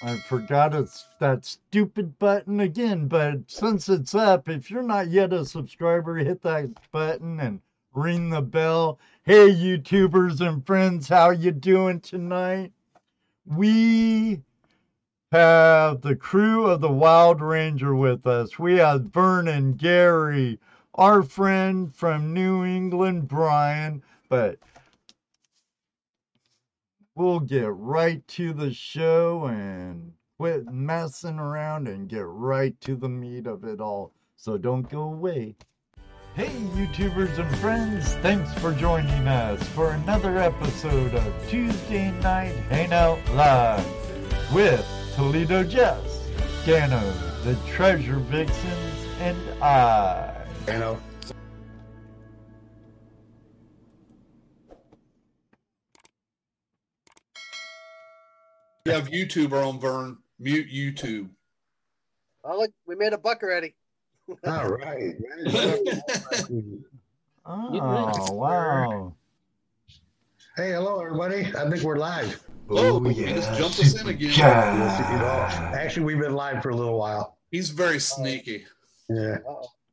I forgot it's that stupid button again, but since it's up, if you're not yet a subscriber, hit that button and ring the bell. Hey YouTubers and friends, how you doing tonight? We have the crew of the Wild Ranger with us. We have Vernon, Gary, our friend from New England, Brian, but we'll get right to the show and quit messing around and get right to the meat of it all. So don't go away. Hey, YouTubers and friends, thanks for joining us for another episode of Tuesday Night Hangout Live with Toledo Jess, Dano, the Treasure Vixens, and I. You You have YouTuber on Vern. Mute YouTube. Oh, look, we made a buck already. all right. Oh, wow. hey, hello, everybody. I think we're live. Oh, yeah. he just jumped us in again. Yes, you know, actually, we've been live for a little while. He's very sneaky. Yeah.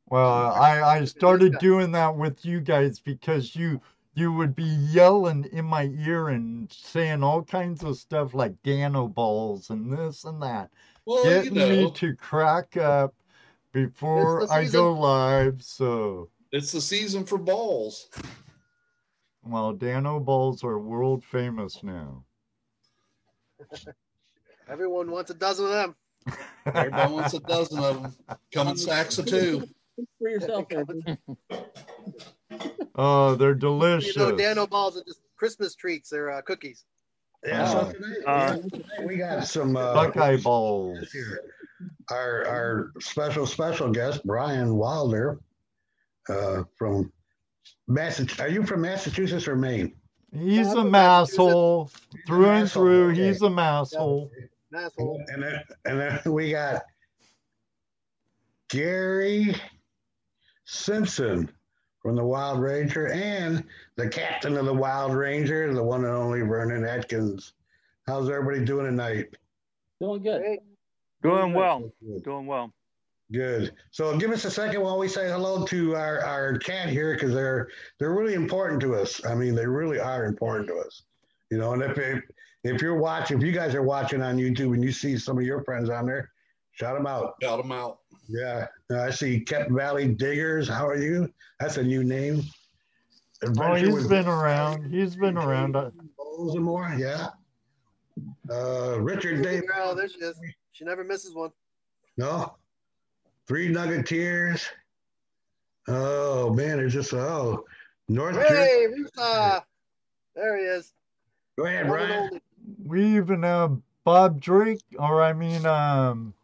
Well, I, I started doing that with you guys because you you would be yelling in my ear and saying all kinds of stuff like Dano balls and this and that, Well, you getting me to crack up before I go live. So, it's the season for balls. well, Dano balls are world famous now. Everyone wants a dozen of them. Everybody wants a dozen of them. Come in sacks of two. for yourself, Come Anthony. Oh, they're You delicious. know, Dano balls are just Christmas treats. They're uh, cookies. Yeah, Uh, so tonight, uh, we got some uh, Buckeye balls. here. Our our special special guest Brian Wilder uh, from Massachusetts. Are you from Massachusetts or Maine? He's a from masshole through and through. okay. He's a masshole. Asshole. And then and then we got Gary Simpson from the Wild Ranger and the captain of the Wild Ranger, the one and only Vernon Atkins. How's everybody doing tonight? Doing good. Hey, Doing well. Doing well. Good. So give us a second while we say hello to our, our cat here because they're they're really important to us. I mean, they really are important to us. You know, and if if, if you're watching, if you guys are watching on YouTube and you see some of your friends on there, shout them out. Shout them out. Yeah, I see Kep Valley Diggers. How are you? That's a new name. Oh, Adventure he's with been around. He's been around. Uh, Bowls and more. Yeah. Uh, Richard Davis. girl, there she is. She never misses one. No. Three Nuggeteers. Oh man, there's just oh North Jersey. Hey, Rusa. There he is. Go ahead, Brian. We even have Bob Drake, or I mean, um,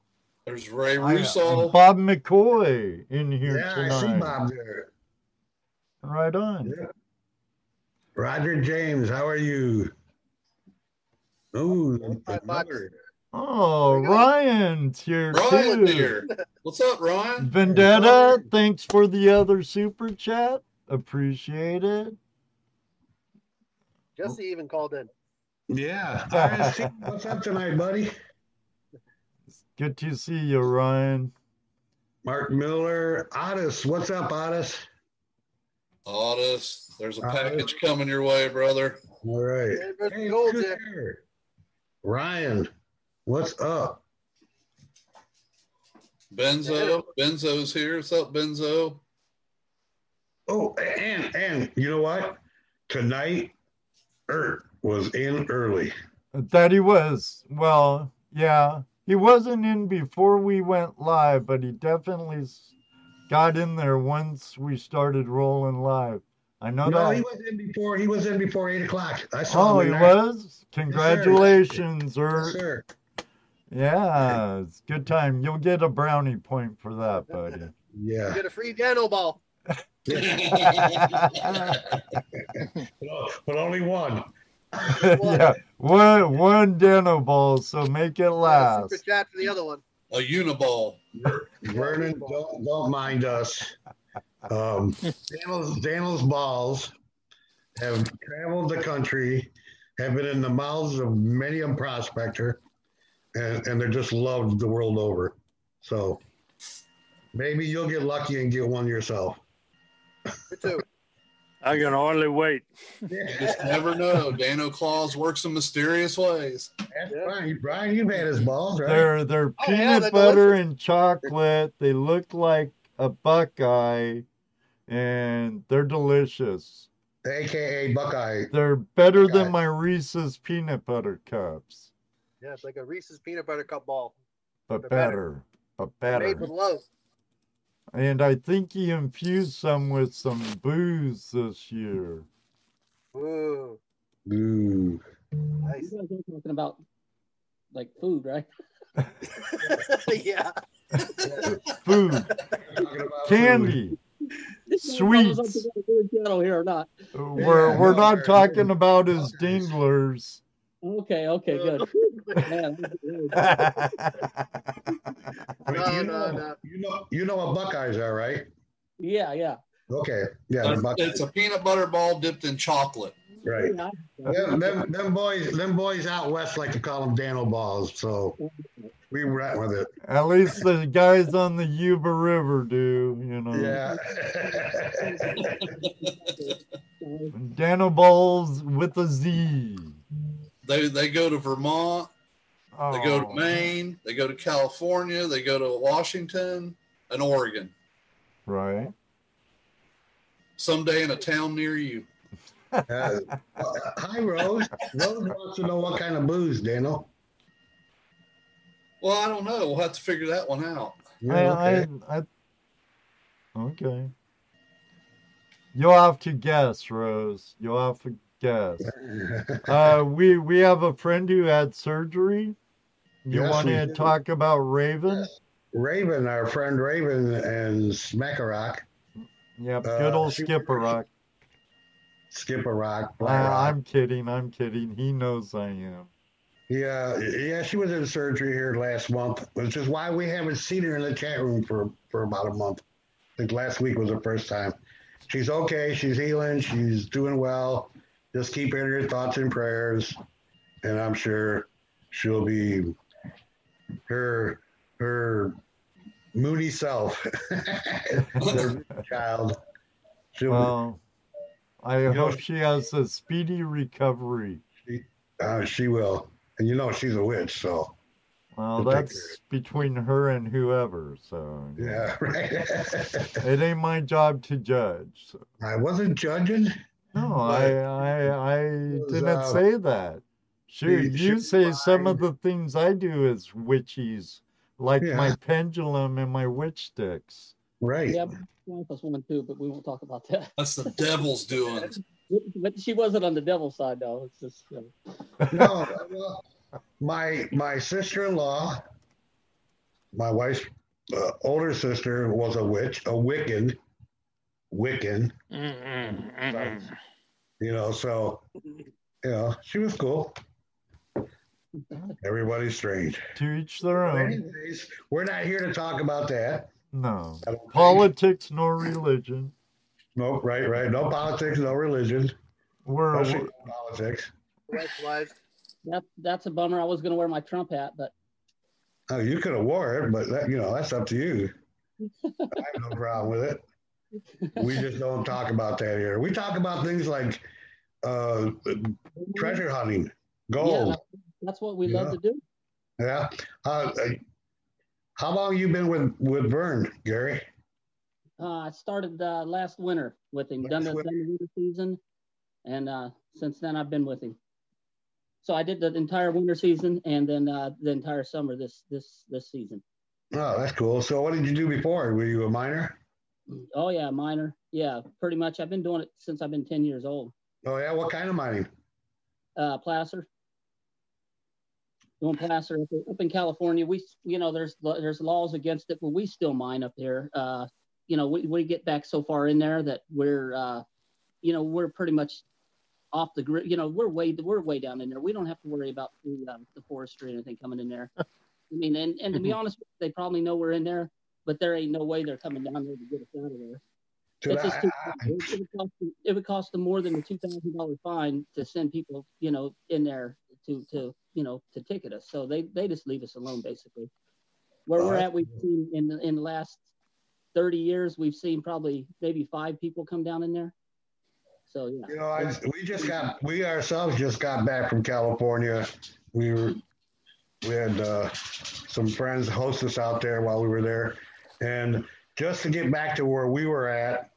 There's Ray I- Russo. Bob McCoy in here Yeah, I see tonight. Bob there. Right on. Yeah. Roger James, how are you? Oh, Hi, Bob. Oh, There we go. Ryan's here Ryan too. here. What's up, Ryan? Vendetta, thanks for the other super chat. Appreciate it. Jesse even called in. yeah. What's up tonight, buddy? Good to see you, Ryan. Mark Miller, Otis. What's up, Otis? Otis, there's a Uh, package coming your way, brother. All right. Hey, Mr. Gold, who's Jim. there? Ryan, what's up? Benzo, Benzo's here. What's up, Benzo? Oh, and and you know what? Tonight, Ert was in early. That he was. Well, yeah. He wasn't in before we went live, but he definitely got in there once we started rolling live. I know No, that. he was in before. He was in before eight o'clock. I saw Oh, him. he in there. was? Congratulations, Yes, Ert. sir. Yeah, it's good time. You'll get a brownie point for that, buddy. You Yeah. get a free Dano ball. but only one. yeah, one one Dano ball, so make it Super last. chat for the other one. A Uniball. Vernon, don't, don't mind us. Um, Daniel's, Daniel's balls have traveled the country, have been in the mouths of many a prospector. and, and they're just loved the world over. So maybe you'll get lucky and get one yourself. Me too. I can hardly wait. You just never know. Dano Claus works in mysterious ways. That's Brian. Brian, you've had his balls, right? They're they're Oh, peanut they're butter delicious. and chocolate. They look like a Buckeye, and they're delicious. AKA Buckeye. They're better Buckeye. than my Reese's peanut butter cups, Yeah, it's like a Reese's peanut butter cup ball. but They're better. better, but Made better. with love. And I think he infused some with some booze this year. Ooh, Ooh. nice. You guys are talking about like food, right? yeah. Food, candy. This is what I was up to Sweets. go to the channel here or not. We're we're not talking about his dinglers. Okay, okay, uh, good. Man, that's really- I mean, No, you, no, know, no. you know, you know what Buckeyes are, right? yeah, yeah. Okay, yeah, they're It's a peanut butter ball dipped in chocolate. right. Yeah, Them, them, them boys, them boys out west like to call them Dano balls. So we went with it. At least the guys on the Yuba River do, you know. Yeah. Dano balls with a Z. They they go to Vermont, they go to Oh. Maine, they go to California, they go to Washington and Oregon. Right. Someday in a town near you. Uh, hi, Rose. Rose wants to know what kind of booze, Daniel. Well, I don't know. We'll have to figure that one out. Yeah, I, okay. I, I, okay. You'll have to guess, Rose. You'll have to guess. Uh, we we have a friend who had surgery. You Yes, want to talk about Raven? Raven, our friend Raven and Smackarock, Yep, Uh, good old she- Skipper Rock. Skipper Rock, Uh. I'm kidding. I'm kidding. He knows I am. Yeah, yeah, she was in surgery here last month, which is why we haven't seen her in the chat room for, for about a month. I think last week was the first time. She's okay. She's healing. She's doing well. Just keep in her thoughts and prayers, and I'm sure she'll be her her moody self, child. She'll Well, I know, hope she has a speedy recovery. be, uh, she will, and you know she's a witch, so Well, that's between her and whoever. So yeah, right. it ain't my job to judge. So. I wasn't judging. No, I I I didn't uh, say that. Shoot, the- you shoot say some of the things I do is witchies, like my pendulum and my witch sticks. Right. Yeah, one plus one too, but we won't talk about that. That's the devil's doing. But she wasn't on the devil's side though. It's just uh, No, well, my my sister-in-law, my wife's uh, older sister was a witch, a Wiccan, Wiccan. Mm-mm, mm-mm. You know, so you know she was cool. Everybody's strange. To each their own. anyways, we're not here to talk about that. No I don't think. politics nor religion. No, right, right. No politics, no religion, We're especially no politics. Likewise. that that's a bummer. I was gonna wear my Trump hat, but Oh, you could have wore it, but that, you know that's up to you. I have no problem with it. We just don't talk about that here. We talk about things like uh, treasure hunting, yeah, gold. that's what we Yeah. love to do. Yeah. Uh, uh, how long you been with with Vern, Gary? Uh, I started uh, last winter with him, done the, Last done the winter season, and uh, since then I've been with him. So I did the entire winter season and then uh, the entire summer this this this season. Oh, that's cool. So, what did you do before? Were you a miner? Oh yeah, miner. Yeah, pretty much. I've been doing it since I've been ten years old. Oh, yeah. What kind of mining? Uh, placer. Doing placer up, in California. We you know there's there's laws against it, but we still mine up here. Uh, you know we, we get back so far in there that we're uh, you know we're pretty much off the grid. You know we're way we're way down in there. We don't have to worry about the, um, the forestry or anything coming in there. I mean, and, and to be honest, they probably know we're in there, but there ain't no way they're coming down there to get us out of there. It's just too, I- it, would cost them, it would cost them more than a two thousand dollar fine to send people, you know, in there to to you know to ticket us. So they they just leave us alone basically. Where we're at, we've seen in the in the last 30 years, we've seen probably maybe five people come down in there. So yeah. You know, I, we just got, we ourselves just got back from California. We were, we had uh, some friends host us out there while we were there. And just to get back to where we were at,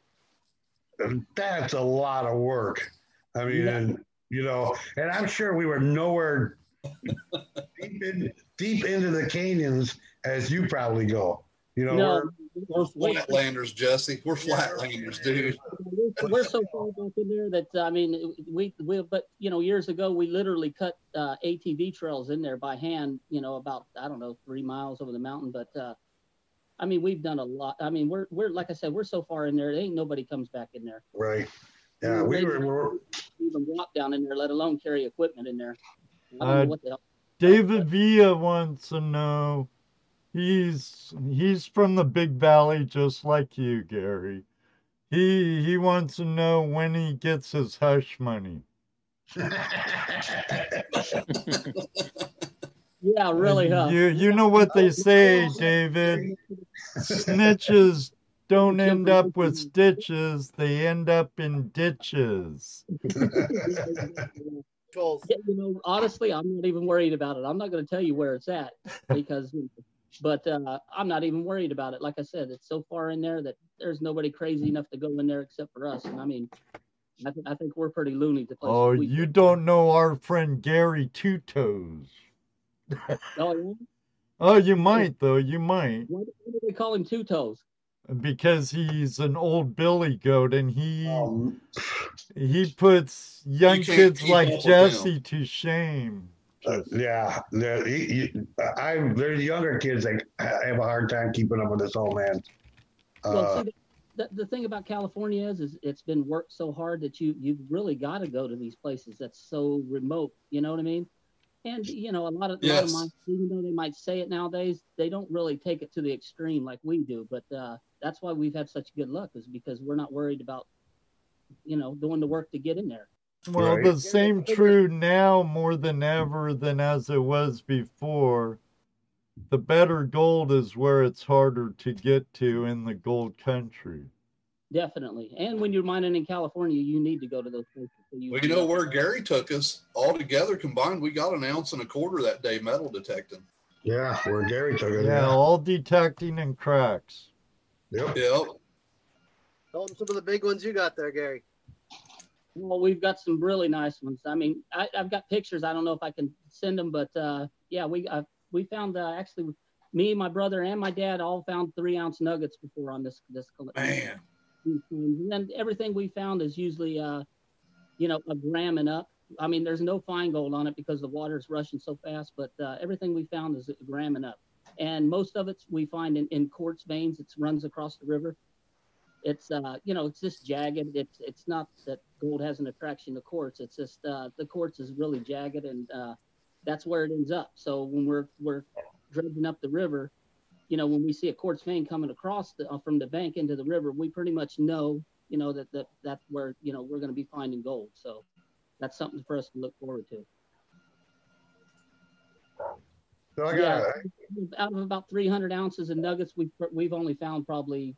that's a lot of work. I mean, Yeah. and, you know, and I'm sure we were nowhere deep, in, deep into the canyons as you probably go. You know, No, We're flatlanders, Jesse. We're flatlanders, dude. we're, we're so far back in there that I mean, we we but you know years ago we literally cut uh, ATV trails in there by hand. You know, about I don't know three miles over the mountain, but uh, I mean we've done a lot. I mean we're we're like I said we're so far in there, there ain't nobody comes back in there. right? Yeah, we were, we were Even walk down in there, let alone carry equipment in there. I don't Uh, know what the hell. David Villa wants to know. He's he's from the Big Valley, just like you, Gary. He he wants to know when he gets his hush money. Yeah, really, huh? You you know what they say, David. Snitches don't end up with stitches; they end up in ditches. You know, honestly, I'm not even worried about it. I'm not going to tell you where it's at because, but uh, I'm not even worried about it. Like I said, it's so far in there that there's nobody crazy enough to go in there except for us. And I mean, I, th- I think we're pretty loony to play. Oh, you don't know our friend Gary Two Toes. Oh, yeah? Oh, you might though. You might Why, why do they call him Two Toes? because he's an old billy goat and he um, he puts young You kids like up with Jesse to shame. Uh, yeah, the, he, he, I there's younger kids that have a hard time keeping up with this old man. Well, Uh, see, the, the thing about California is, is it's been worked so hard that you you've really got to go to these places that's so remote. You know what I mean? And you know, a lot of a lot of Yes. my even though they might say it nowadays, they don't really take it to the extreme like we do. But uh, that's why we've had such good luck is because we're not worried about you know doing the work to get in there. Well, Right. the same true now more than ever than as it was before. The better gold is where it's harder to get to in the gold country. Definitely. And when you're mining in California, you need to go to those places. So you, Well, you know where Gary took us. All together combined, we got an ounce and a quarter that day metal detecting. yeah, where Gary took it. Yeah, all detecting and cracks. Yep. Yep. Tell them some of the big ones you got there, Gary. Well, we've got some really nice ones. I mean, I, I've got pictures. I don't know if I can send them, but uh, yeah, we uh, we found uh, actually me, my brother, and my dad all found three ounce nuggets before on this this. coll- Man. And then everything we found is usually, uh, you know, a gram and up. I mean, there's no fine gold on it because the water's rushing so fast, but uh, everything we found is a gram and up. And most of it we find in, in quartz veins. It runs across the river. It's, uh, you know, it's just jagged. It's, it's not that gold has an attraction to quartz. It's just uh, the quartz is really jagged, and uh, that's where it ends up. So when we're we're dredging up the river, you know, when we see a quartz vein coming across the, uh, from the bank into the river, we pretty much know, you know, that, that that's where, you know, we're going to be finding gold. So that's something for us to look forward to. So I got Yeah. Out of about 300 ounces of nuggets, we've, we've only found probably,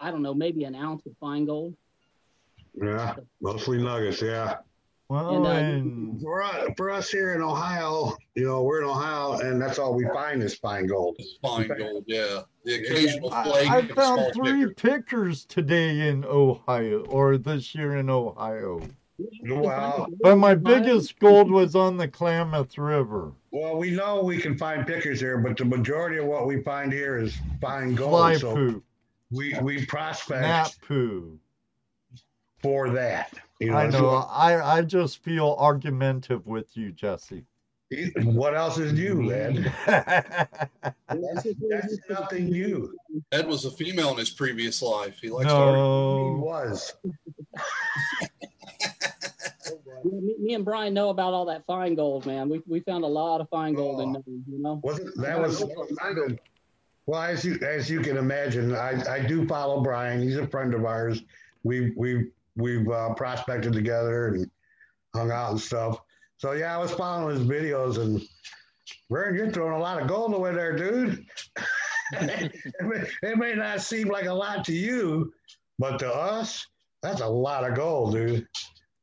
I don't know, maybe an ounce of fine gold. yeah, mostly nuggets. Yeah. Well, And, uh, and For us, for us here in Ohio, you know, we're in Ohio, and that's all we find is fine gold. Fine gold, yeah. The occasional flake. I, I found three picker. pickers today in Ohio, or this year in Ohio. Wow. But my biggest gold was on the Klamath River. Well, we know we can find pickers here, but the majority of what we find here is fine gold. Fly so poop, we we prospect nap poo. For that. You know, I so know. I, I just feel argumentative with you, Jesse. what else is new, man? That's, that's nothing new. Ed was a female in his previous life. He likes to argue. He was. Me, me and Brian know about all that fine gold, man. We, we found a lot of fine gold in oh. there, you know? Wasn't that was well as you as you can imagine, I, I do follow Brian. He's a friend of ours. We we we've uh, prospected together and hung out and stuff. So yeah, I was following his videos and Vern, you're throwing a lot of gold away there, dude. it, may, it may not seem like a lot to you, but to us, that's a lot of gold, dude.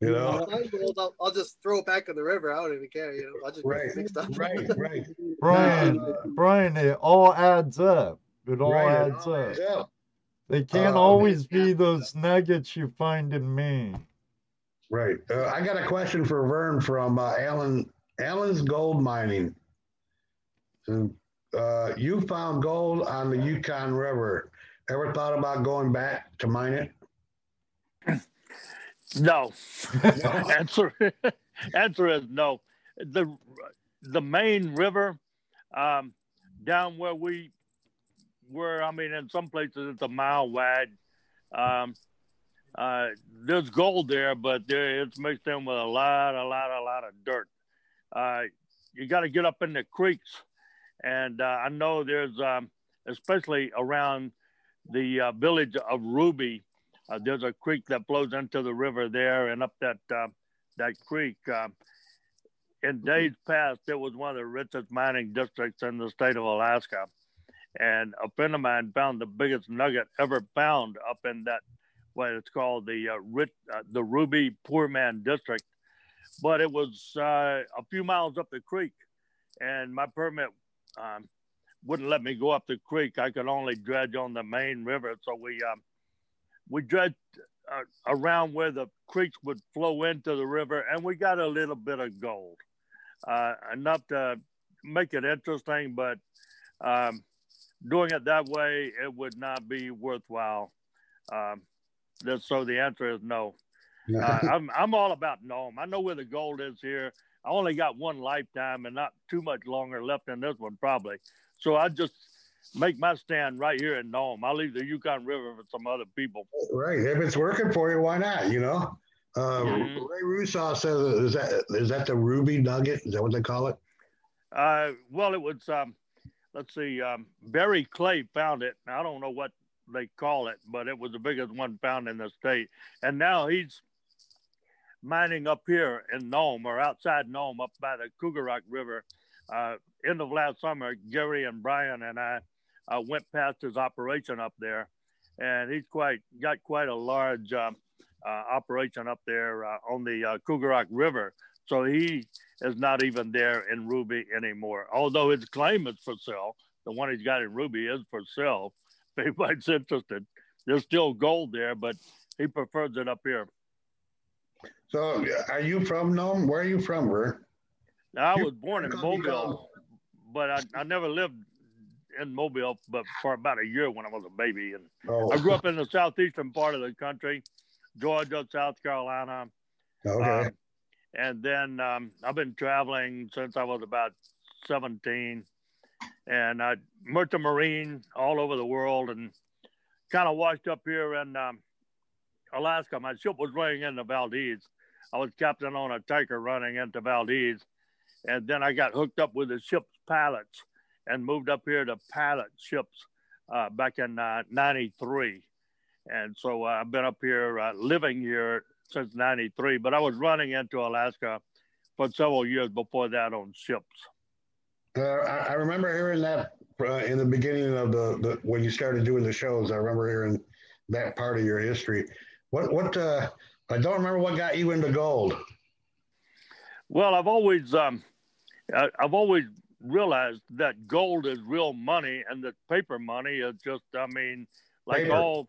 You know, I'm gold, I'll, I'll just throw it back in the river. I don't even care. You know, I'll just right, mix up. right, right. Brian, Brian, it all adds up. It all Right, it adds up. Yeah, They can't Uh, always be those nuggets you find in Maine. right. Uh, I got a question for Vern from uh, Alan. Alan's Gold Mining. Uh, you found gold on the Yukon River. Ever thought about going back to mine it? No. answer answer is no. The the main river, um, down where we were, I mean, in some places it's a mile wide. Um, uh, there's gold there, but there it's mixed in with a lot, a lot, a lot of dirt. Uh, you got to get up in the creeks, and uh, I know there's, um, especially around the uh, village of Ruby, uh, there's a creek that flows into the river there, and up that uh, that creek. Uh, in days past, it was one of the richest mining districts in the state of Alaska, and a friend of mine found the biggest nugget ever found up in that what it's called the uh, rich, uh, the Ruby Poorman District. But it was uh, a few miles up the creek, and my permit um, wouldn't let me go up the creek. I could only dredge on the main river, so we um, we dredged uh, around where the creeks would flow into the river, and we got a little bit of gold, uh, enough to make it interesting. But um, doing it that way, it would not be worthwhile. Um, so the answer is no. Uh, I'm I'm all about Nome. I know where the gold is here. I only got one lifetime and not too much longer left in this one, probably. So I just make my stand right here in Nome. I'll leave the Yukon River for some other people. Right. If it's working for you, why not? You know. Um, Mhm. Ray Rusaw says, "Is that is that the Ruby Nugget? Is that what they call it?" Uh, well, it was, um, let's see, um, Barry Clay found it. I don't know what they call it, but it was the biggest one found in the state. And now he's mining up here in Nome or outside Nome up by the Kougarok River. Uh, end of last summer, Gary and Brian and I uh, went past his operation up there, and he's quite got quite a large um, uh, operation up there uh, on the uh, Kougarok River. So he is not even there in Ruby anymore. Although his claim is for sale, the one he's got in Ruby is for sale. If anybody's interested, there's still gold there, but he prefers it up here. So, are you from Nome? Where are you from, Vern? I was born in Mobile, but I, I never lived in Mobile, but for about a year when I was a baby. And Oh, I grew up in the southeastern part of the country, Georgia, South Carolina. okay. Um, and then um, I've been traveling since I was about 17 and I worked merchant marine all over the world and kind of washed up here in um, Alaska. My ship was running into Valdez. I was captain on a tanker running into Valdez. And then I got hooked up with the ship's pilots and moved up here to pilot ships uh, back in uh, 93. And so uh, I've been up here uh, living here since 93, but I was running into Alaska for several years before that on ships. Uh, I, I remember hearing that uh, in the beginning of the, the when you started doing the shows. I remember hearing that part of your history. What what uh, I don't remember what got you into gold. Well, I've always, um, I, I've always realized that gold is real money and that paper money is just, I mean, like Paper. all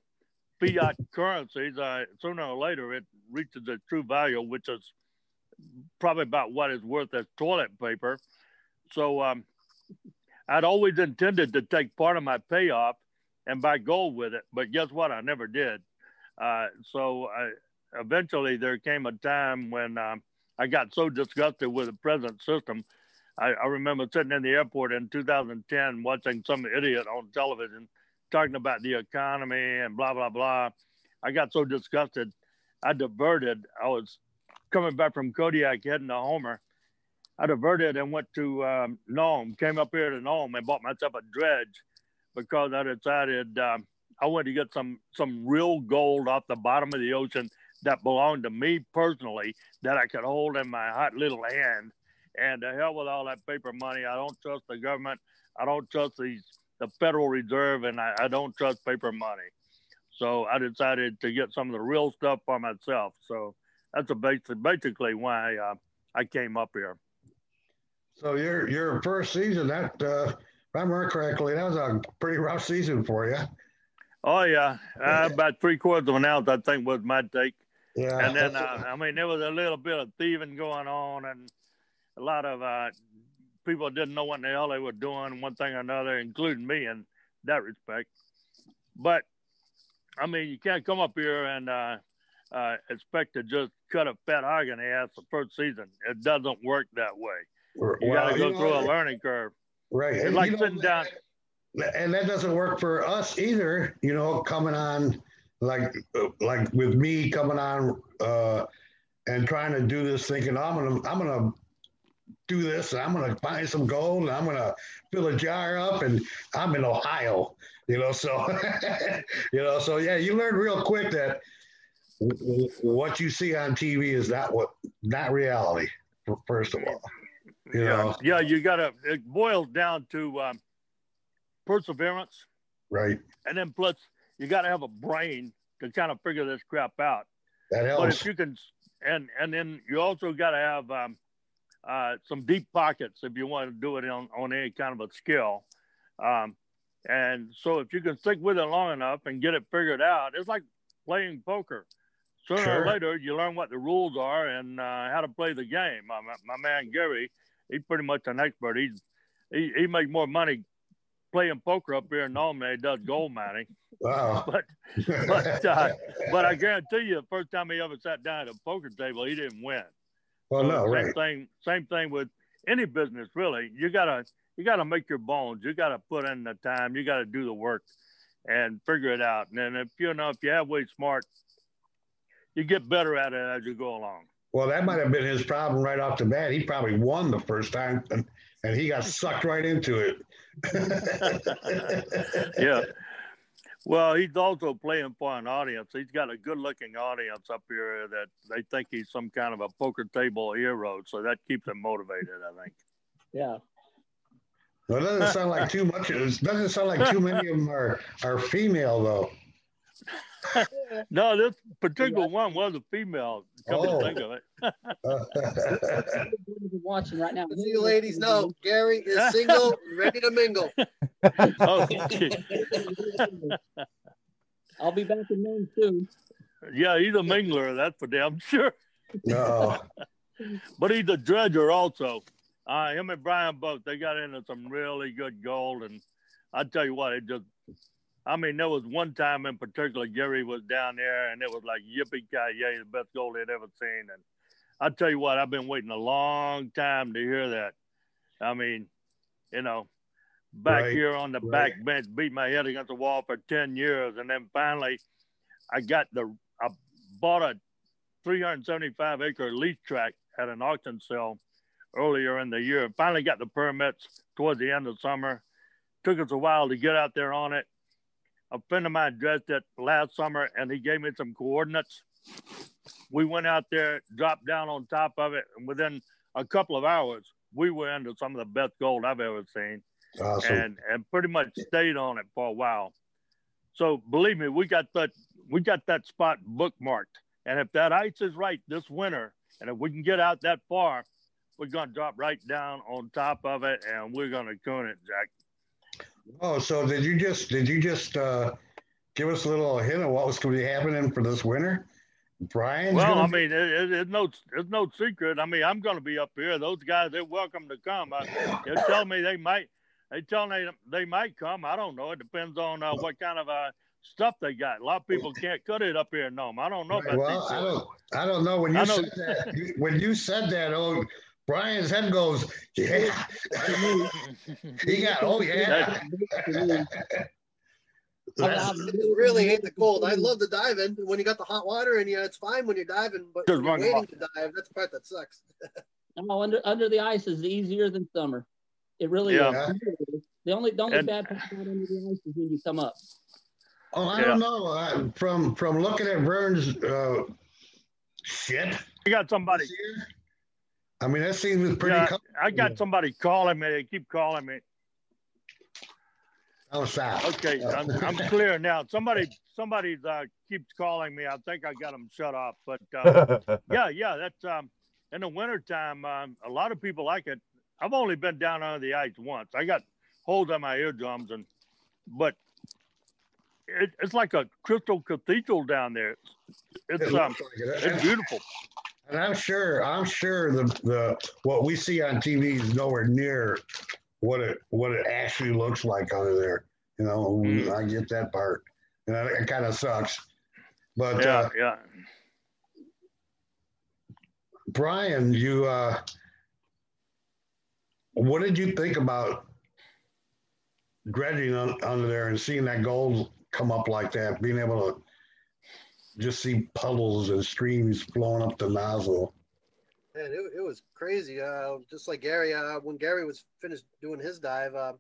fiat currencies, uh, sooner or later it reaches its true value, which is probably about what it's worth as toilet paper. So um, I'd always intended to take part of my payoff and buy gold with it, but guess what? I never did. Uh, so I, eventually there came a time when um, I got so disgusted with the present system. I, I remember sitting in the airport in 2010 watching some idiot on television talking about the economy and blah, blah, blah. I got so disgusted. I diverted. I was coming back from Kodiak heading to Homer. I diverted and went to um, Nome, came up here to Nome and bought myself a dredge because I decided um, I wanted to get some some real gold off the bottom of the ocean that belonged to me personally that I could hold in my hot little hand. And to hell with all that paper money. I don't trust the government. I don't trust these the Federal Reserve, and I, I don't trust paper money. So I decided to get some of the real stuff for myself. So that's a basic, basically why uh, I came up here. So your your first season, that uh, if I remember correctly, that was a pretty rough season for you. Oh yeah, uh, about three quarters of an ounce, I think, was my take. Yeah. And then, uh, I mean, there was a little bit of thieving going on, and a lot of uh, people didn't know what the hell they were doing, one thing or another, including me in that respect. But I mean, you can't come up here and uh, uh, expect to just cut a fat hog in the ass the first season. It doesn't work that way. You Well, got to go through know, a learning curve. Right. It's And, like sitting down. and that doesn't work for us either. You know, coming on like like with me coming on uh, and trying to do this, thinking I'm gonna I'm gonna do this and I'm gonna find some gold and I'm gonna fill a jar up and I'm in Ohio. You know, so you know, so yeah, you learn real quick that what you see on TV is not what not reality. First of all, you yeah, know, yeah, you got to. It boils down to um, perseverance, right? and then plus you got to have a brain to kind of figure this crap out. That But if you can, and and then you also got to have um, uh, some deep pockets if you want to do it on, on any kind of a skill. Um, and so if you can stick with it long enough and get it figured out, it's like playing poker. Sooner Sure. or later, you learn what the rules are and uh, how to play the game. My, my man Gary, he's pretty much an expert. He's he, he makes more money playing poker up here in Nome than he does gold mining. Wow. But but uh, but I guarantee you, the first time he ever sat down at a poker table, he didn't win. well, So no, same right. thing. Same thing with any business, really. You gotta you gotta make your bones. You gotta put in the time. You gotta do the work and figure it out. And then if you know if you have way smart, you get better at it as you go along. Well, that might have been his problem right off the bat. He probably won the first time, and, and he got sucked right into it. Yeah. Well, he's also playing for an audience. He's got a good-looking audience up here that they think he's some kind of a poker table hero. So that keeps him motivated, I think. Yeah. Well, it doesn't sound like too much. It doesn't sound like too many of them are are female though. No, this particular one was a female. Come Oh. to think of it. watching right now. As you ladies know, Gary is single, ready to mingle. Oh. I'll be back in Maine soon. yeah, he's a mingler. That's for damn sure. no, But he's a dredger also. Uh, him and Brian both, they got into some really good gold. And I tell you what, it just, I mean, there was one time in particular, Gary was down there and it was like yippee ki yay, the best gold they'd ever seen. And I tell you what, I've been waiting a long time to hear that. I mean, you know, back Right, here on the right. back bench, beat my head against the wall for 10 years. And then finally, I got the, I bought a 375 acre lease tract at an auction sale earlier in the year. Finally got the permits towards the end of summer. Took us a while to get out there on it. A friend of mine dressed it last summer and he gave me some coordinates. We went out there, dropped down on top of it, and within a couple of hours, we were into some of the best gold I've ever seen awesome. and and pretty much stayed on it for a while. So believe me, we got that we got that spot bookmarked. And if that ice is right this winter, and if we can get out that far, we're gonna drop right down on top of it, and we're gonna coon it, Jack. oh, so did you just did you just uh, give us a little hint of what was going to be happening for this winter? Brian. Well, I mean, it, it, it's no it's no secret. I mean, I'm gonna be up here. Those guys, they're welcome to come. I, they're telling me they might. They telling me they might come. I don't know. It depends on uh, what kind of uh, stuff they got. A lot of people can't cut it up here in Nome. I don't know about well, I don't I don't know when you said that. When you said that, oh, Brian's head goes, yeah. he got, oh yeah. I really hate the cold. I love the diving when you got the hot water and yeah, it's fine when you're diving, but Just when you're waiting off. to dive, that's the part that sucks. No, under under the ice is easier than summer. It really Yeah. is. The only the only And- bad part about under the ice is when you come up. Oh, I Yeah. don't know. Uh, from from looking at Vern's uh, Shit. I got somebody. This year? I mean, that seems pretty. Yeah, com- I got somebody calling me. They keep calling me. Oh, stop. Okay, I'm, I'm clear now. Somebody, somebody uh, keeps calling me. I think I got them shut off. But uh, yeah, yeah, that's um, in the wintertime, um, a lot of people like it. I've only been down under the ice once. I got holes on my eardrums, and but it, it's like a crystal cathedral down there. It's It um, like it. it's beautiful. And I'm sure, I'm sure the the what we see on TV is nowhere near what it what it actually looks like under there. You know, Mm. I get that part, and that, it kind of sucks. But Yeah, uh, yeah. Brian, you uh, what did you think about dredging on, under there and seeing that gold come up like that, being able to just see puddles and streams flowing up the nozzle? Man, it, it was crazy. Uh, just like Gary, uh, when Gary was finished doing his dive, uh,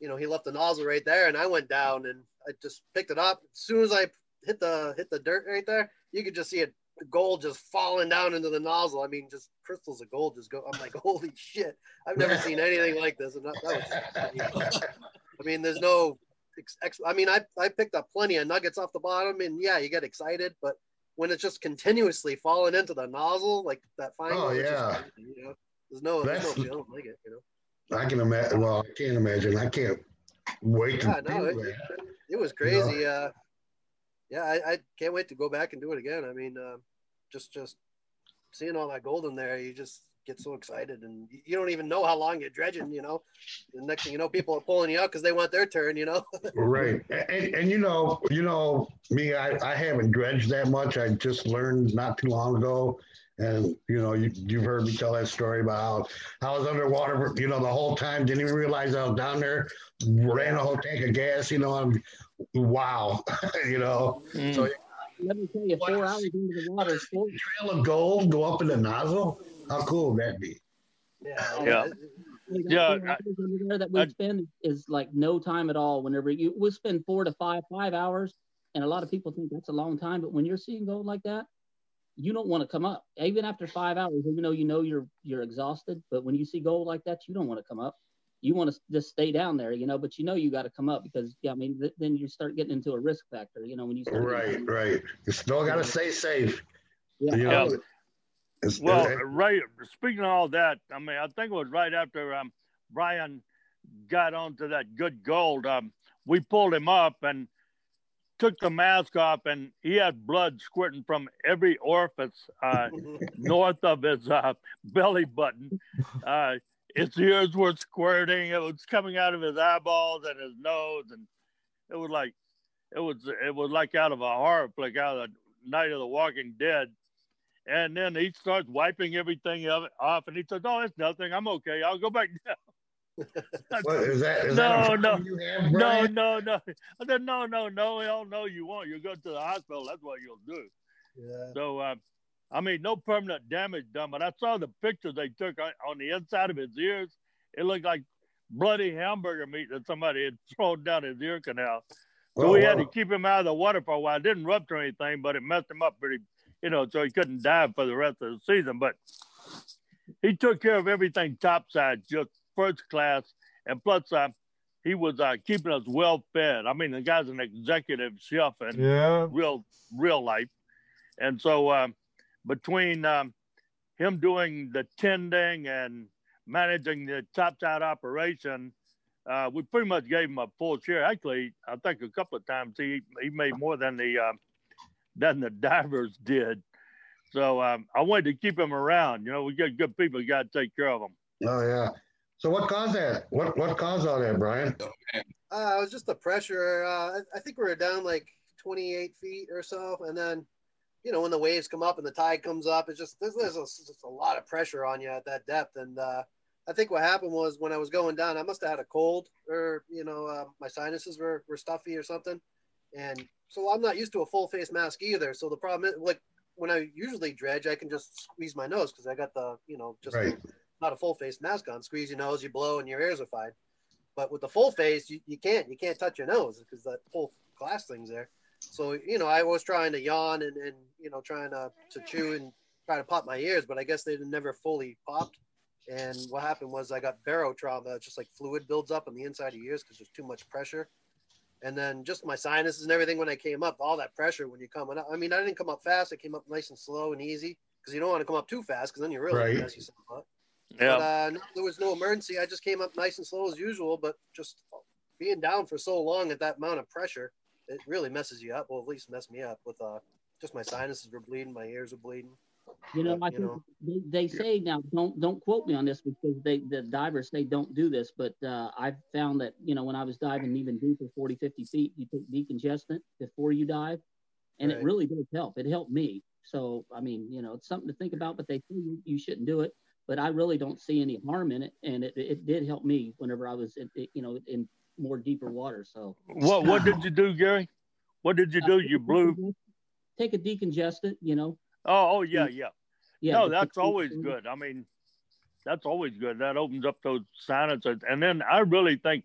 you know, he left the nozzle right there, and I went down and I just picked it up. As soon as I hit the hit the dirt right there, you could just see it, gold just falling down into the nozzle. I mean, just crystals of gold just go. I'm like, holy shit! I've never seen anything like this, and that, that was. I mean, there's no. Ex, I mean, I I picked up plenty of nuggets off the bottom, and yeah, you get excited, but when it's just continuously falling into the nozzle, like that fine. Oh, it's just yeah. you know? There's no, there's no feeling like it, you know. I can imagine. Well, I can't imagine. I can't wait to Yeah, no, do it, it was crazy. Uh, yeah, I, I can't wait to go back and do it again. I mean, uh, just just seeing all that gold in there, you just get so excited, and you- you don't even know how long you're dredging. You know, the next thing you know, people are pulling you out because they want their turn. You know. Right. And, and you know, you know, me, I, I haven't dredged that much. I just learned not too long ago. And, you know, you, you've heard me tell that story about how I was underwater, you know, the whole time, didn't even realize I was down there, ran a whole tank of gas, you know, I'm, wow, you know, Mm. so Let me tell you, four hours into the water, trail of gold go up in the nozzle. How cool would that be? yeah. Yeah. it- Yeah, four hours over there that we I- spend is like no time at all. Whenever you we spend four to five five hours, and a lot of people think that's a long time, but when you're seeing gold like that, you don't want to come up even after five hours, even though you know you're you're exhausted. But when you see gold like that, you don't want to come up. You want to just stay down there, you know. But you know you got to come up because yeah, I mean th- then you start getting into a risk factor, you know, when you start Right, getting- right. You still got to stay safe. Yeah. You know, Yeah. It's, Well, it- right. Speaking of all that, I mean, I think it was right after um, Brian got onto that good gold. Um, we pulled him up and took the mask off, and he had blood squirting from every orifice uh, north of his uh, belly button. Uh, his ears were squirting. It was coming out of his eyeballs and his nose, and it was like it was it was like out of a horror flick, out of the Night of the Walking Dead. And then he starts wiping everything of it off, and he says, "Oh, it's nothing. I'm okay. I'll go back down." what, is that, is No, no. have, no, no, no. I said, "No, no, no. Hell, no, you won't. You'll go to the hospital. That's what you'll do." yeah. So, uh, I mean, no permanent damage done, but I saw the pictures they took on, the inside of his ears. It looked like bloody hamburger meat that somebody had thrown down his ear canal. So Oh, we had to keep him out of the water for a while. It didn't rupture anything, but it messed him up pretty, you know, so he couldn't dive for the rest of the season. But he took care of everything topside, just first class. And plus, uh, he was uh, keeping us well fed. I mean, the guy's an executive chef and yeah. real real life. And so um, between um, him doing the tending and managing the top side operation, uh, we pretty much gave him a full share. Actually, I think a couple of times he he made more than the uh, than the divers did. So um, I wanted to keep him around. You know, we got good people. You Got to take care of them. Oh yeah. So what caused that? What what caused all that, Brian? Uh, it was just the pressure. Uh, I, I think we were down like 28 feet or so, and then, you know, when the waves come up and the tide comes up, it's just there's, there's a, just a lot of pressure on you at that depth. And uh, I think what happened was when I was going down, I must have had a cold, or you know, uh, my sinuses were, were stuffy or something. And so I'm not used to a full face mask either. So the problem is, like when I usually dredge, I can just squeeze my nose because I got the, you know, just Right. not a full face mask on. Squeeze your nose, you blow, and your ears are fine. But with the full face, you, you can't you can't touch your nose because that whole glass thing's there. So you know, I was trying to yawn and, and you know trying to, to chew and try to pop my ears, but I guess they never fully popped. And what happened was I got barotrauma, just like fluid builds up on the inside of your ears because there's too much pressure. And then just my sinuses and everything when I came up, all that pressure when you're coming up. I mean, I didn't come up fast. I came up nice and slow and easy because you don't want to come up too fast because then you really Right. mess yourself up. Yeah. But, uh, no, there was no emergency. I just came up nice and slow as usual, but just being down for so long at that amount of pressure, it really messes you up. Well, at least messed me up with uh, just my sinuses were bleeding, my ears were bleeding. You know, I you think know. they, they say now don't don't quote me on this because they the divers say don't do this, but uh, I've found that you know when I was diving even deeper, 40, 50 feet, you take decongestant before you dive, and Right. it really does help. It helped me. So I mean, you know, it's something to think about, but they say you, you shouldn't do it. But I really don't see any harm in it, and it, it did help me whenever I was, in, you know, in more deeper water. So What what did you do, Gary? What did you do? You blew. Take a decongestant, you know. Oh, oh yeah, yeah. Yeah. no, that's always good. I mean, that's always good. That opens up those sinuses. And then I really think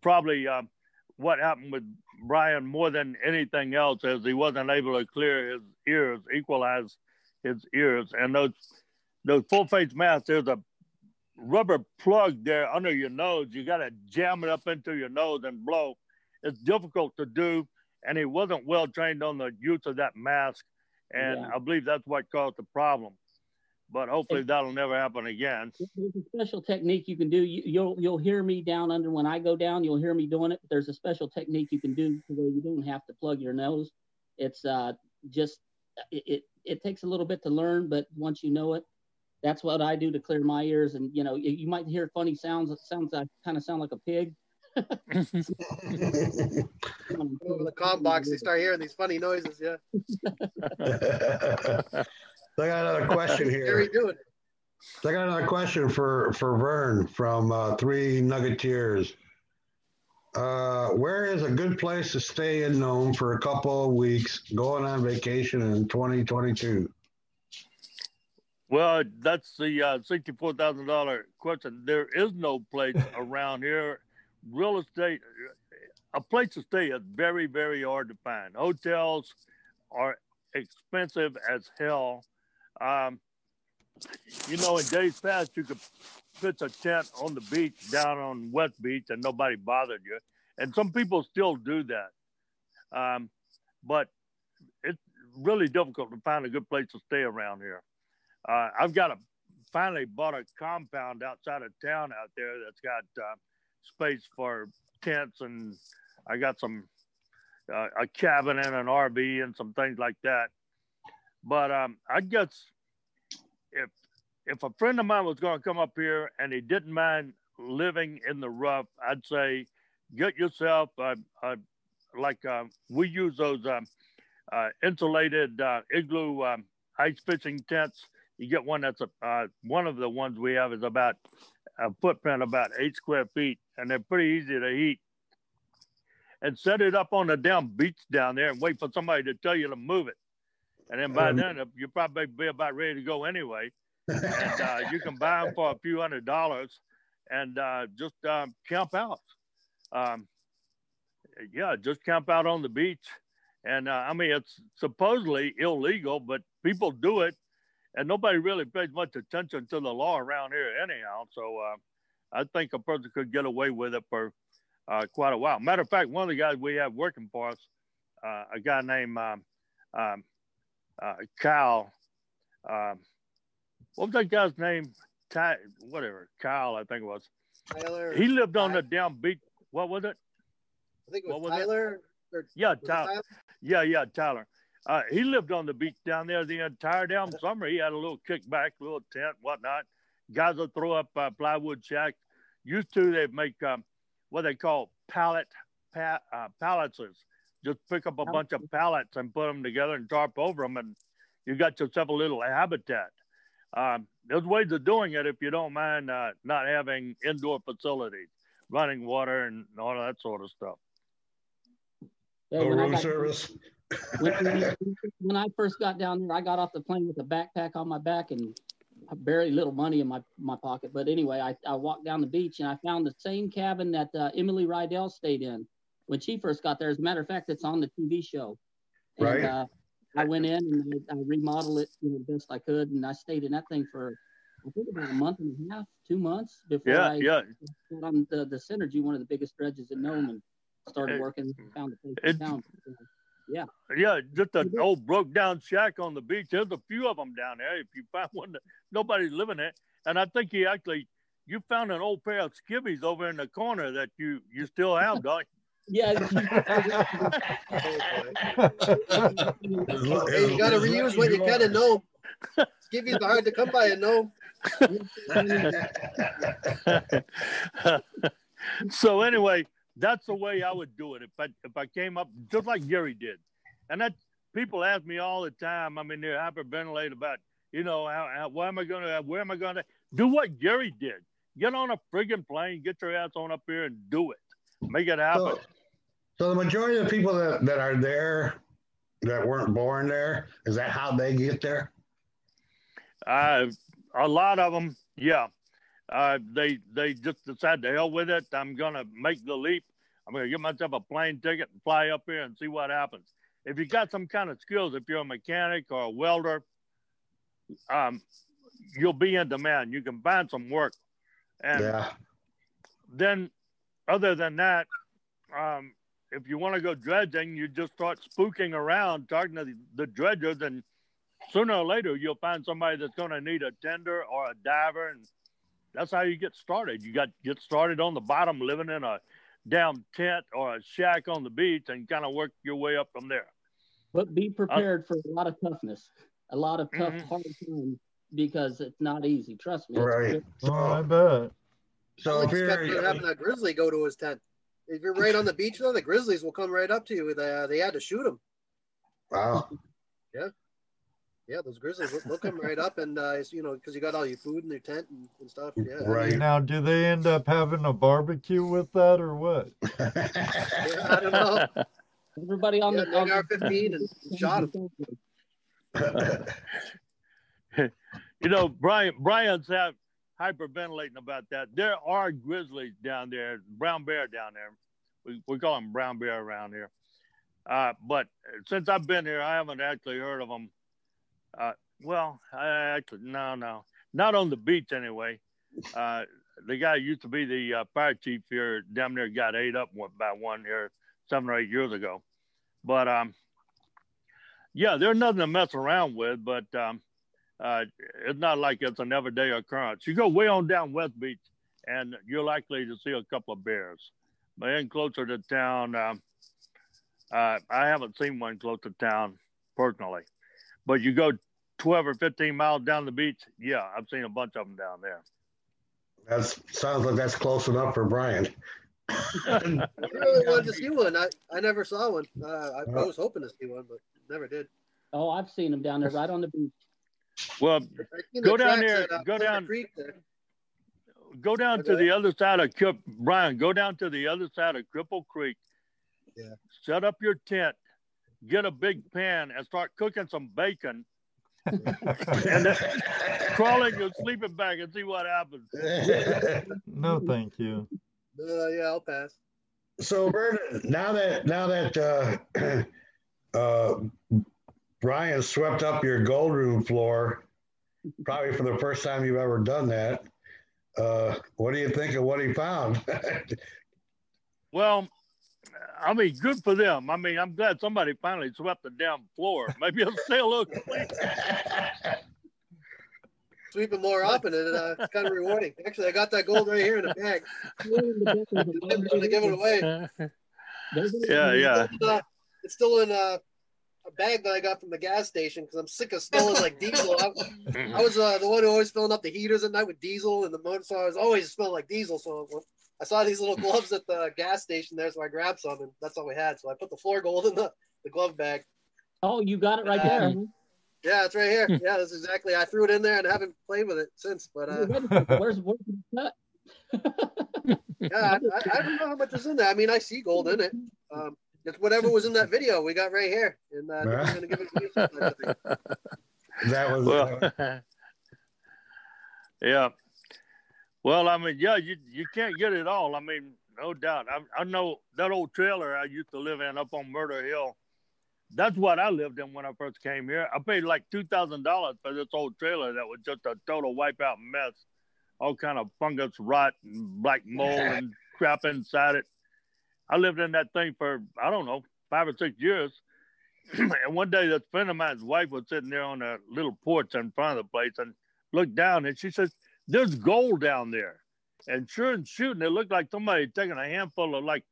probably um, what happened with Brian more than anything else is he wasn't able to clear his ears, equalize his ears. And those those full face masks, there's a rubber plug there under your nose. You got to jam it up into your nose and blow. It's difficult to do. And he wasn't well trained on the use of that mask. And Yeah. I believe that's what caused the problem. But hopefully that'll never happen again. There's a special technique you can do. You, you'll you'll hear me down under when I go down. You'll hear me doing it. But there's a special technique you can do where you don't have to plug your nose. It's uh just it, it it takes a little bit to learn, but once you know it, that's what I do to clear my ears. And you know, you, you might hear funny sounds. It sounds I kind of sound like a pig. Over the com box, they start hearing these funny noises. Yeah, I got another question Gary here. doing it. I got another question for for Vern from uh, Three Nuggeteers. Uh, where is a good place to stay in Nome for a couple of weeks going on vacation in 2022? Well, that's the uh, sixty-four thousand dollar question. There is no place around here. Real estate, a place to stay is very, very hard to find. Hotels are expensive as hell. Um, you know, in days past, you could pitch a tent on the beach down on West Beach and nobody bothered you. And some people still do that. Um, but it's really difficult to find a good place to stay around here. Uh, I've got a finally bought a compound outside of town out there that's got uh, space for tents and I got some uh, a cabin and an RV and some things like that. But um, I guess if if a friend of mine was going to come up here and he didn't mind living in the rough, I'd say get yourself uh, uh, like uh, we use those um, uh, insulated uh, igloo um, ice fishing tents. You get one that's a, uh, one of the ones we have is about a footprint about eight square feet, and they're pretty easy to heat. And set it up on the damn beach down there, and wait for somebody to tell you to move it. And then by Um, then, you'll probably be about ready to go anyway. And uh, you can buy them for a few hundred dollars, and uh, just um, camp out. Um, yeah, just camp out on the beach. And uh, I mean, it's supposedly illegal, but people do it, and nobody really pays much attention to the law around here, anyhow. So uh, I think a person could get away with it for uh, quite a while. Matter of fact, one of the guys we have working for us, uh, a guy named um, um, uh, Kyle. Um, what was that guy's name? Ty, whatever, Kyle, I think it was. Tyler. He lived on the down beach. What was it? I think it what was was it? Or, Yeah, Tyler. Tyler? Yeah, yeah, Tyler. Uh, he lived on the beach down there the entire damn summer. He had a little kickback, little tent, whatnot. Guys would throw up uh, plywood shack. Used to, they'd make um, what they call pallet pa- uh, pallets. Just pick up a bunch of pallets and put them together and tarp over them, and you got yourself a little habitat. Um, there's ways of doing it if you don't mind uh, not having indoor facilities, running water, and all that sort of stuff. Yeah, No room got- service. When, when I first got down there, I got off the plane with a backpack on my back and very little money in my, my pocket. But anyway, I, I walked down the beach and I found the same cabin that uh, Emily Riedel stayed in when she first got there. As a matter of fact, it's on the TV show. And, Right. Uh, I went in and I, I remodeled it you know, the best I could, and I stayed in that thing for I think about a month and a half, two months before Yeah, I yeah. got on the the Synergy, one of the biggest dredges in Nome, and started working. Found a place it- town. Yeah, just an old broke down shack on the beach. There's a few of them down there. If you find one that nobody's living in, and I think you actually you found an old pair of skivvies over in the corner that you you still have, don't Yeah, Hey, you gotta reuse what you can and know. Skivvies are hard to come by and know. so anyway, that's the way I would do it. If I if I came up just like Gary did, and that people ask me all the time. I mean, they're hyperventilate about you know how, how where am I going to where am I going to do what Gary did? Get on a friggin' plane, get your ass on up here and do it. Make it happen. So, so the majority of the people that, that are there that weren't born there, is that how they get there? Uh, a lot of them, yeah. Uh, they they just decide to hell with it. I'm gonna make the leap. I'm gonna get myself a plane ticket and fly up here and see what happens. If you got some kind of skills, if you're a mechanic or a welder, um, you'll be in demand. You can find some work, and yeah. then other than that, um, if you want to go dredging, you just start spooking around, talking to the, the dredgers, and sooner or later you'll find somebody that's going to need a tender or a diver, and that's how you get started. You got get started on the bottom, living in a down tent or a shack on the beach, and kind of work your way up from there. but be prepared for a lot of toughness, a lot of tough, Mhm. hard times because it's not easy. Trust me. Right. oh, I bet. so I if just got you're, done having a grizzly go to his tent. If you're right on the beach, though, the grizzlies will come right up to you. They, uh, they had to shoot him. wow. Yeah, those grizzlies will they'll come right up, and uh, you know, because you got all your food in your tent and, and stuff. Yeah, Right. Now, do they end up having a barbecue with that or what? yeah, I don't know. Everybody on Yeah, the on the- AR-15 and shot him. You know, Brian Brian's have hyperventilating about that. There are grizzlies down there, brown bear down there. We, we call them brown bear around here. Uh, but since I've been here, I haven't actually heard of them. Uh, well, I actually no, no, not on the beach anyway. Uh, the guy used to be the uh, fire chief here down there got ate up by one here seven or eight years ago. But um, yeah, they're nothing to mess around with. But um, uh, it's not like it's an everyday occurrence. You go way on down West Beach, and you're likely to see a couple of bears. But in closer to town, um, uh, I haven't seen one close to town personally. But you go 12 or 15 miles down the beach, yeah, I've seen a bunch of them down there. That sounds like that's close enough for Brian. I really wanted to see one. I, I never saw one. Uh, I, I was hoping to see one, but never did. Oh, I've seen them down there right on the beach. Well, Go down there, go down- Creek there. go down to the other side of Brian. Go down to the other side of Cripple Creek. Yeah. Set up your tent, get a big pan, and start cooking some bacon. And then crawl in your sleeping bag and see what happens. No, thank you. Uh, yeah, I'll pass. so Bert, now that now that uh, uh, Brian swept up your gold room floor, probably for the first time you've ever done that. Uh, what do you think of what he found? Well, I mean, good for them. I mean, I'm glad somebody finally swept the damn floor. Maybe it'll stay a little clean. Sweeping more up, and uh, it's kind of rewarding. Actually, I got that gold right here in a bag. I'm gonna give it away. Yeah, yeah. It's, uh, it's still in uh, a bag that I got from the gas station because I'm sick of smelling like diesel. I, I was uh, the one who always filling up the heaters at night with diesel, and the motor, so I was always smelling like diesel. So I saw these little gloves at the gas station there, so I grabbed some, and that's all we had. So I put the floor gold in the, the glove bag. Oh, you got it right there. Yeah, it's right here. Yeah, that's exactly. I threw it in there and haven't played with it since. But uh, where's where's the cut? yeah, I, I, I don't know how much is in there. I mean, I see gold in it. Um, it's whatever was in that video we got right here, and uh, Yeah. I'm gonna give it to you. sometime, I think. that was Well, yeah. Well, I mean, yeah, you you can't get it all. I mean, no doubt. I, I know that old trailer I used to live in up on Murder Hill. that's what I lived in when I first came here. I paid like two thousand dollars for this old trailer that was just a total wipeout mess, all kind of fungus, rot, and black mold and crap inside it. I lived in that thing for I don't know five or six years. and one day, this friend of mine's wife was sitting there on a little porch in front of the place and looked down, and she says, "There's gold down there." And sure and shooting, it looked like somebody taking a handful of like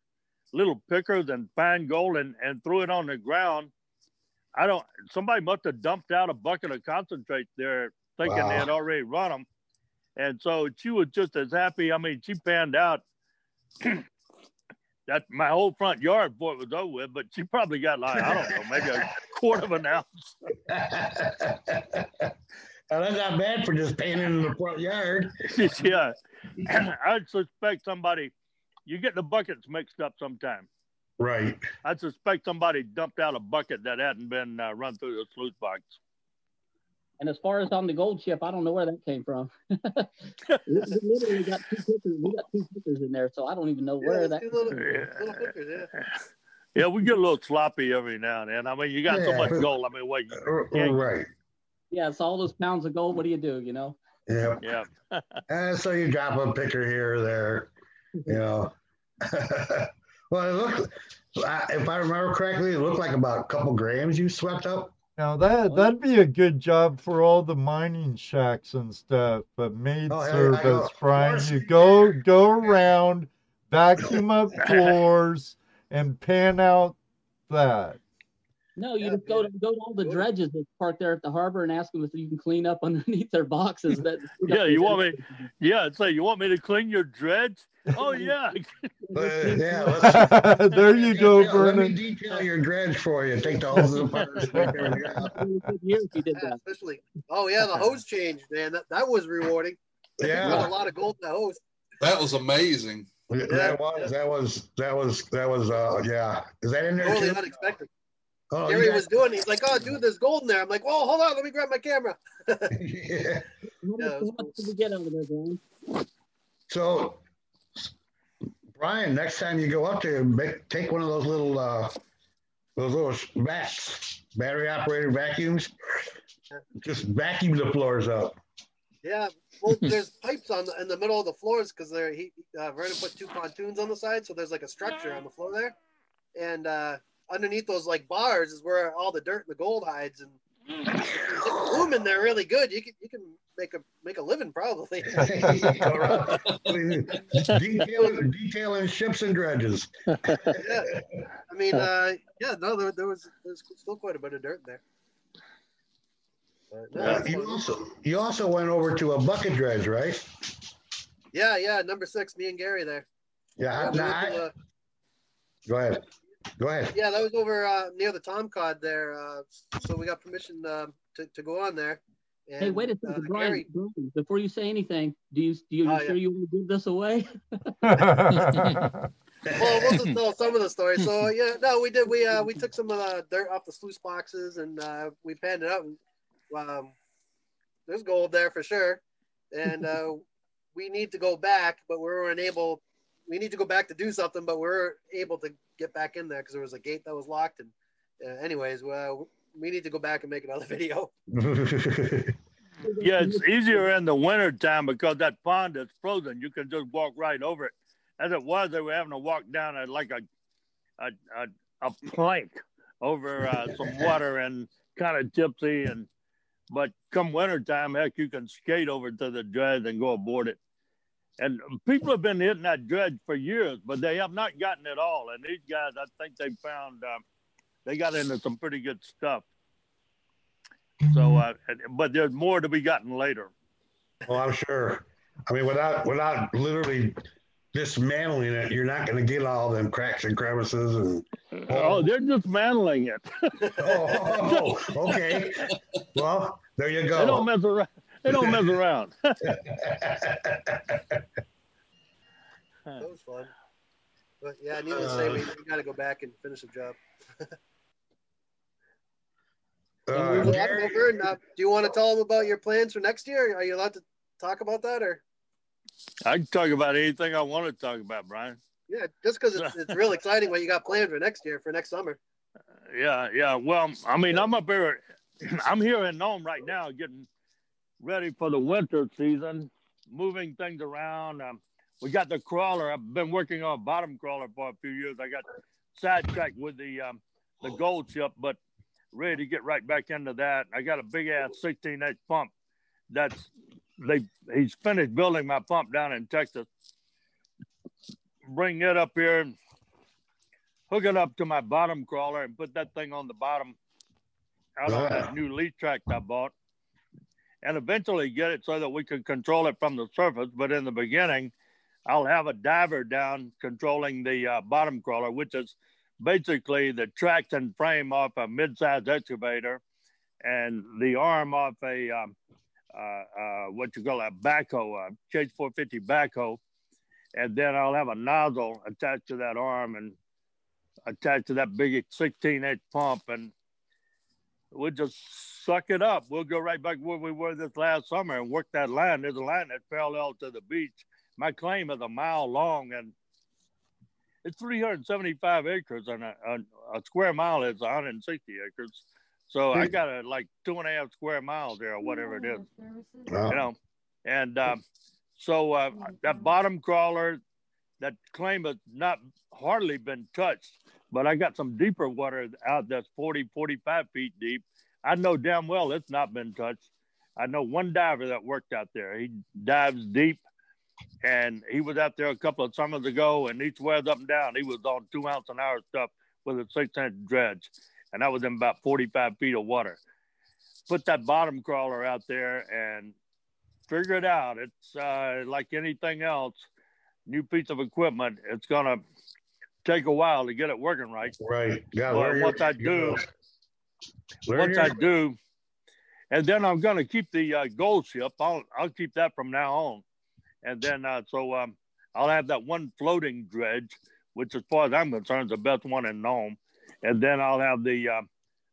little pickers and fine gold and, and threw it on the ground. I don't. Somebody must have dumped out a bucket of concentrate there, thinking Wow. they had already run them. And so she was just as happy. I mean, she panned out that my whole front yard it was over with, but she probably got like I don't know, maybe a quarter of an ounce. Now, that's not bad for just painting in the front yard. yeah, I'd suspect somebody. You get the buckets mixed up sometime. Right. I suspect somebody dumped out a bucket that hadn't been uh, run through the sluice box. And as far as on the gold chip, I don't know where that came from. we we literally got two pictures. We got two pickers in there, so I don't even know where Yeah, that. little, Yeah. little pickers, yeah. Yeah, we get a little sloppy every now and then. I mean, you got so much gold. I mean, wait, Uh, Yeah. Right. Yeah, it's all those pounds of gold. What do you do? You know. Yeah. yeah. And so you drop a picker here or there, you know. well, it looked, I- if I remember correctly, it looked like about a couple grams you swept up. Now that that'd be a good job for all the mining shacks and stuff. But maid Oh, hey, service, know. Brian, you go go around, vacuum up floors, and pan out that. No, you Yeah, just go yeah. to go to all the dredges that park there at the harbor and ask them if you can clean up underneath their boxes. That Yeah, you want me? Yeah, it's like you want me to clean your dredge? Oh yeah, Uh, yeah, there you go, yeah, let me Vernon. detail your dredge for you. Take the hoses apart. and take everything out. years you did Yeah, that. especially. Oh yeah, the hose change, man. That that was rewarding. I got Yeah, a lot of gold in that hose. That was amazing. that was that was that was that was uh yeah. Is that in there Totally too? unexpected. Oh, Gary got- was doing. He's like, "Oh, dude, there's gold in there." I'm like, "Whoa, hold on, let me grab my camera." yeah. How Yeah, much, it how was much did we get over there, Brian? So, Brian, next time you go up there, make, take one of those little, uh, those little vacs, battery operated vacuums. Just vacuum the floors up. Yeah, well, there's pipes on the, in the middle of the floors because they're he uh, Vernon put two pontoons on the side, so there's like a structure on the floor there, and uh, underneath those like bars is where all the dirt and the gold hides, and if you get room in there really good, you can you can make a make a living probably. detailing, detailing ships and dredges. yeah, I mean, uh, yeah, no, there, there was there's still quite a bit of dirt there. But, no, Uh, you fun. also you also went over to a bucket dredge, right? yeah, yeah, number six, me and Gary there. Yeah. Yeah, we now went to, I- uh, go ahead. Go ahead. Yeah, that was over uh, near the Tom Cod there. Uh, so we got permission um, to, to go on there. And, Hey, wait a second, uh, Brian, Gary, Brian, Before you say anything, do you do you Oh, sure yeah. you want to give this away? well, we'll just tell some of the stories. So yeah, no, we did. We uh, we took some of the dirt off the sluice boxes and uh, we panned it out. And um, there's gold there for sure. And uh, we need to go back, but we weren't able. We need to go back to do something, but we are able to get back in there because there was a gate that was locked. And uh, anyways, well, we need to go back and make another video. yeah. It's easier in the winter time because that pond is frozen. You can just walk right over it. As it was, they were having to walk down a, like a a, a, a plank over uh, some water and kind of tipsy and. But come winter time, heck, you can skate over to the dredge and go aboard it. And people have been hitting that dredge for years, but they have not gotten it all. And these guys, I think they found um, they got into some pretty good stuff. So, uh, but there's more to be gotten later. well, I'm sure. I mean, without without literally dismantling it, you're not going to get all them cracks and crevices and. Oh, they're dismantling it. Oh, okay. Well, there you They don't go. mess around. They don't mess around. That was fun. But yeah, needless to say, we, we got to go back and finish the job. Uh, Well, I don't Gary, uh, do you want to tell them about your plans for next year? Are you allowed to talk about that, or I can talk about anything I want to talk about, Brian. yeah, just because it's, it's real exciting what you got planned for next year, for next summer. Yeah, yeah. Well, I mean, I'm up here. I'm here in Nome right now, getting ready for the winter season, moving things around. Um, we got the crawler. I've been working on a bottom crawler for a few years. I got sidetracked with the um, the gold ship, but ready to get right back into that. I got a big ass 16 inch pump. That's they. He's finished building my pump down in Texas. Bring it up here and hook it up to my bottom crawler and put that thing on the bottom out on that new lead track I bought. And eventually get it so that we can control it from the surface. But in the beginning, I'll have a diver down controlling the uh, bottom crawler, which is basically the traction frame off a mid-sized excavator and the arm off a um, uh, uh, what you call a backhoe, a Case 450 backhoe, and then I'll have a nozzle attached to that arm and attached to that big 16 inch pump, and we'll just suck it up. We'll go right back where we were this last summer and work that line. There's a line that's parallel to the beach. My claim is a mile long and it's 375 acres and a, a, a square mile is 160 acres. So I got a like two and a half square miles there or whatever it is, Wow. you know. And um, so uh, that bottom crawler, that claim has not hardly been touched, but I got some deeper water out that's 40, 45 feet deep. I know damn well it's not been touched. I know one diver that worked out there. He dives deep and he was out there a couple of summers ago and each wears up and down. He was on two ounce an hour stuff with a six inch dredge. And I was in about 45 feet of water. Put that bottom crawler out there and figure it out. It's uh, like anything else, new piece of equipment. It's going to take a while to get it working right. Right. Yeah. Well, learn your- once I do, once your- I do, and then I'm going to keep the uh, gold ship. I'll I'll keep that from now on, and then uh, so um, I'll have that one floating dredge, which as far as I'm concerned is the best one in Nome, and then I'll have the uh,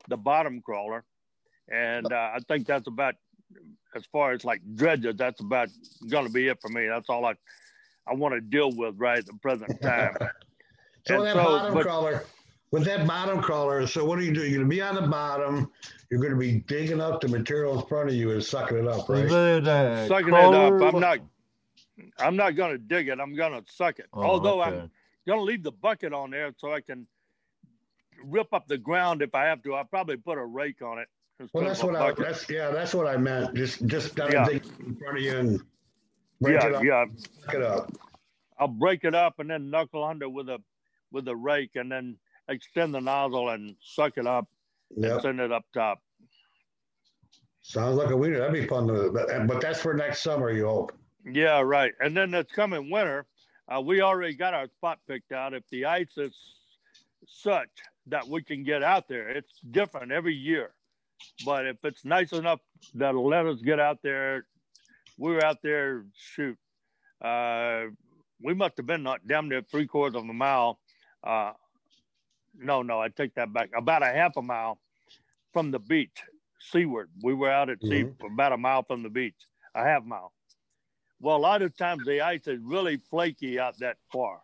the bottom crawler, and uh, I think that's about as far as like dredges. That's about going to be it for me. That's all I I want to deal with right at the present time. So And that so, bottom but- crawler, with that bottom crawler, so what are you doing? You're gonna be on the bottom. You're gonna be digging up the material in front of you and sucking it up, right? Is it sucking crawler? it up. I'm not. I'm not going to dig it. I'm going to suck it. Oh, Although okay. I'm going to leave the bucket on there so I can rip up the ground if I have to. I'll probably put a rake on it. Well, that's a what I. That's yeah. That's what I meant. Just just gotta Yeah. dig in front of you and break it yeah, up. yeah. Suck it up. I'll break it up and then knuckle under with a with a rake and then extend the nozzle and suck it up and send it up top. Sounds like a winner. That'd be fun. To, but, but that's for next summer. You hope. Yeah, right. And then this coming winter, uh, we already got our spot picked out. If the ice is such that we can get out there, it's different every year. But if it's nice enough that'll let us get out there, we're out there. Shoot, uh, we must have been not damn near three quarters of a mile. Uh, no, no, I take that back. About a half a mile from the beach seaward. We were out at sea Mhm. about a mile from the beach, a half mile. Well, a lot of times the ice is really flaky out that far.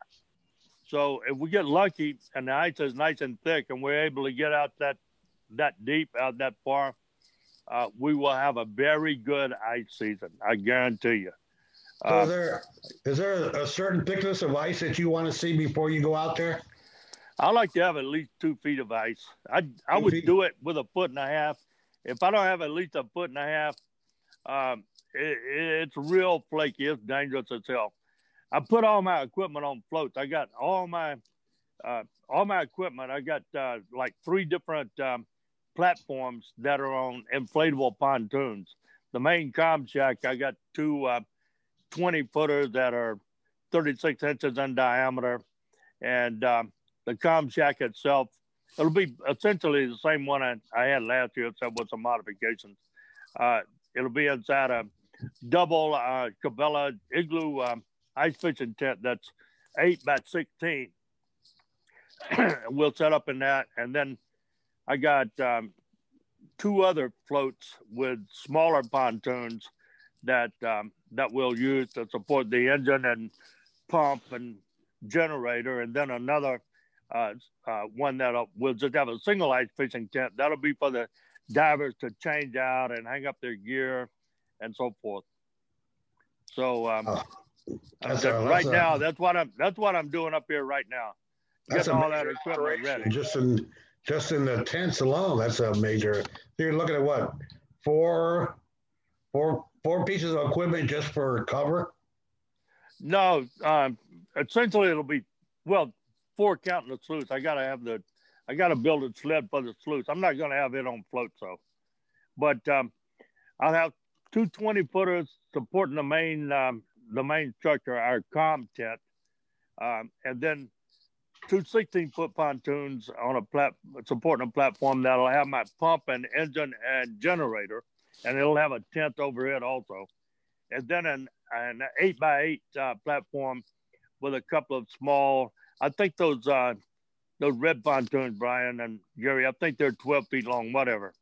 So if we get lucky and the ice is nice and thick and we're able to get out that that deep out that far, uh, we will have a very good ice season. I guarantee you. So Uh, is there is there a certain thickness of ice that you want to see before you go out there? I like to have at least two feet of ice. I I Two would feet. do it with a foot and a half. If I don't have at least a foot and a half, um, it, it's real flaky. It's dangerous as hell. I put all my equipment on floats. I got all my uh, all my equipment. I got uh, like three different um, platforms that are on inflatable pontoons. The main com shack, I got two uh, 20 footers that are 36 inches in diameter, and um, the com shack itself, it'll be essentially the same one I, I had last year, except with some modifications. Uh, it'll be inside a double uh, Cabela igloo um, ice fishing tent that's eight by 16. we'll set up in that. And then I got um, two other floats with smaller pontoons that um, that we'll use to support the engine and pump and generator, and then another uh, uh, one that we'll just have a single ice fishing tent. That'll be for the divers to change out and hang up their gear and so forth. So um, oh, that's a, right that's now, a, that's what I'm that's what I'm doing up here right now. Getting all that equipment ready. Just in just in the tents alone, that's a major. You're looking at what four, four, four pieces of equipment just for cover. No, um, essentially it'll be well four counting the sluice. I gotta have the, I gotta build a sled for the sluice. I'm not gonna have it on float, so, but um, I'll have two 20 footers supporting the main um, the main structure, our com tent, um, and then two 16 foot pontoons on a plat supporting a platform that'll have my pump and engine and generator, and it'll have a tent over it also, and then an an eight by eight uh, platform with a couple of small. I think those uh, those red pontoons, Brian and Jerry, I think they're 12 feet long, whatever.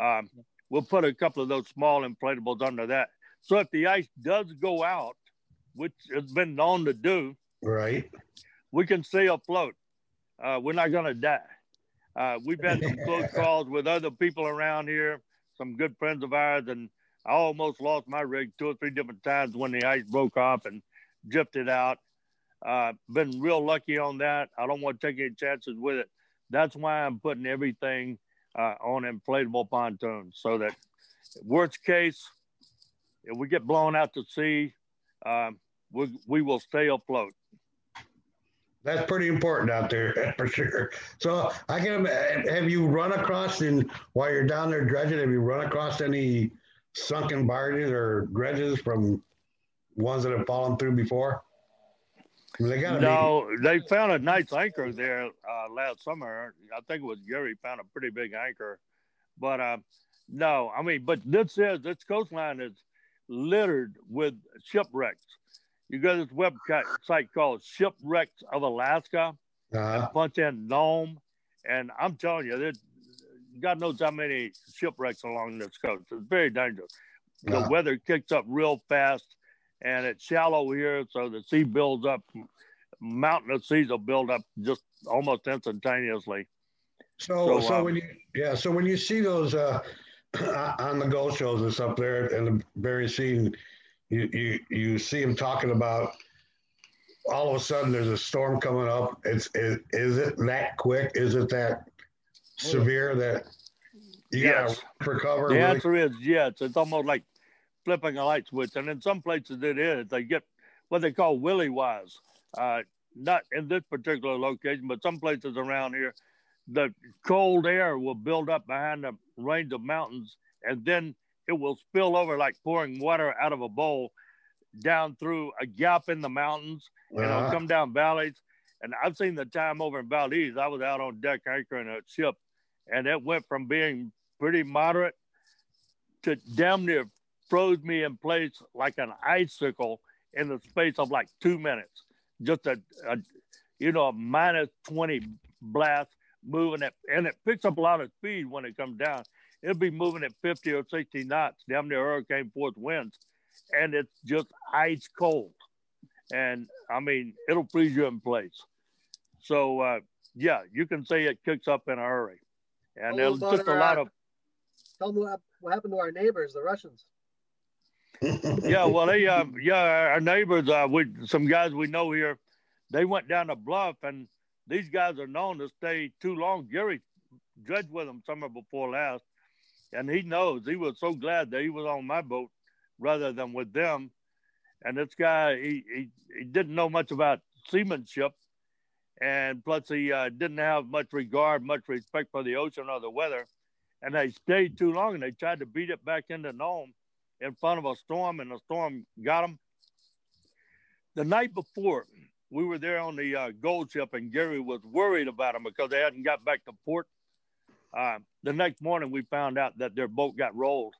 Um, we'll put a couple of those small inflatables under that. So if the ice does go out, which has been known to do, right, we can stay afloat. Uh, we're not going to die. Uh, we've had some close calls with other people around here, some good friends of ours, and I almost lost my rig two or three different times when the ice broke off and drifted out. Uh, been real lucky on that. I don't want to take any chances with it. That's why I'm putting everything uh, on inflatable pontoons so that worst case, if we get blown out to sea, um, we, we will stay afloat. That's pretty important out there for sure. So I can have you run across in while you're down there dredging, have you run across any sunken barges or dredges from ones that have fallen through before? I mean, they got no, be... they found a nice anchor there uh, last summer. I think it was Gary found a pretty big anchor, but uh, no, I mean, but this is this coastline is littered with shipwrecks. You go to this website called Shipwrecks of Alaska, uh-huh. punch in Nome, and I'm telling you, there's God knows how many shipwrecks along this coast. It's very dangerous. The uh-huh. weather kicks up real fast, and it's shallow here, so the sea builds up. Mountainous seas will build up just almost instantaneously. So, so, so um, when you yeah, so when you see those uh, on the gold shows and stuff there, in the various scene, you you you see them talking about all of a sudden there's a storm coming up. It's is, is it that quick? Is it that severe that you yes. got to recover? The really? answer is yes. It's almost like flipping a light switch, and in some places it is. They get what they call williwaws. Uh, not in this particular location, but some places around here, the cold air will build up behind the range of mountains, and then it will spill over like pouring water out of a bowl down through a gap in the mountains, and uh-huh. it'll come down valleys. And I've seen the time over in Valdez. I was out on deck anchoring a ship, and it went from being pretty moderate to damn near froze me in place like an icicle in the space of like two minutes. Just a, a you know, a minus 20 blast moving it, and it picks up a lot of speed when it comes down. It'll be moving at 50 or 60 knots, damn near hurricane force winds, and it's just ice cold. And I mean, it'll freeze you in place. So, uh, yeah, you can say it kicks up in a hurry. And there's just a lot of. Tell me what happened to our neighbors, the Russians. Yeah, well, they, uh, yeah, our neighbors, uh, we some guys we know here, they went down the bluff, and these guys are known to stay too long. Gary dredged with them summer before last, and he knows he was so glad that he was on my boat rather than with them. And this guy, he he, he didn't know much about seamanship, and plus he uh, didn't have much regard, much respect for the ocean or the weather. And they stayed too long, and they tried to beat it back into Nome in front of a storm, and the storm got them. The night before, we were there on the uh, gold ship, and Gary was worried about them because they hadn't got back to port. Uh, the next morning, we found out that their boat got rolled.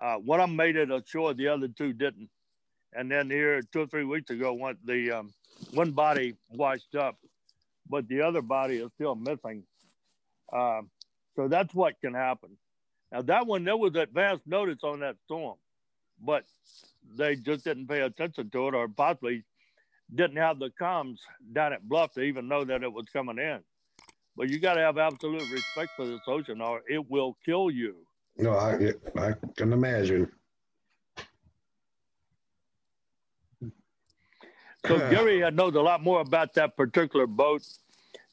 Uh, one of them made it ashore, the other two didn't. And then here, two or three weeks ago, one the um, one body washed up, but the other body is still missing. Uh, so that's what can happen. Now that one, there was advance notice on that storm, but they just didn't pay attention to it, or possibly didn't have the comms down at Bluff to even know that it was coming in. But you got to have absolute respect for this ocean, or it will kill you. No, I I can imagine. So Gary knows a lot more about that particular boat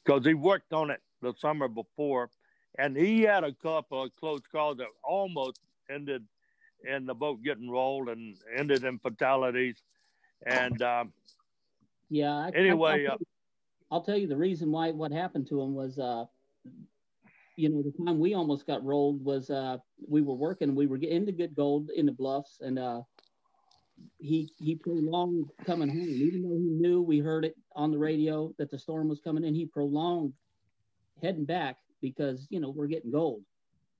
because he worked on it the summer before, and he had a couple of close calls that almost ended in the boat getting rolled and ended in fatalities. And um, Yeah. I, Anyway, I, will tell, you- I'll tell you the reason why what happened to him was, uh, you know, the time we almost got rolled was uh, we were working, we were getting into good gold in the bluffs, and uh, he he prolonged coming home, even though he knew we heard it on the radio that the storm was coming in. He prolonged heading back because you know we're getting gold,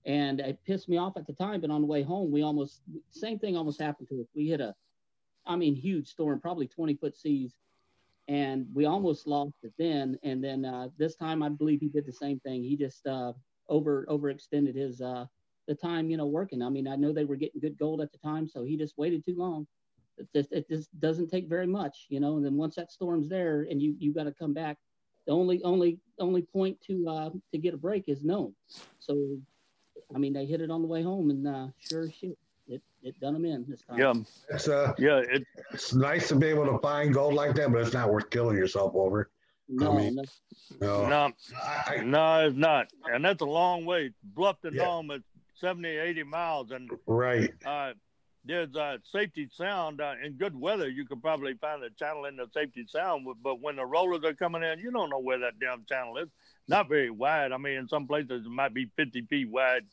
and it pissed me off at the time. But on the way home, we almost same thing almost happened to us. We hit a, I mean, huge storm, probably twenty foot seas and we almost lost it then. And then uh, this time, I believe he did the same thing. He just uh, over overextended his uh, the time, you know, working. I mean, I know they were getting good gold at the time, so he just waited too long. It just it just doesn't take very much, you know. And then once that storm's there, and you you got to come back. The only only only point to uh, to get a break is Nome. So, I mean, they hit it on the way home, and uh, sure as shit, it it done them in this time. yeah, It's uh, yeah, it, it's nice to be able to find gold like that, but it's not worth killing yourself over. No, mean- no, No, no, I, I- no, it's not. And that's a long way. Bluff to Yeah. Nome is 70, 80 miles. And right. uh, there's a safety sound uh, in good weather. You could probably find a channel in the safety sound, but when the rollers are coming in, you don't know where that damn channel is. Not very wide. I mean, in some places it might be 50 feet wide.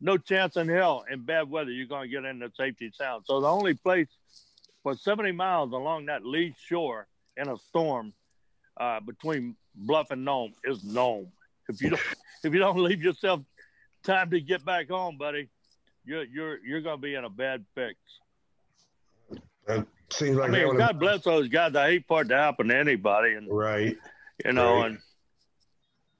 No chance in hell in bad weather you're going to get in the safety sound. So the only place for 70 miles along that lee shore in a storm uh, between Bluff and Nome is Nome. If you don't, if you don't leave yourself time to get back home, buddy, you're you're you're gonna be in a bad fix. That seems like I mean, God bless those guys. I hate for it to happen to anybody, and right. you know, Right. and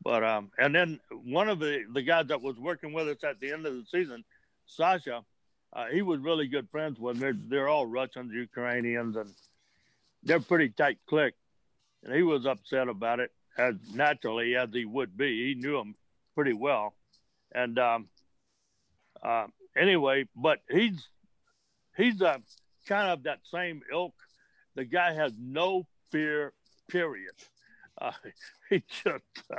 but um, and then one of the the guys that was working with us at the end of the season, Sasha, uh, he was really good friends with. Them. They're, they're all Russians, Ukrainians, and they're pretty tight clique. And he was upset about it, as naturally as he would be. He knew them pretty well, and um, uh, anyway, but he's he's uh, kind of that same ilk. The guy has no fear, period. Uh, he just uh,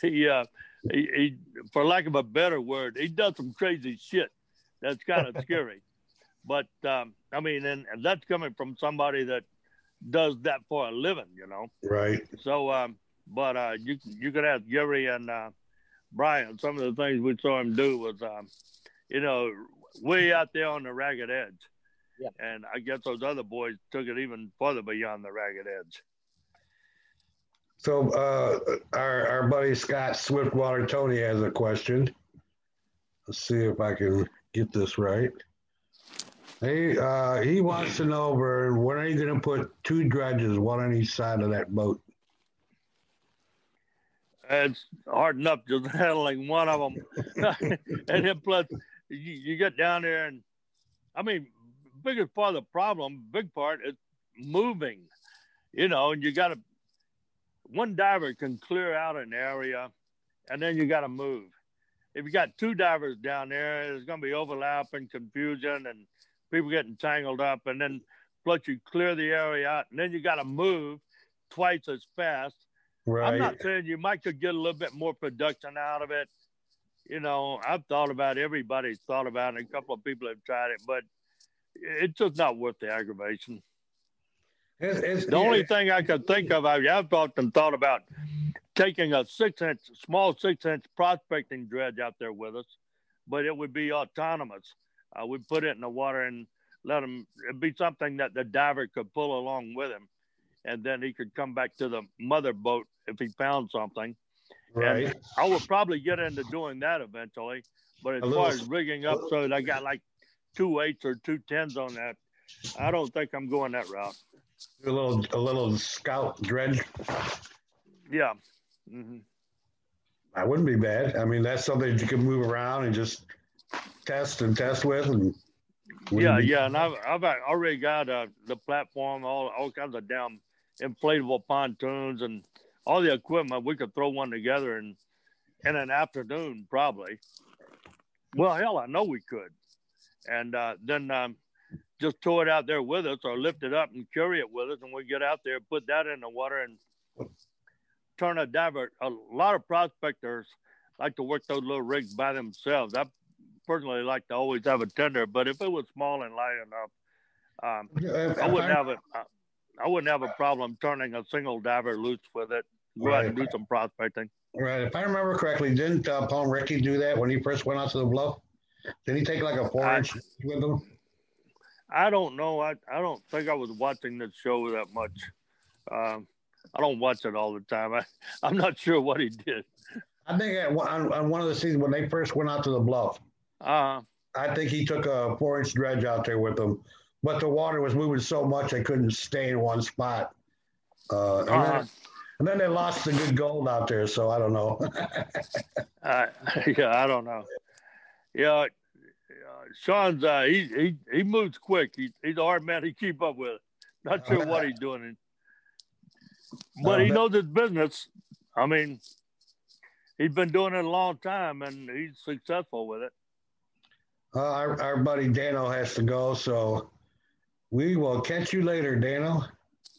he, uh, he he for lack of a better word, he does some crazy shit. That's kind of scary. But um, I mean, and, and that's coming from somebody that does that for a living, you know. Right. So, um, but uh, you you could ask Gary and uh, Brian. Some of the things we saw him do was, um, you know, way out there on the ragged edge. Yeah. And I guess those other boys took it even further beyond the ragged edge. So uh, our our buddy Scott Swiftwater Tony has a question. Let's see if I can get this right. He uh, he wants to know, Vern, when are you going to put two dredges, one on each side of that boat? It's hard enough just handling one of them, and then plus you, you get down there and, I mean, biggest part of the problem, big part is moving, you know, and you got to. One diver can clear out an area, and then you got to move. If you got two divers down there, there's going to be overlap and confusion, and people getting tangled up, and then plus you clear the area out, and then you got to move twice as fast. Right. I'm not saying you might could get a little bit more production out of it. You know, I've thought about it, everybody's thought about it. A couple of people have tried it, but it's just not worth the aggravation. It's- it's- The only thing I could think of, I- I've often thought about taking a six inch, small six inch prospecting dredge out there with us, but it would be autonomous. Uh, we'd put it in the water and let him, it'd be something that the diver could pull along with him. And then he could come back to the mother boat if he found something. Right. I would probably get into doing that eventually. But as far as rigging up so that I got like two eights or two tens on that, I don't think I'm going that route. A little a little scout dredge. Yeah. Mm-hmm. That wouldn't be bad. I mean, that's something that you can move around and just test and test with. And Yeah, be- yeah, and I've I've already got uh, the platform, all all kinds of damn inflatable pontoons and all the equipment. We could throw one together in in an afternoon, probably. Well, hell, I know we could, and uh, then um, just tow it out there with us, or lift it up and carry it with us, and we get out there, put that in the water, and turn a diver. A lot of prospectors like to work those little rigs by themselves. I personally like to always have a tender, but if it was small and light enough, um, I wouldn't have it. I wouldn't have a problem turning a single diver loose with it. Go out and do some prospecting. Right. If I remember correctly, didn't uh, Pomrenke do that when he first went out to the bluff? Did he take like a four inch with him? I don't know. I, I don't think I was watching the show that much. Um, I don't watch it all the time. I, I'm not sure what he did. I think at, on, on one of the seasons when they first went out to the bluff, uh, I think he took a four inch dredge out there with him, but the water was moving so much they couldn't stay in one spot. Uh, and, uh, then, and, then, they lost the good gold out there, so I don't know. uh, yeah, I don't know. Yeah, uh, Shawn's uh, he he he moves quick. He, he's a hard man to keep up with. Not sure what he's doing, but he knows his business. I mean, he's been doing it a long time and he's successful with it. Uh, our, our buddy Dano has to go, so we will catch you later, Dano.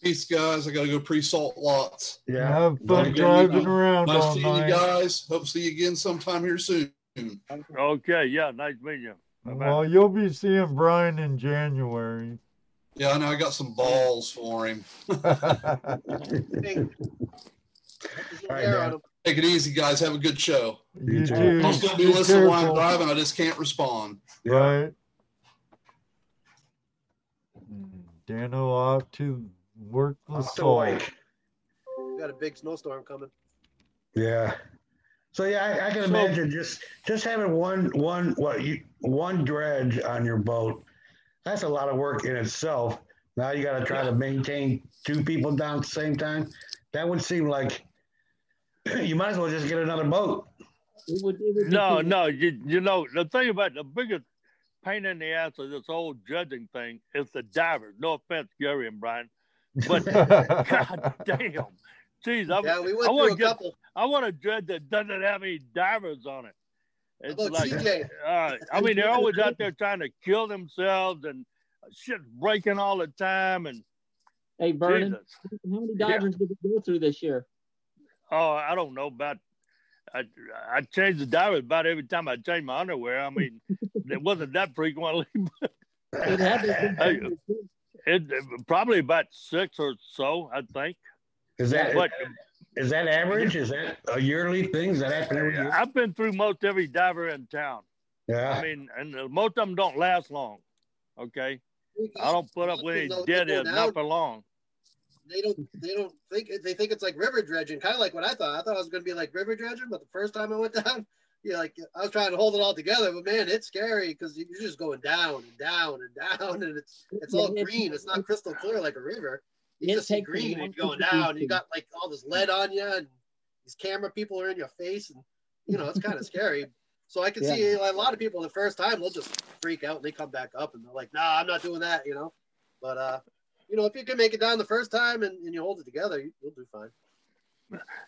Peace, guys. I got to go pre-salt lots. Yeah, have fun driving around. Nice all seeing night. you guys. Hope to see you again sometime here soon. Okay, yeah, nice meeting you. Bye-bye. Well, you'll be seeing Brian in January. Yeah, I know. I got some balls for him. right. Take it easy, guys. Have a good show. you too. too. I'm still be Be listening while I'm driving. I just can't respond. Right. Dano off to work the Off to salt. Wake. We got a big snowstorm coming. Yeah. So yeah, I, I can So- imagine just just having one one what you one dredge on your boat. That's a lot of work in itself. Now you got to try to maintain two people down at the same time. That would seem like you might as well just get another boat. It would, it would No, no, you, you know, the thing about the biggest pain in the ass of this whole dredging thing is the divers. No offense, Gary and Brian, but god damn. Jeez, I, Yeah, we I wanna a get- couple. I want a dredge that doesn't have any divers on it. It's like, CJ? uh, I mean, they're always out there trying to kill themselves and shit's breaking all the time. And Hey, Vernon, Jesus. how many divers did we go through this year? Oh, I don't know about. I I change the divers about every time I change my underwear. I mean, it wasn't that frequently. But It had to have Hey, been It, probably about six or so, I think. Is that But is that average? Is that a yearly thing? Does that happen every year? I've been through most every diver in town. Yeah. I mean, and uh, most of them don't last long. Okay, I don't put up with any deadheads, not for long. They don't. They don't think. They think it's like river dredging, kind of like what I thought. I thought it was going to be like river dredging, but the first time I went down, yeah, like I was trying to hold it all together, but man, it's scary because you're just going down and down and down, and it's it's all Yeah, green. It's not crystal clear like a river. You just see green and you're going down. And you got like all this lead on you, and these camera people are in your face, and you know it's kind of scary. So I can Yeah. see a lot of people the first time they'll just freak out and they come back up and they're like, "Nah, I'm not doing that," you know. But uh, you know, if you can make it down the first time and, and you hold it together, you, you'll do fine.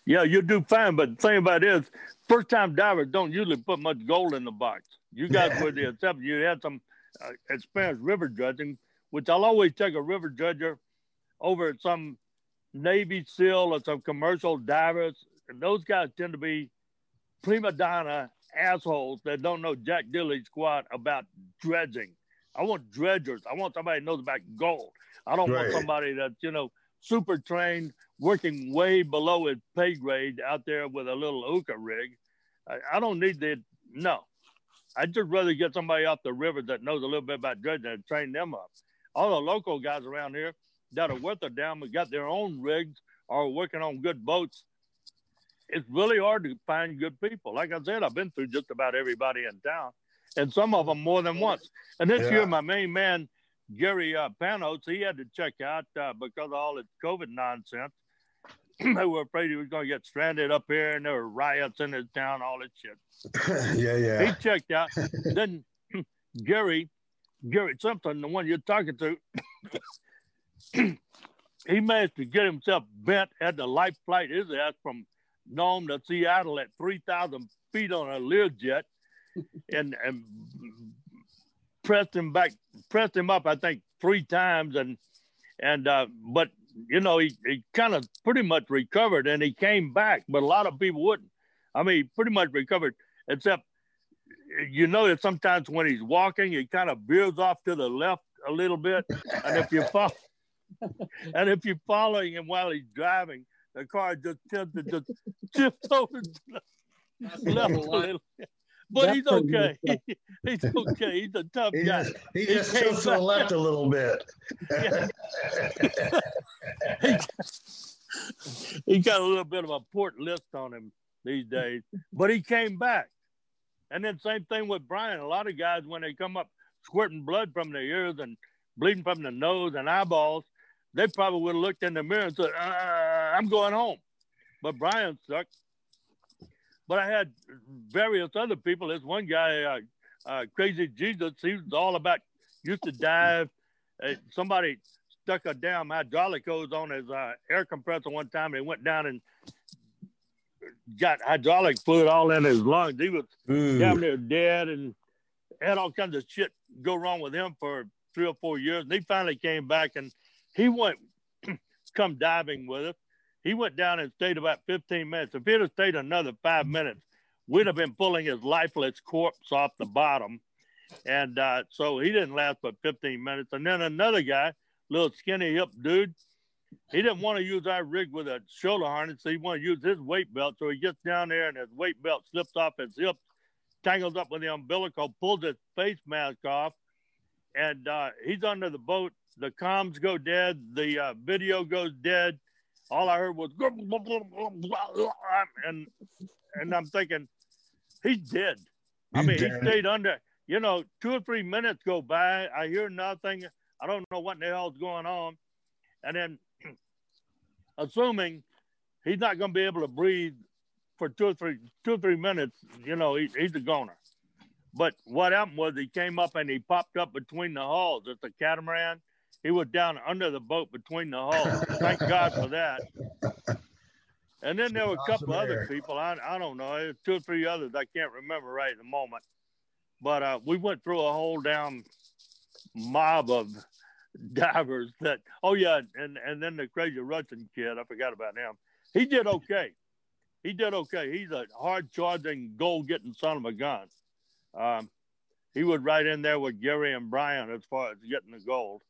Yeah, you do fine, but the thing about it is, first time divers don't usually put much gold in the box. You guys Yeah. were the exception. You had some uh, experienced river dredging, which I'll always take a river dredger over at some Navy SEAL or some commercial divers. And those guys tend to be prima donna assholes that don't know jack dilly squat about dredging. I want dredgers. I want somebody who knows about gold. I don't Right. want somebody that, you know, super trained, working way below his pay grade out there with a little hookah rig. I, I don't need the, no. I'd just rather get somebody off the river that knows a little bit about dredging and train them up. All the local guys around here that are worth a damn and got their own rigs or working on good boats. It's really hard to find good people. Like I said, I've been through just about everybody in town, and some of them more than once. And this Yeah. year, my main man, Gary uh, Panos, he had to check out uh, because of all this COVID nonsense. they were afraid he was going to get stranded up here, and there were riots in his town, all this shit. yeah, yeah. He checked out. then Gary, Gary Simpson, the one you're talking to, he managed to get himself bent, had the life flight his ass from Nome to Seattle at 3,000 feet on a Learjet and, and pressed him back, pressed him up, I think, three times. And, and, uh, but, you know, he, he kind of pretty much recovered and he came back, but a lot of people wouldn't. I mean, pretty much recovered, except you know that sometimes when he's walking, he kind of veers off to the left a little bit. And if you follow, and if you're following him while he's driving, the car just tends to just shift over to the left a little. But he's okay. he's okay. He's a tough He guy. just, he He just came tilts to the left a little bit. Yeah. he got a little bit of a port list on him these days, but he came back. And then same thing with Brian. A lot of guys when they come up squirting blood from their ears and bleeding from the nose and eyeballs, they probably would have looked in the mirror and said, uh, "I'm going home." But Brian stuck. But I had various other people. There's one guy, uh, uh, Crazy Jesus. He was all about used to dive. Uh, somebody stuck a damn hydraulic hose on his uh, air compressor one time. and went down and got hydraulic fluid all in his lungs. He was Ooh. damn near dead and had all kinds of shit go wrong with him for three or four years. And he finally came back and he went come diving with us. He went down and stayed about 15 minutes. If he'd have stayed another five minutes, we'd have been pulling his lifeless corpse off the bottom. And uh, so he didn't last but 15 minutes. And then another guy, little skinny hip dude, he didn't want to use our rig with a shoulder harness. So he wanted to use his weight belt. So he gets down there and his weight belt slips off his hips, tangles up with the umbilical, pulls his face mask off, and uh, he's under the boat. The comms go dead. The uh, video goes dead. All I heard was and and I'm thinking he's dead. I mean, he stayed under. You know, two or three minutes go by. I hear nothing. I don't know what the hell's going on. And then, assuming he's not going to be able to breathe for two or three two or three minutes, you know, he, he's a goner. But what happened was he came up and he popped up between the hulls. It's a catamaran. He was down under the boat between the hulls. Thank God for that. And then there were a couple Awesome other air. people. I, I don't know, two or three others I can't remember right at the moment. But uh, we went through a whole damn mob of divers that. Oh yeah, and and then the crazy Russian kid. I forgot about him. He did okay. He did okay. He's a hard charging, goal getting son of a gun. Um, he was right in there with Gary and Brian as far as getting the gold.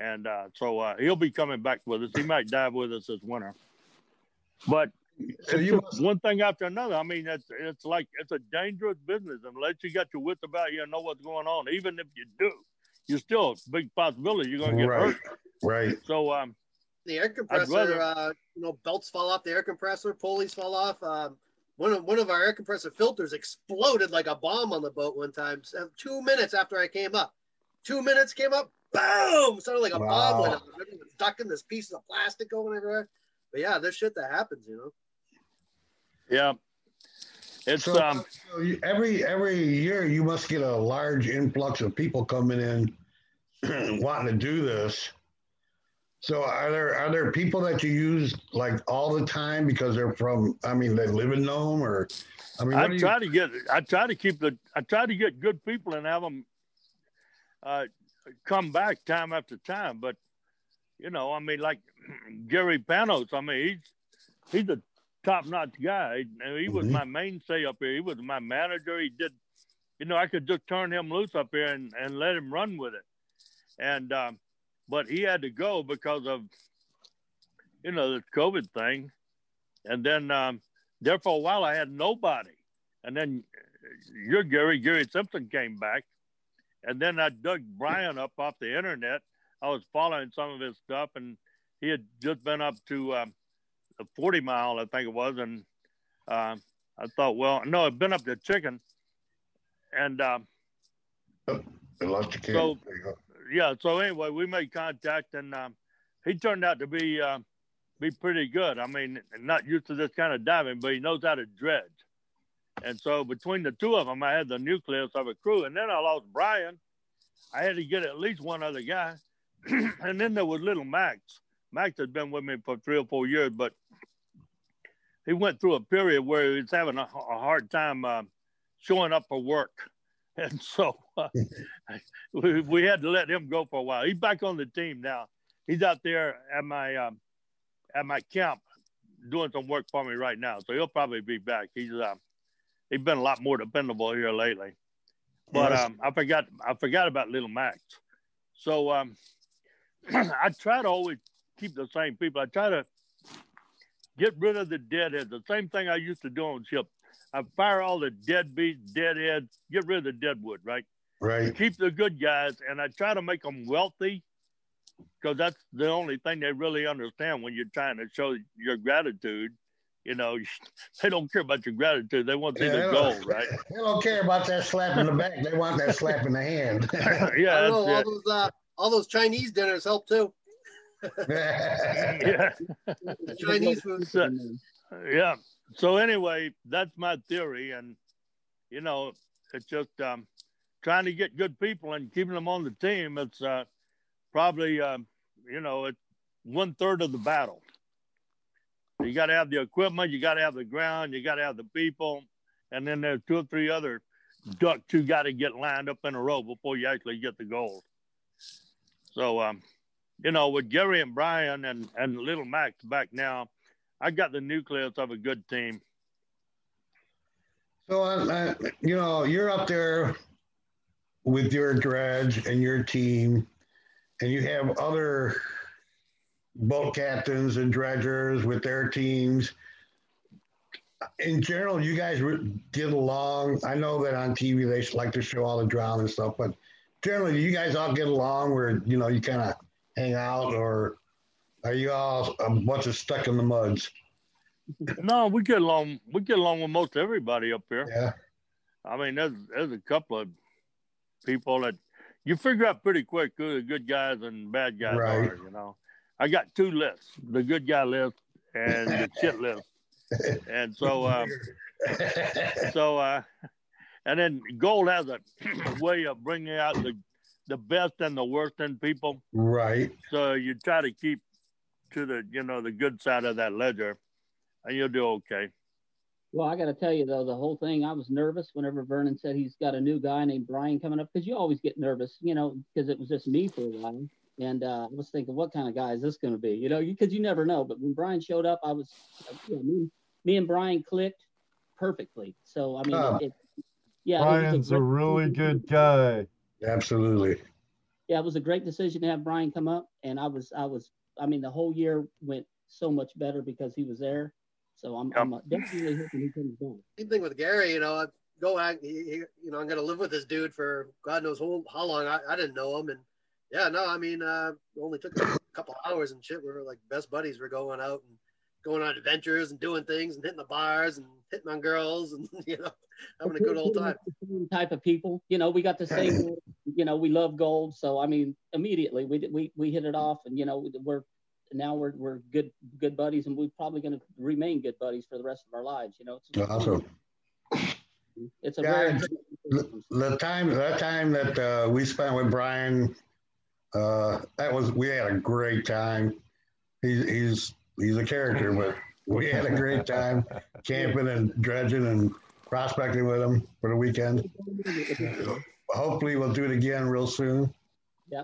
And uh, so uh, he'll be coming back with us. He might dive with us this winter. But So you just one thing after another. I mean, it's it's like it's a dangerous business unless you got your wits about you and know what's going on. Even if you do, you're still a big possibility you're going to get right, hurt. right. So um, The air compressor, rather- uh, you know, belts fall off the air compressor, pulleys fall off. Um, one of one of our air compressor filters exploded like a bomb on the boat one time. Two minutes after I came up, two minutes came up, boom! Sounded like a bomb Wow. went off. Everyone was ducking this piece of plastic going everywhere. But yeah, there's shit that happens, you know. yeah, it's So, um, so you, every every year you must get a large influx of people coming in wanting to do this. So are there are there people that you use like all the time because they're from I mean they live in Nome or I mean I do you- try to get I try to keep the I try to get good people and have them uh, come back time after time. But you know, I mean, like Gary Panos, I mean, he's he's a top notch guy. And he was Mhm. my mainstay up here. He was my manager. He did, you know, I could just turn him loose up here and, and let him run with it. And um, but he had to go because of you know the COVID thing. And then um, there for a while I had nobody. And then your Gary, Gary Simpson came back. And then I dug Brian up off the internet. I was following some of his stuff, and he had just been up to um, 40 mile, I think it was. And um, I thought, well, no, I've been up to Chicken. And um, I lost your kid. So- There you go. yeah, so anyway, we made contact, and um, he turned out to be uh, be pretty good. I mean, not used to this kind of diving, but he knows how to dredge. And so between the two of them, I had the nucleus of a crew, and then I lost Brian. I had to get at least one other guy, and then there was Little Max. Max has been with me for three or four years, but he went through a period where he was having a, a hard time uh, showing up for work. And so uh, we, we had to let him go for a while. He's back on the team now. He's out there at my um, at my camp doing some work for me right now. So he'll probably be back. He's uh, he's been a lot more dependable here lately. But um, I forgot I forgot about little Max. So um, I try to always keep the same people. I try to get rid of the deadheads. The same thing I used to do on ship. I fire all the deadbeats, deadheads, get rid of the deadwood, right? Right. Keep the good guys, and I try to make them wealthy because that's the only thing they really understand when you're trying to show your gratitude. You know, they don't care about your gratitude; they want to see Yeah, the they goal, right? They don't care about that slap in the back. They want that slap in the hand. yeah, I know, all those uh, all those Chinese dinners help too. Yeah. Chinese food. So- yeah. So anyway, that's my theory, and you know, it's just um, trying to get good people and keeping them on the team. It's uh, probably um, you know it's one third of the battle. You got to have the equipment, you got to have the ground, you got to have the people, and then there's two or three other ducks you got to get lined up in a row before you actually get the gold. So um, you know, with Gary and Brian and and little Max back now. I got the nucleus of a good team. So, you know, you're up there with your dredge and your team, and you have other boat captains and dredgers with their teams. In general, you guys get along. I know that on TV they like to show all the drama and stuff, but generally, do you guys all get along where you know you kind of hang out, or are you all a bunch of stuck in the muds? No, we get along. We get along with most everybody up here. Yeah. I mean, there's there's a couple of people that you figure out pretty quick who the good guys and bad guys Right. are. You know, I got two lists: the good guy list and the shit list. And so, um, so, uh, and then Gold has a way of bringing out the the best and the worst in people. right. So you try to keep to the you know the good side of that ledger, and you'll do okay. Well, I got to tell you though, the whole thing, I was nervous whenever Vernon said he's got a new guy named Brian coming up because you always get nervous, you know, because it was just me for a while. And uh, I was thinking, what kind of guy is this going to be? You know, because you never know. But when Brian showed up, I was, you know, me, me and Brian clicked perfectly. So I mean, Oh. it, it, yeah, it was Brian's a great really good guy. Absolutely. yeah, it was a great decision to have Brian come up, and I was, I was, I mean, the whole year went so much better because he was there. So I'm, I'm uh, definitely hoping he comes back. Same thing with Gary. You know, I go out. He, he, you know, I'm gonna live with this dude for God knows how long. I, I didn't know him, and yeah, no, I mean, uh, it only took a couple hours and shit. We were like best buddies. We're going out and going on adventures and doing things and hitting the bars and hitting on girls and you know having a good old time. Type of people, you know, we got the same, you know, we love gold. So I mean, immediately we we we hit it off, and you know, we're now we're we're good good buddies, and we're probably going to remain good buddies for the rest of our lives. You know, it's Awesome. it's a Yeah, very The, the time that time that uh, we spent with Brian, uh, that was we had a great time. He's he's he's a character, but we had a great time camping and dredging and prospecting with him for the weekend. Hopefully, we'll do it again real soon. Yeah,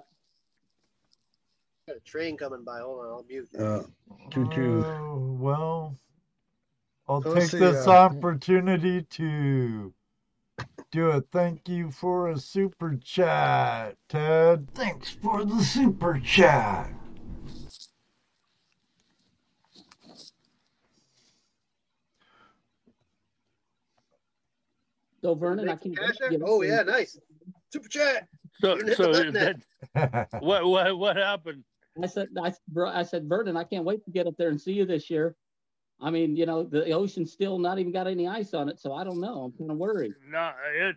got a train coming by. Hold on, I'll mute. Uh, Choo choo. Oh, well, I'll So take see, this uh, opportunity to do a thank you for a super chat, Ted. Thanks for the super chat. So Vernon, I can't. cash wait to there? get Oh yeah, nice. Super chat. So, so that, what what what happened? I said, I, bro, I said, Vernon, I can't wait to get up there and see you this year. I mean, you know, the ocean's still not even got any ice on it, so I don't know. I'm kind of worried. No, it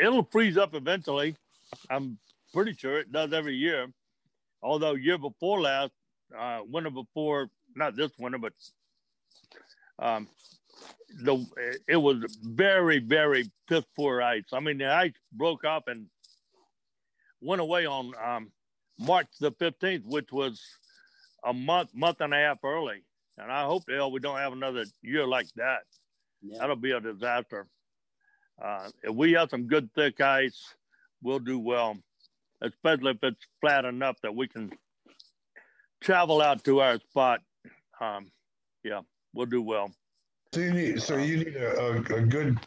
it'll freeze up eventually. I'm pretty sure it does every year. Although year before last, uh, winter before, not this winter, but um, the it was very very piss poor ice. I mean, the ice broke up and went away on um, March the fifteenth, which was a month, month and a half early. And I hope hell we don't have another year like that. Yeah. That'll be a disaster. Uh, if we have some good thick ice, we'll do well, especially if it's flat enough that we can travel out to our spot. Um, yeah, we'll do well. So you need, so you need a, a, a good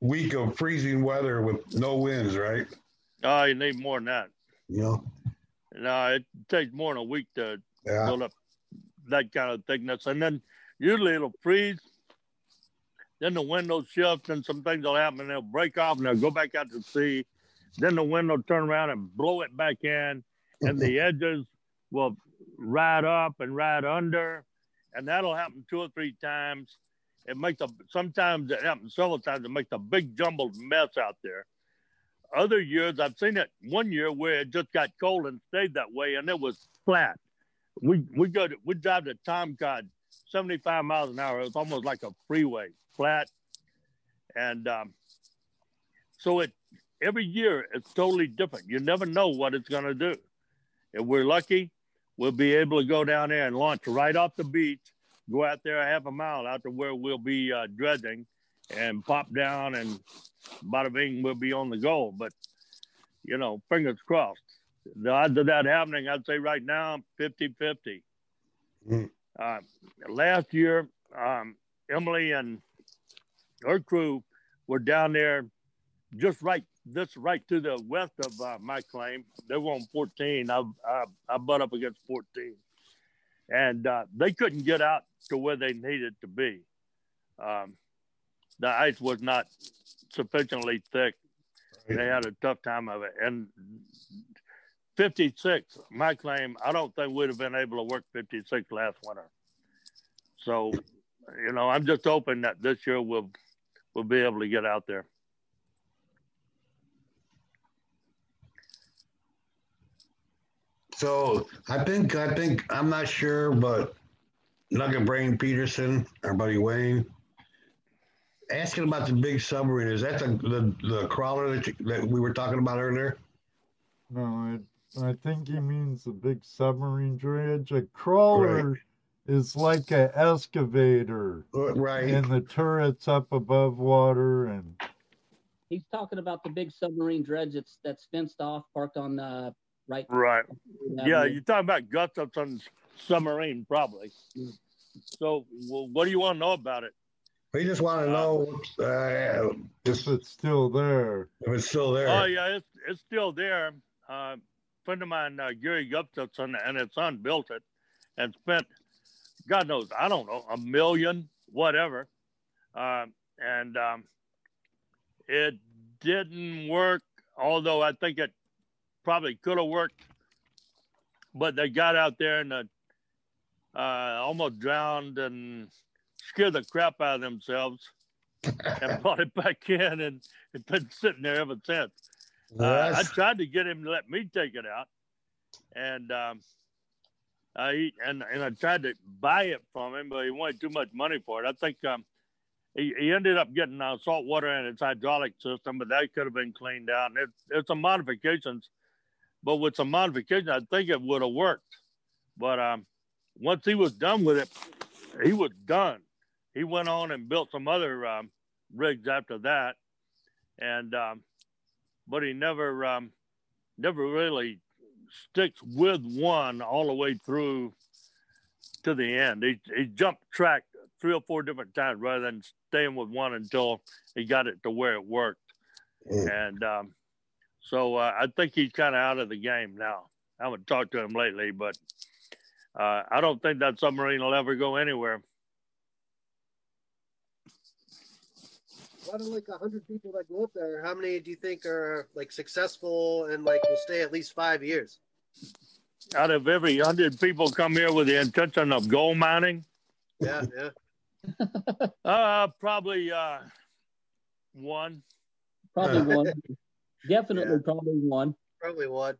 week of freezing weather with no winds, right? Oh, you need more than that. You know, No, it takes more than a week to yeah. build up that kind of thickness. And then usually it'll freeze. Then the wind will shift and some things will happen and they'll break off and they'll go back out to sea. Then the wind will turn around and blow it back in and the edges will ride up and ride under. And that'll happen two or three times. It makes a sometimes it happens several times. It makes a big jumbled mess out there. Other years I've seen it one year where it just got cold and stayed that way and it was flat. We we go to we drive to Tom Cod 75 miles an hour. It's almost like a freeway, flat. And um, so it every year it's totally different. You never know what it's going to do. If we're lucky, we'll be able to go down there and launch right off the beach, go out there a half a mile out to where we'll be uh, dredging and pop down and bada bing, we'll be on the go. But, you know, fingers crossed. The odds of that happening, I'd say right now, 50 50. Mm. Uh, last year, um, Emily and her crew were down there just right this right to the west of uh, my claim. They were on 14. I, I, I butt up against 14. And uh, they couldn't get out to where they needed to be. Um, the ice was not sufficiently thick. They had a tough time of it. And 56, my claim, I don't think we'd have been able to work 56 last winter. So, you know, I'm just hoping that this year we'll we'll be able to get out there. So I think I think I'm not sure, but Nugget Brain Peterson, our buddy Wayne, asking about the big submarine. Is that the the, the crawler that, you, that we were talking about earlier? No, I, I think he means the big submarine dredge. A crawler is like an excavator, Uh, Right. and the turret's up above water, and He's talking about the big submarine dredge that's that's fenced off, parked on uh, right. Right. Yeah, Avenue. you're talking about Gustafson's submarine, probably. So, well, what do you want to know about it? we just want to know uh, if it's still there. if it's still there. Oh yeah, it's it's still there. Uh, friend of mine, uh, Gary Gustafson, and his son built it, and spent, God knows, I don't know, a million, whatever, uh, and um, it didn't work. Although I think it probably could have worked, but they got out there and uh, uh, almost drowned and scared the crap out of themselves and brought it back in, and it's been sitting there ever since. Uh, I tried to get him to let me take it out, and um, I and and I tried to buy it from him, but he wanted too much money for it. I think um, he, he ended up getting uh, salt water in its hydraulic system, but that could have been cleaned out. And it, it's some modifications, but with some modifications, I think it would have worked. But um, once he was done with it, he was done. He went on and built some other um, rigs after that, and um, but he never um, never really sticks with one all the way through to the end. He he jumped track three or four different times rather than staying with one until he got it to where it worked. Mm. And um, so uh, I think he's kind of out of the game now. I haven't talked to him lately, but uh, I don't think that submarine will ever go anywhere. Out of like hundred people that go up there, how many do you think are like successful and like will stay at least five years? Out of every hundred people come here with the intention of gold mining, Yeah, yeah. uh, probably uh, one. Probably one. Definitely, Yeah. probably one. Probably one.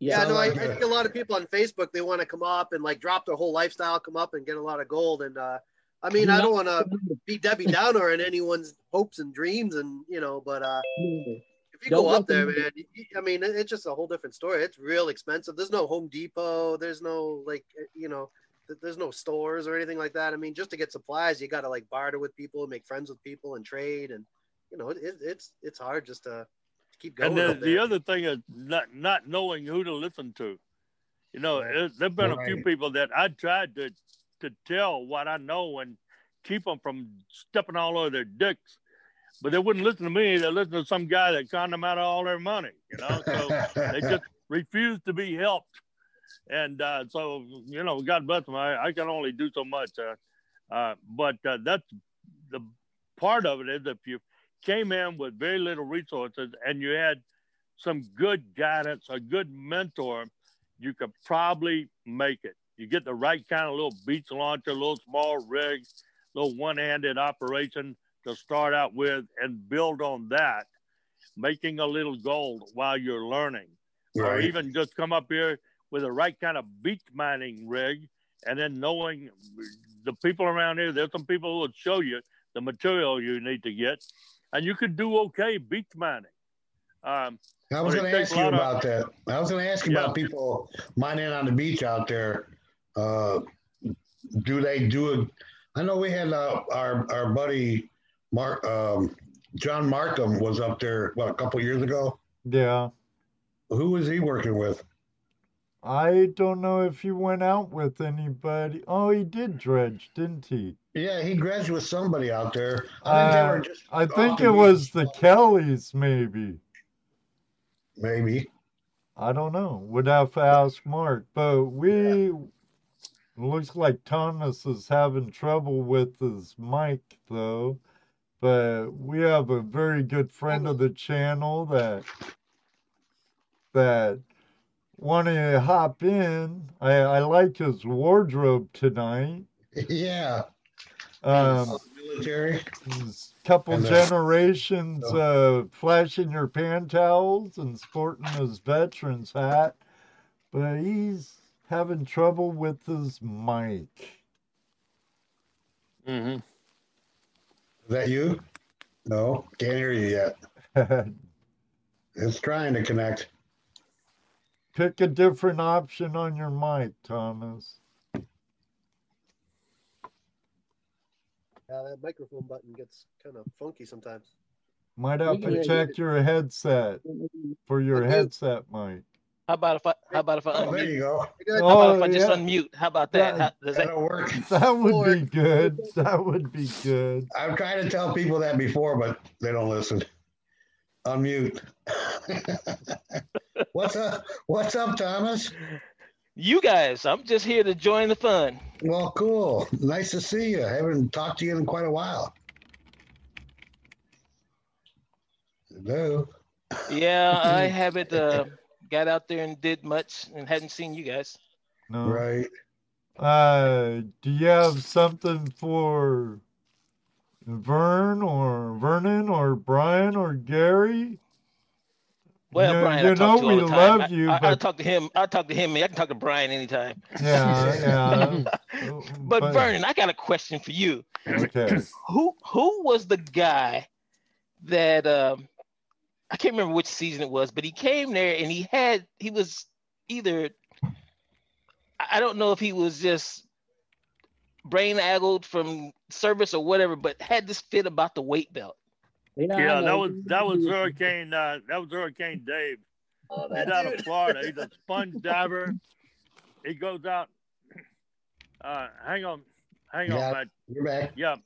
Yeah. Yeah, no, I, I like see a lot of people on Facebook. They want to come up and like drop their whole lifestyle, come up and get a lot of gold. And uh, I mean, I don't want to be Debbie Downer in anyone's hopes and dreams, and you know, but uh, if you Don't go up there, man, you- I mean, it's just a whole different story. It's real expensive. There's no Home Depot. There's no like, eh, you know, th- there's no stores or anything like that. I mean, just to get supplies, you got to like barter with people, make friends with people, and trade. And you know, it, it, it's it's hard just to, to keep going. And then up the other thing is not not knowing who to listen to. You know, there there've been a few people that I tried to to tell what I know and keep them from stepping all over their dicks, but they wouldn't listen to me. They listened to some guy that conned them out of all their money. You know, so they just refused to be helped. And uh, so, you know, God bless them. I, I can only do so much. Uh, uh, but uh, that's the part of it is if you came in with very little resources and you had some good guidance, a good mentor, you could probably make it. You get the right kind of little beach launcher, little small rig, little one-handed operation to start out with and build on that, making a little gold while you're learning. Or even just come up here with the right kind of beach mining rig and then knowing the people around here, there's some people who will show you the material you need to get, and you could do okay beach mining. Um, I was going to ask you lot of- about that. I was going to ask you Yeah. about people mining on the beach out there. Uh, do they do it? I know we had uh, our our buddy Mark um, John Markham was up there what a couple years ago. Yeah. Who was he working with? I don't know if he went out with anybody. Oh, he did dredge, didn't he? Yeah, he graduated with somebody out there. I think Uh, just I think it was the Kellys, maybe. maybe. I don't know. Would have to ask Mark. But we looks like Thomas is having trouble with his mic though. But we have a very good friend of the channel that that wanted to hop in. I, I like his wardrobe tonight. Yeah. Um military. Couple And, generations uh, flashing your pan towels and sporting his veteran's hat, but he's having trouble with his mic. Mm-hmm. Is that you? No, can't hear you yet. It's trying to connect. Pick a different option on your mic, Thomas. Yeah, that microphone button gets kind of funky sometimes. Might have We to check your headset for your headset mic. How about if I how about if I Oh, there you go. Good. How about Oh, if I just yeah. unmute? How about that? Yeah. How, does that That'll work. That would be good. That would be good. I've tried to tell people that before, but they don't listen. Unmute. What's up? What's up, Thomas? you guys? I'm just here to join the fun. Well, cool. Nice to see you. I haven't talked to you in quite a while. Hello. Yeah, I haven't uh, got out there and did much and hadn't seen you guys. No. Right. Uh, do you have something for Vern or Vernon or Brian or Gary? Well, You- Brian, you I talk know to we love I- you, I, I, but- talk to him. I talk to him. I can talk to Brian anytime. Yeah, yeah. But, Vernon, I got a question for you. Okay. Who who was the guy that um, I can't remember which season it was, but he came there and he had he was either I I don't know if he was just brain addled from service or whatever, but had this fit about the weight belt. Yeah, Yeah, that was that was Hurricane uh, that was Hurricane Dave. Oh, He's that out of. Florida. He's a sponge diver. He goes out. Uh, hang on, hang on, Yeah. You're back. Yeah.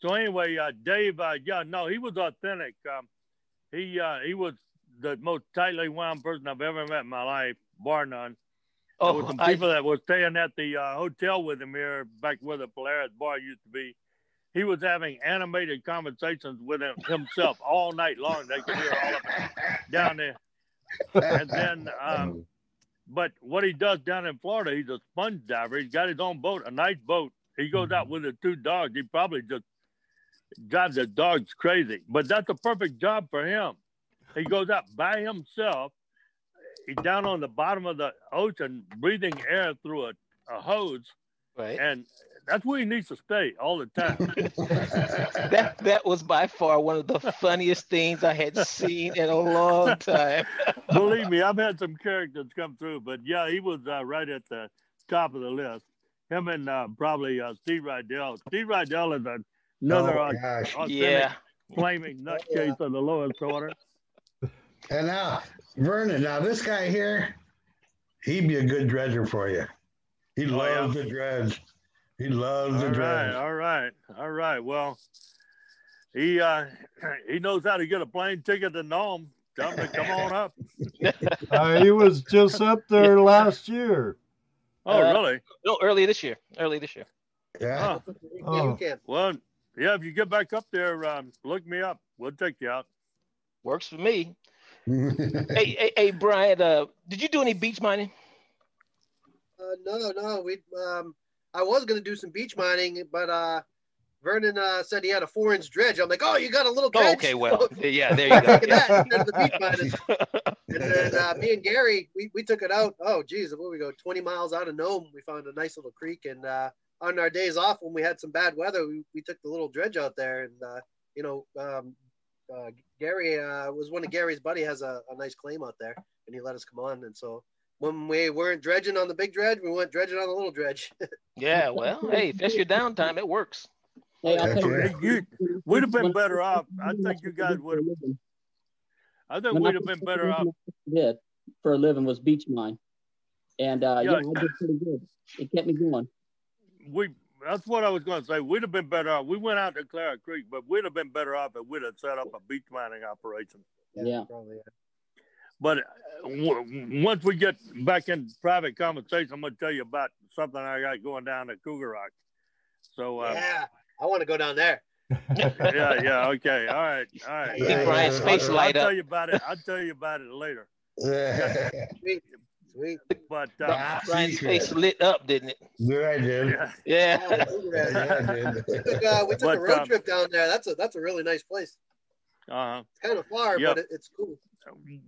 So anyway, uh, Dave, uh, yeah, no, he was authentic. Um, he uh, he was the most tightly wound person I've ever met in my life, bar none. There Oh, some I, people that were staying at the uh, hotel with him here, back where the Polaris bar used to be. He was having animated conversations with him, himself all night long. They could hear all of it down there. And then, um, but what he does down in Florida, he's a sponge diver. He's got his own boat, a nice boat. He goes out with his two dogs. He probably just drives the dogs crazy, but that's a perfect job for him. He goes out by himself. He's down on the bottom of the ocean, breathing air through a, a hose, right. and that's where he needs to stay all the time. that that was by far one of the funniest things I had seen in a long time. Believe me, I've had some characters come through, but yeah, he was uh, right at the top of the list. Him and uh, probably uh, Steve Rydell. Steve Rydell is another Oh, gosh. authentic yeah. flaming nutcase of the lowest order. And now, Vernon, now this guy here, he'd be a good dredger for you. He Oh, yeah. loves the dredge. He loves All the right, dredge. all right, all right. Well, he uh, he knows how to get a plane ticket to Nome. Tell him to come on up. Uh, he was just up there last year. Oh, Uh, really? No, early this year. Early this year. Yeah. Huh. Yeah, Oh. you can. Well, yeah. If you get back up there, um, look me up. We'll take you out. Works for me. hey, hey, hey, Brian, uh, did you do any beach mining? Uh, no, no, we. Um, I was gonna do some beach mining, but uh, Vernon uh, said he had a four-inch dredge. I'm like, oh, you got a little dredge. Oh, okay, well, yeah, there you go. at that. There's the beach mining. And then uh, me and Gary, we, we took it out. Oh, geez, where we go? 20 miles out of Nome. We found a nice little creek. And uh, on our days off, when we had some bad weather, we, we took the little dredge out there. And, uh, you know, um, uh, Gary uh, was one of Gary's buddy has a, a nice claim out there. And he let us come on. And so when we weren't dredging on the big dredge, we went dredging on the little dredge. Yeah, well, hey, if that's your downtime, it works. Hey, I'll tell you. You- we'd have been better off. I think you guys would have. I think we'd have been better off. Did for a living was beach mine, and uh, yeah, Yeah. I did pretty good. It kept me going. We. That's what I was going to say. We'd have been better off. We went out to Clara Creek, but we'd have been better off if we'd have set up a beach mining operation. Yeah. Probably, But uh, w- once we get back in private conversation, I'm going to tell you about something I got going down at Kougarok. So, uh, yeah. I want to go down there. yeah, yeah, okay, all right, all right. Get Brian's face I'll, I'll tell you about it. I'll tell you about it later. Sweet. Sweet. But uh, Ah, Brian's secret. face lit up, didn't it? Yeah, I did. yeah, Yeah. Oh, Yeah, yeah. I did. we took, uh, we took But, a road um, trip down there. That's a that's a really nice place. uh-huh. It's kind of far, Yep. but it, it's cool.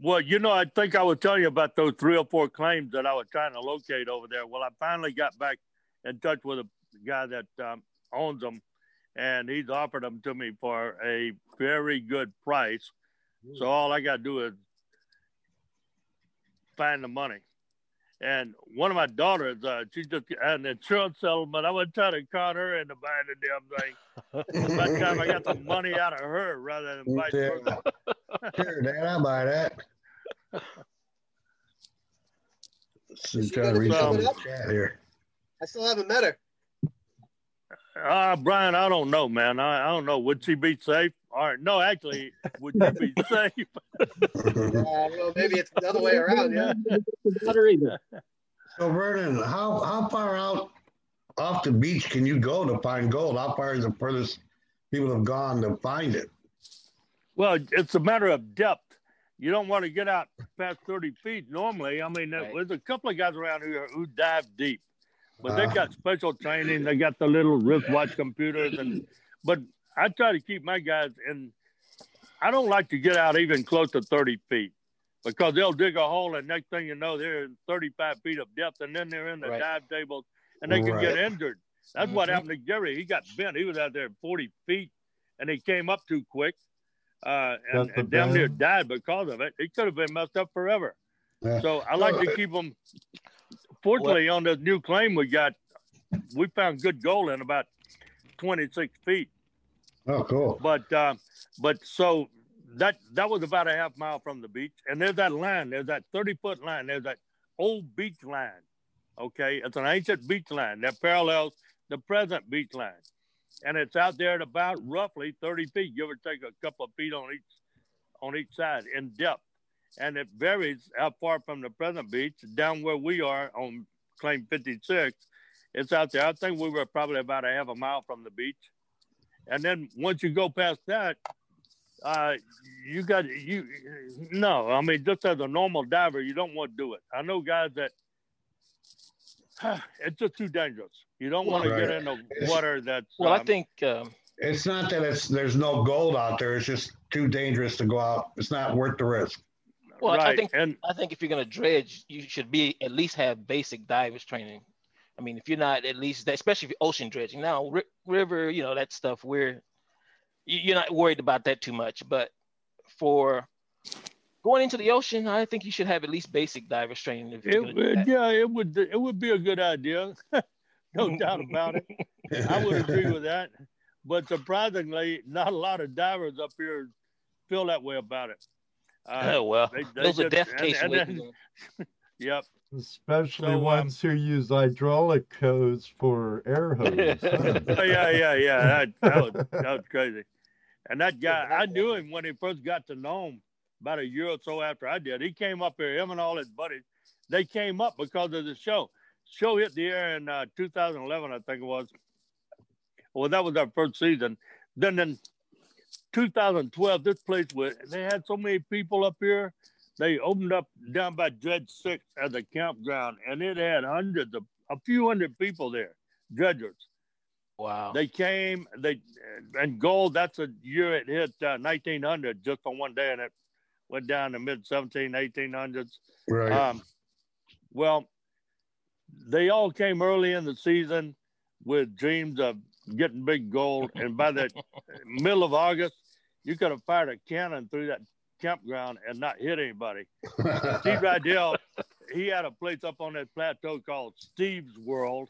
Well, you know, I think I was telling you about those three or four claims that I was trying to locate over there. Well, I finally got back in touch with a guy that um, owns them, and he's offered them to me for a very good price. So all I got to do is find the money. And one of my daughters, uh, she just had an insurance settlement. I was trying to con her into buying the damn thing. By the time I got the money out of her rather than vice Yeah. versa. Sure, Dad, I'll buy that. So She trying to gotta read fill some it of the chat here. I still haven't met her. Uh, Brian, I don't know, man. I, I don't know. Would she be safe? Or no, actually, would you be safe? Uh, well, maybe it's the other way around. Yeah. Water either. So Vernon, how how far out off the beach can you go to find gold? How far is the furthest people have gone to find it? Well, it's a matter of depth. You don't want to get out past 30 feet normally. I mean, Right. there's a couple of guys around here who dive deep, but Uh. they've got special training. They got the little wristwatch computers, and but I try to keep my guys in. I don't like to get out even close to 30 feet because they'll dig a hole, and next thing you know, they're in 35 feet of depth, and then they're in the Right. dive tables, and they can get injured. That's what Mhm. happened to Gary. He got bent. He was out there 40 feet, and he came up too quick, uh, and, and damn near died because of it. He could have been messed up forever. Yeah. So I like to keep them. Fortunately, on this new claim we got, we found good gold in about 26 feet. Oh, cool. But uh, but so that that was about a half mile from the beach, and there's that line. There's that 30 foot line. There's that old beach line. Okay, it's an ancient beach line that parallels the present beach line, and it's out there at about roughly 30 feet, give or take a couple of feet on each on each side in depth, and it varies how far from the present beach down where we are on claim 56. It's out there. I think we were probably about a half a mile from the beach. And then once you go past that, uh, you got you. No, I mean just as a normal diver, you don't want to do it. I know guys that it's just too dangerous. You don't want to get in the water that's. Well, I um, think um, It's not that it's there's no gold out there. It's just too dangerous to go out. It's not worth the risk. Well, I think- and I think if you're gonna dredge, you should be at least have basic divers training. I mean, if you're not at least, especially if you're ocean dredging now, ri- river, you know that stuff. We're you- you're not worried about that too much. But for going into the ocean, I think you should have at least basic divers training. If you're It, gonna do that. yeah, it would it would be a good idea. no doubt about it. I would agree with that. But surprisingly, not a lot of divers up here feel that way about it. Uh, oh well, they- they those are death and- case and waiting. then- Yep. Especially So, um, ones who use hydraulic hose for air hose. huh? Oh, yeah, yeah, yeah. That, that was that was crazy. And that guy, I knew him when he first got to Nome about a year or so after I did. He came up here, him and all his buddies. They came up because of the show. Show hit the air in uh, 2011, I think it was. Well, that was our first season. Then in 2012, this place was they had so many people up here. They opened up down by Dredge Six as a campground, and it had hundreds of a few hundred people there, dredgers. Wow. They came, they and gold. That's a year it hit uh, 1900 just on one day, and it went down to mid 17, 1800s. right. Um, well, they all came early in the season with dreams of getting big gold, and by the middle of August, you could have fired a cannon through that campground and not hit anybody. Steve Rydell, he had a place up on that plateau called Steve's World,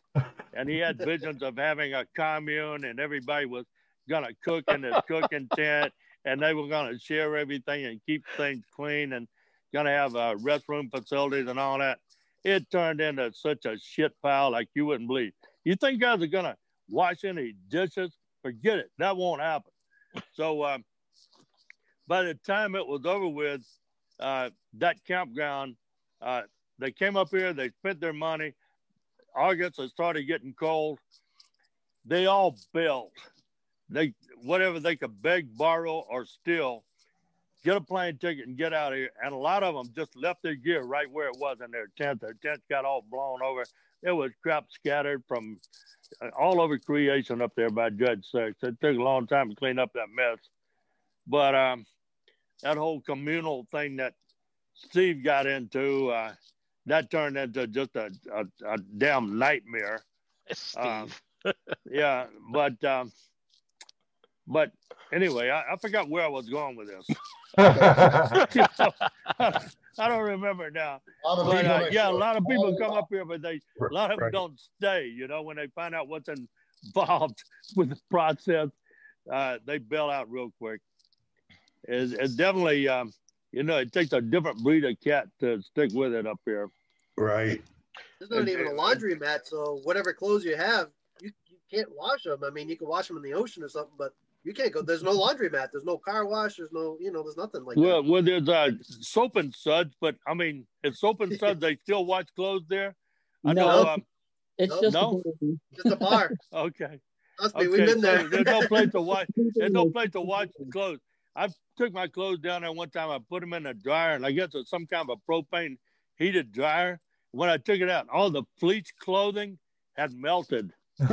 and he had visions of having a commune, and everybody was gonna cook in his cooking tent, and they were gonna share everything and keep things clean, and gonna have uh, restroom facilities and all that. It turned into such a shit pile like you wouldn't believe. You think guys are gonna wash any dishes? Forget it. That won't happen. So um, by the time it was over with, uh, that campground, uh, they came up here, they spent their money. August, it started getting cold. They all built. They whatever they could beg, borrow, or steal, get a plane ticket and get out of here. And a lot of them just left their gear right where it was in their tent. Their tents got all blown over. There was crap scattered from uh, all over creation up there by Dredge Six. It took a long time to clean up that mess. But um, that whole communal thing that Steve got into, uh, that turned into just a, a, a damn nightmare. Steve. Um, yeah, but um, but anyway, I, I forgot where I was going with this. I don't remember now. All But uh, yeah, a lot of people come up here, but they a lot of them Right. don't stay. You know, when they find out what's involved with the process, uh, they bail out real quick. It's, it's definitely, um, you know, it takes a different breed of cat to stick with it up here. Right. There's not And- even a and- laundry mat, so whatever clothes you have, you, you can't wash them. I mean, you can wash them in the ocean or something, but you can't go. There's no laundry mat. There's no car wash. There's no, you know, there's nothing like Well, that. well, there's uh, soap and suds, but I mean, it's soap and suds. they still wash clothes there. I know. No. Um, It's No, just no. a- Just a bar. okay. Trust me, Okay. we've been so there. there's no place to wash. There's no place to wash clothes. I took my clothes down there one time. I put them in a dryer, and I guess it's some kind of a propane heated dryer. When I took it out, all the fleece clothing had melted. hey,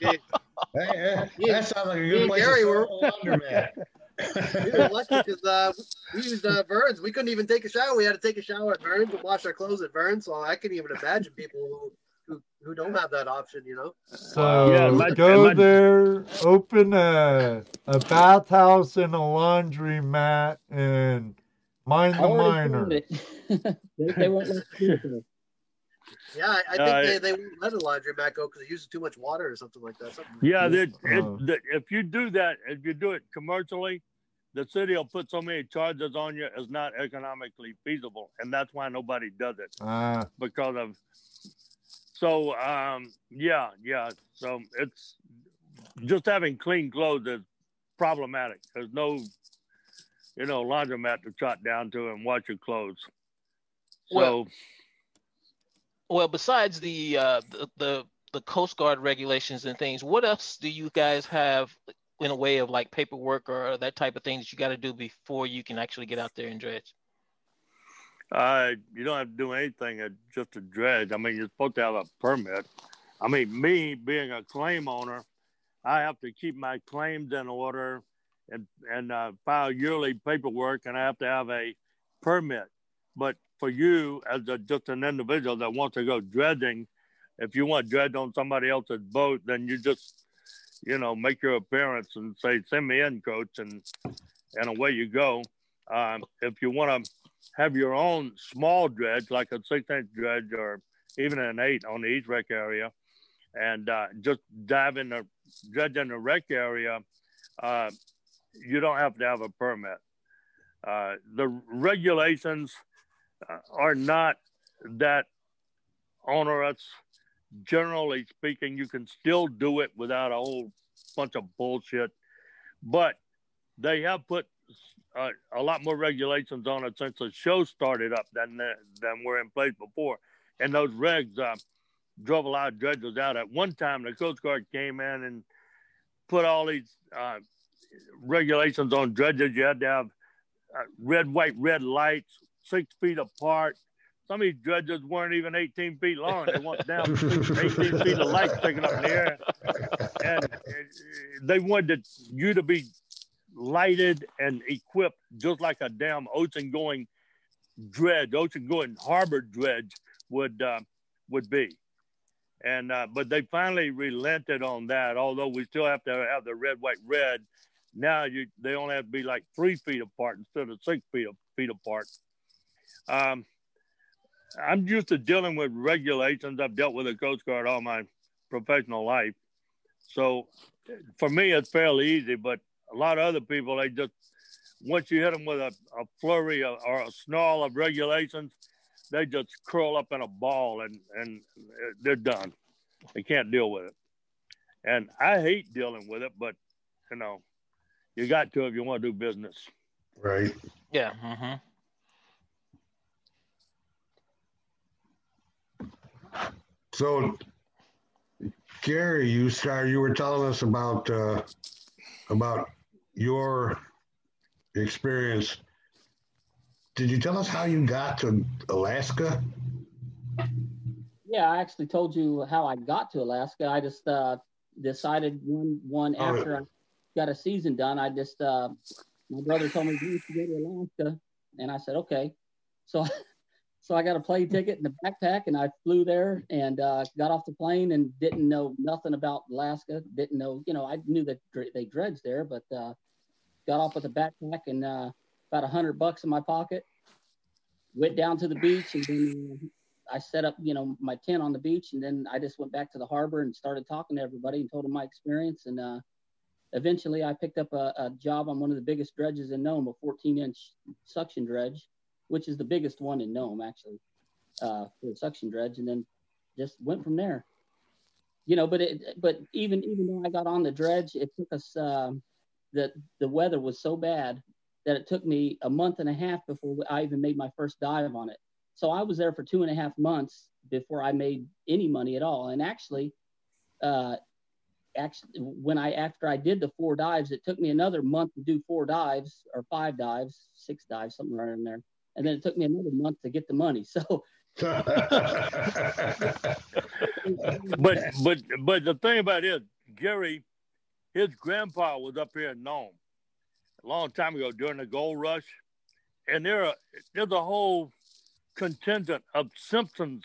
hey, that sounds like a good and place Gary to were- throw a laundromat. we were lucky because uh, we used uh, Vern's. We couldn't even take a shower. We had to take a shower at Vern's and wash our clothes at Vern's. So I can even imagine people who, who, who don't have that option, you know? So Yeah, my- go my- there, open a a bathhouse and a laundry mat, and mind the already minor. found it. they, they won't let you. Yeah, I, I think I- they, they won't let a laundromat go because it uses too much water or something like that. Something Yeah, that, Oh. it, if you do that, if you do it commercially, the city will put so many charges on you it's not economically feasible, and that's why nobody does it Ah, because of. So um, yeah, yeah. So it's just having clean clothes is problematic. There's no, you know, laundromat to trot down to and wash your clothes. So Well- Well, besides the, uh, the the the Coast Guard regulations and things, what else do you guys have in a way of like paperwork or that type of thing that you got to do before you can actually get out there and dredge? Uh, you don't have to do anything uh, just to dredge. I mean, you're supposed to have a permit. I mean, me being a claim owner, I have to keep my claims in order and and uh, file yearly paperwork, and I have to have a permit. But for you as a, just an individual that wants to go dredging, if you want to dredge on somebody else's boat, then you just, you know, make your appearance and say, "Send me in, coach," and and away you go. Um, if you want to have your own small dredge, like a six-inch dredge or even an eight on the East Rec area, and uh, just dive in the dredge in the wreck area, uh, you don't have to have a permit. Uh, the regulations uh, are not that onerous. Generally speaking, you can still do it without a whole bunch of bullshit, but they have put uh, a lot more regulations on it since the show started up than than were in place before. And those regs uh, drove a lot of dredges out. At one time, the Coast Guard came in and put all these uh, regulations on dredges. You had to have uh, red, white, red lights, six feet apart. Some of these dredges weren't even 18 feet long. They went down 18 feet of light sticking up in the air. And they wanted you to be lighted and equipped just like a damn ocean going dredge, ocean going harbor dredge would uh, would be. And uh, but they finally relented on that. Although we still have to have the red, white, red. Now you they only have to be like three feet apart instead of six feet feet apart. Um, I'm used to dealing with regulations. I've dealt with the Coast Guard all my professional life, so for me it's fairly easy. But a lot of other people, they just once you hit them with a, a flurry of, or a snarl of regulations, they just curl up in a ball and and they're done. They can't deal with it, and I hate dealing with it, but you know, you got to if you want to do business. Right. Yeah. Mm-hmm. So, Gary, you started. You were telling us about uh, about your experience. Did you tell us how you got to Alaska? Yeah, I actually told you how I got to Alaska. I just uh, decided one one Oh, after I got a season done. I just uh, my brother told me you should go to Alaska, and I said okay. So so I got a plane ticket and a backpack, and I flew there and uh, got off the plane and didn't know nothing about Alaska. Didn't know, you know, I knew that they dredged there, but uh, got off with a backpack and uh, about a hundred bucks in my pocket. Went down to the beach and then uh, I set up, you know, my tent on the beach, and then I just went back to the harbor and started talking to everybody and told them my experience. And uh, eventually, I picked up a, a job on one of the biggest dredges in Nome, a 14-inch suction dredge, which is the biggest one in Nome actually uh, for suction dredge, and then just went from there. You know, but it, but even even though I got on the dredge, it took us um, the the weather was so bad that it took me a month and a half before I even made my first dive on it. So I was there for two and a half months before I made any money at all. And actually, uh, actually, when I after I did the four dives, it took me another month to do four dives or five dives, six dives, something right in there, and then it took me another month to get the money. So But but but the thing about it, Gary, his grandpa was up here in Nome a long time ago during the gold rush, and there are, there's a whole contingent of Simpsons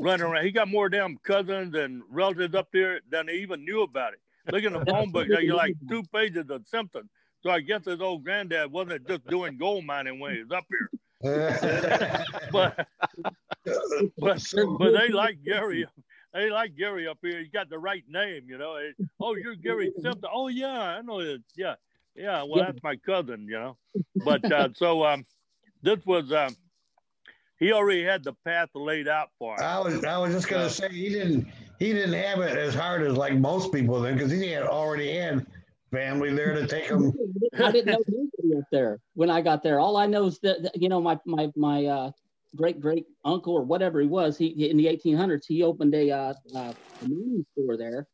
running around. He got more damn cousins and relatives up there than he even knew about it. Look in the phone book, they got like two pages of Simpsons. So I guess his old granddad wasn't just doing gold mining when he was up here. But but but they like Gary. They like Gary up here. He's got the right name, you know. It- oh, you're Gary Simpson. Oh yeah, I know it. Yeah, yeah. Well, that's my cousin, you know. But uh, so um, this was um, he already had the path laid out for him. I was I was just gonna say he didn't he didn't have it as hard as like most people then because he had already had family there to take him. I didn't know anybody up there when I got there. All I know is that that, you know my my my uh, great great uncle or whatever he was. He in the 1800s he opened a uh, uh, a mining store there,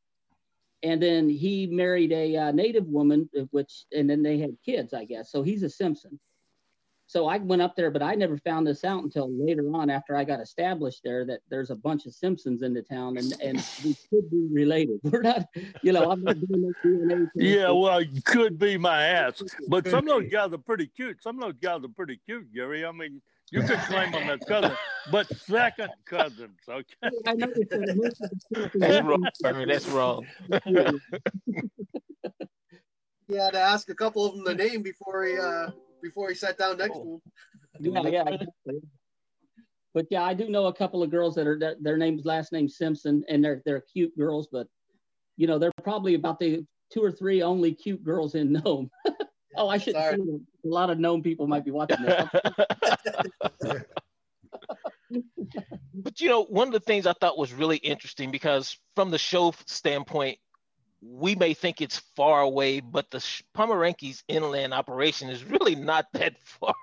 and then he married a uh, native woman, uh, which and then they had kids, I guess. So he's a Simpson. So I went up there, but I never found this out until later on after I got established there that there's a bunch of Simpsons in the town and, and we could be related. We're not, you know, I'm not doing no DNA. Yeah, well, it could be my ass. But some of those guys are pretty cute. Some of those guys are pretty cute, Gary. I mean, You could claim them as cousins, but second cousins. Okay. I noticed that most That's wrong. Bernie, That's wrong. He had to ask a couple of them the name before he uh before he sat down next oh. to him. Yeah, yeah. But yeah, I do know a couple of girls that are that their name's last name Simpson, and they're they're cute girls, but you know they're probably about the two or three only cute girls in Nome. oh, I should. Sorry. A lot of Nome people might be watching this. but you know, one of the things I thought was really interesting because from the show standpoint, we may think it's far away, but the Sh- Pomrenke's inland operation is really not that far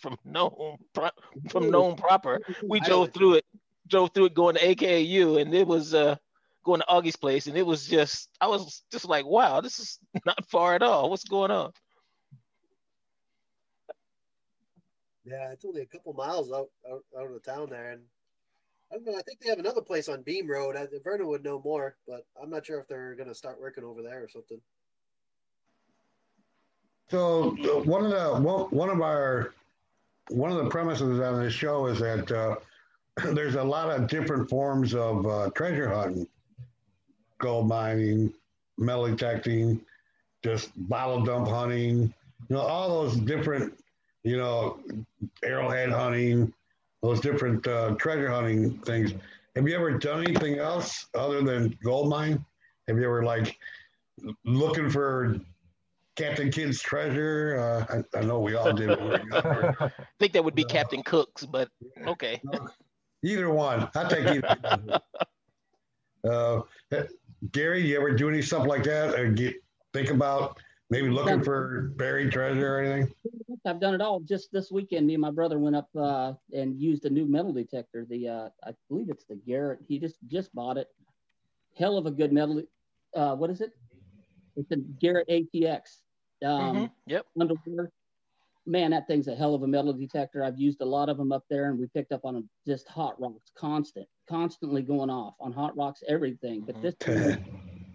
from Nome, pro- from Nome proper. We drove through it, drove through it going to AKU, and it was uh, going to Augie's place, and it was just, I was just like, wow, this is not far at all. What's going on? Yeah, it's only a couple miles out out, out of the town there, and I don't know. I think they have another place on Beam Road. I, Vernon would know more, but I'm not sure if they're gonna start working over there or something. So one of the one, one of our one of the premises on this show is that uh, there's a lot of different forms of uh, treasure hunting, gold mining, metal detecting, just bottle dump hunting. You know, all those different, you know, arrowhead hunting, those different uh, treasure hunting things. Have you ever done anything else other than gold mine? Have you ever like looking for Captain Kidd's treasure? Uh, I, I know we all did we. I think that would be Captain Cook's, but okay. Either one. I take either. uh, Gary, you ever do any stuff like that, or get think about maybe looking for buried treasure or anything? I've done it all. Just this weekend, me and my brother went up uh, and used a new metal detector. The uh, I believe it's the Garrett. He just just bought it. Hell of a good metal. Uh, what is it? It's the Garrett ATX. Um, Mhm. Yep. underwater. Man, that thing's a hell of a metal detector. I've used a lot of them up there, and we picked up on them just hot rocks, constant, constantly going off on hot rocks, everything. But this time,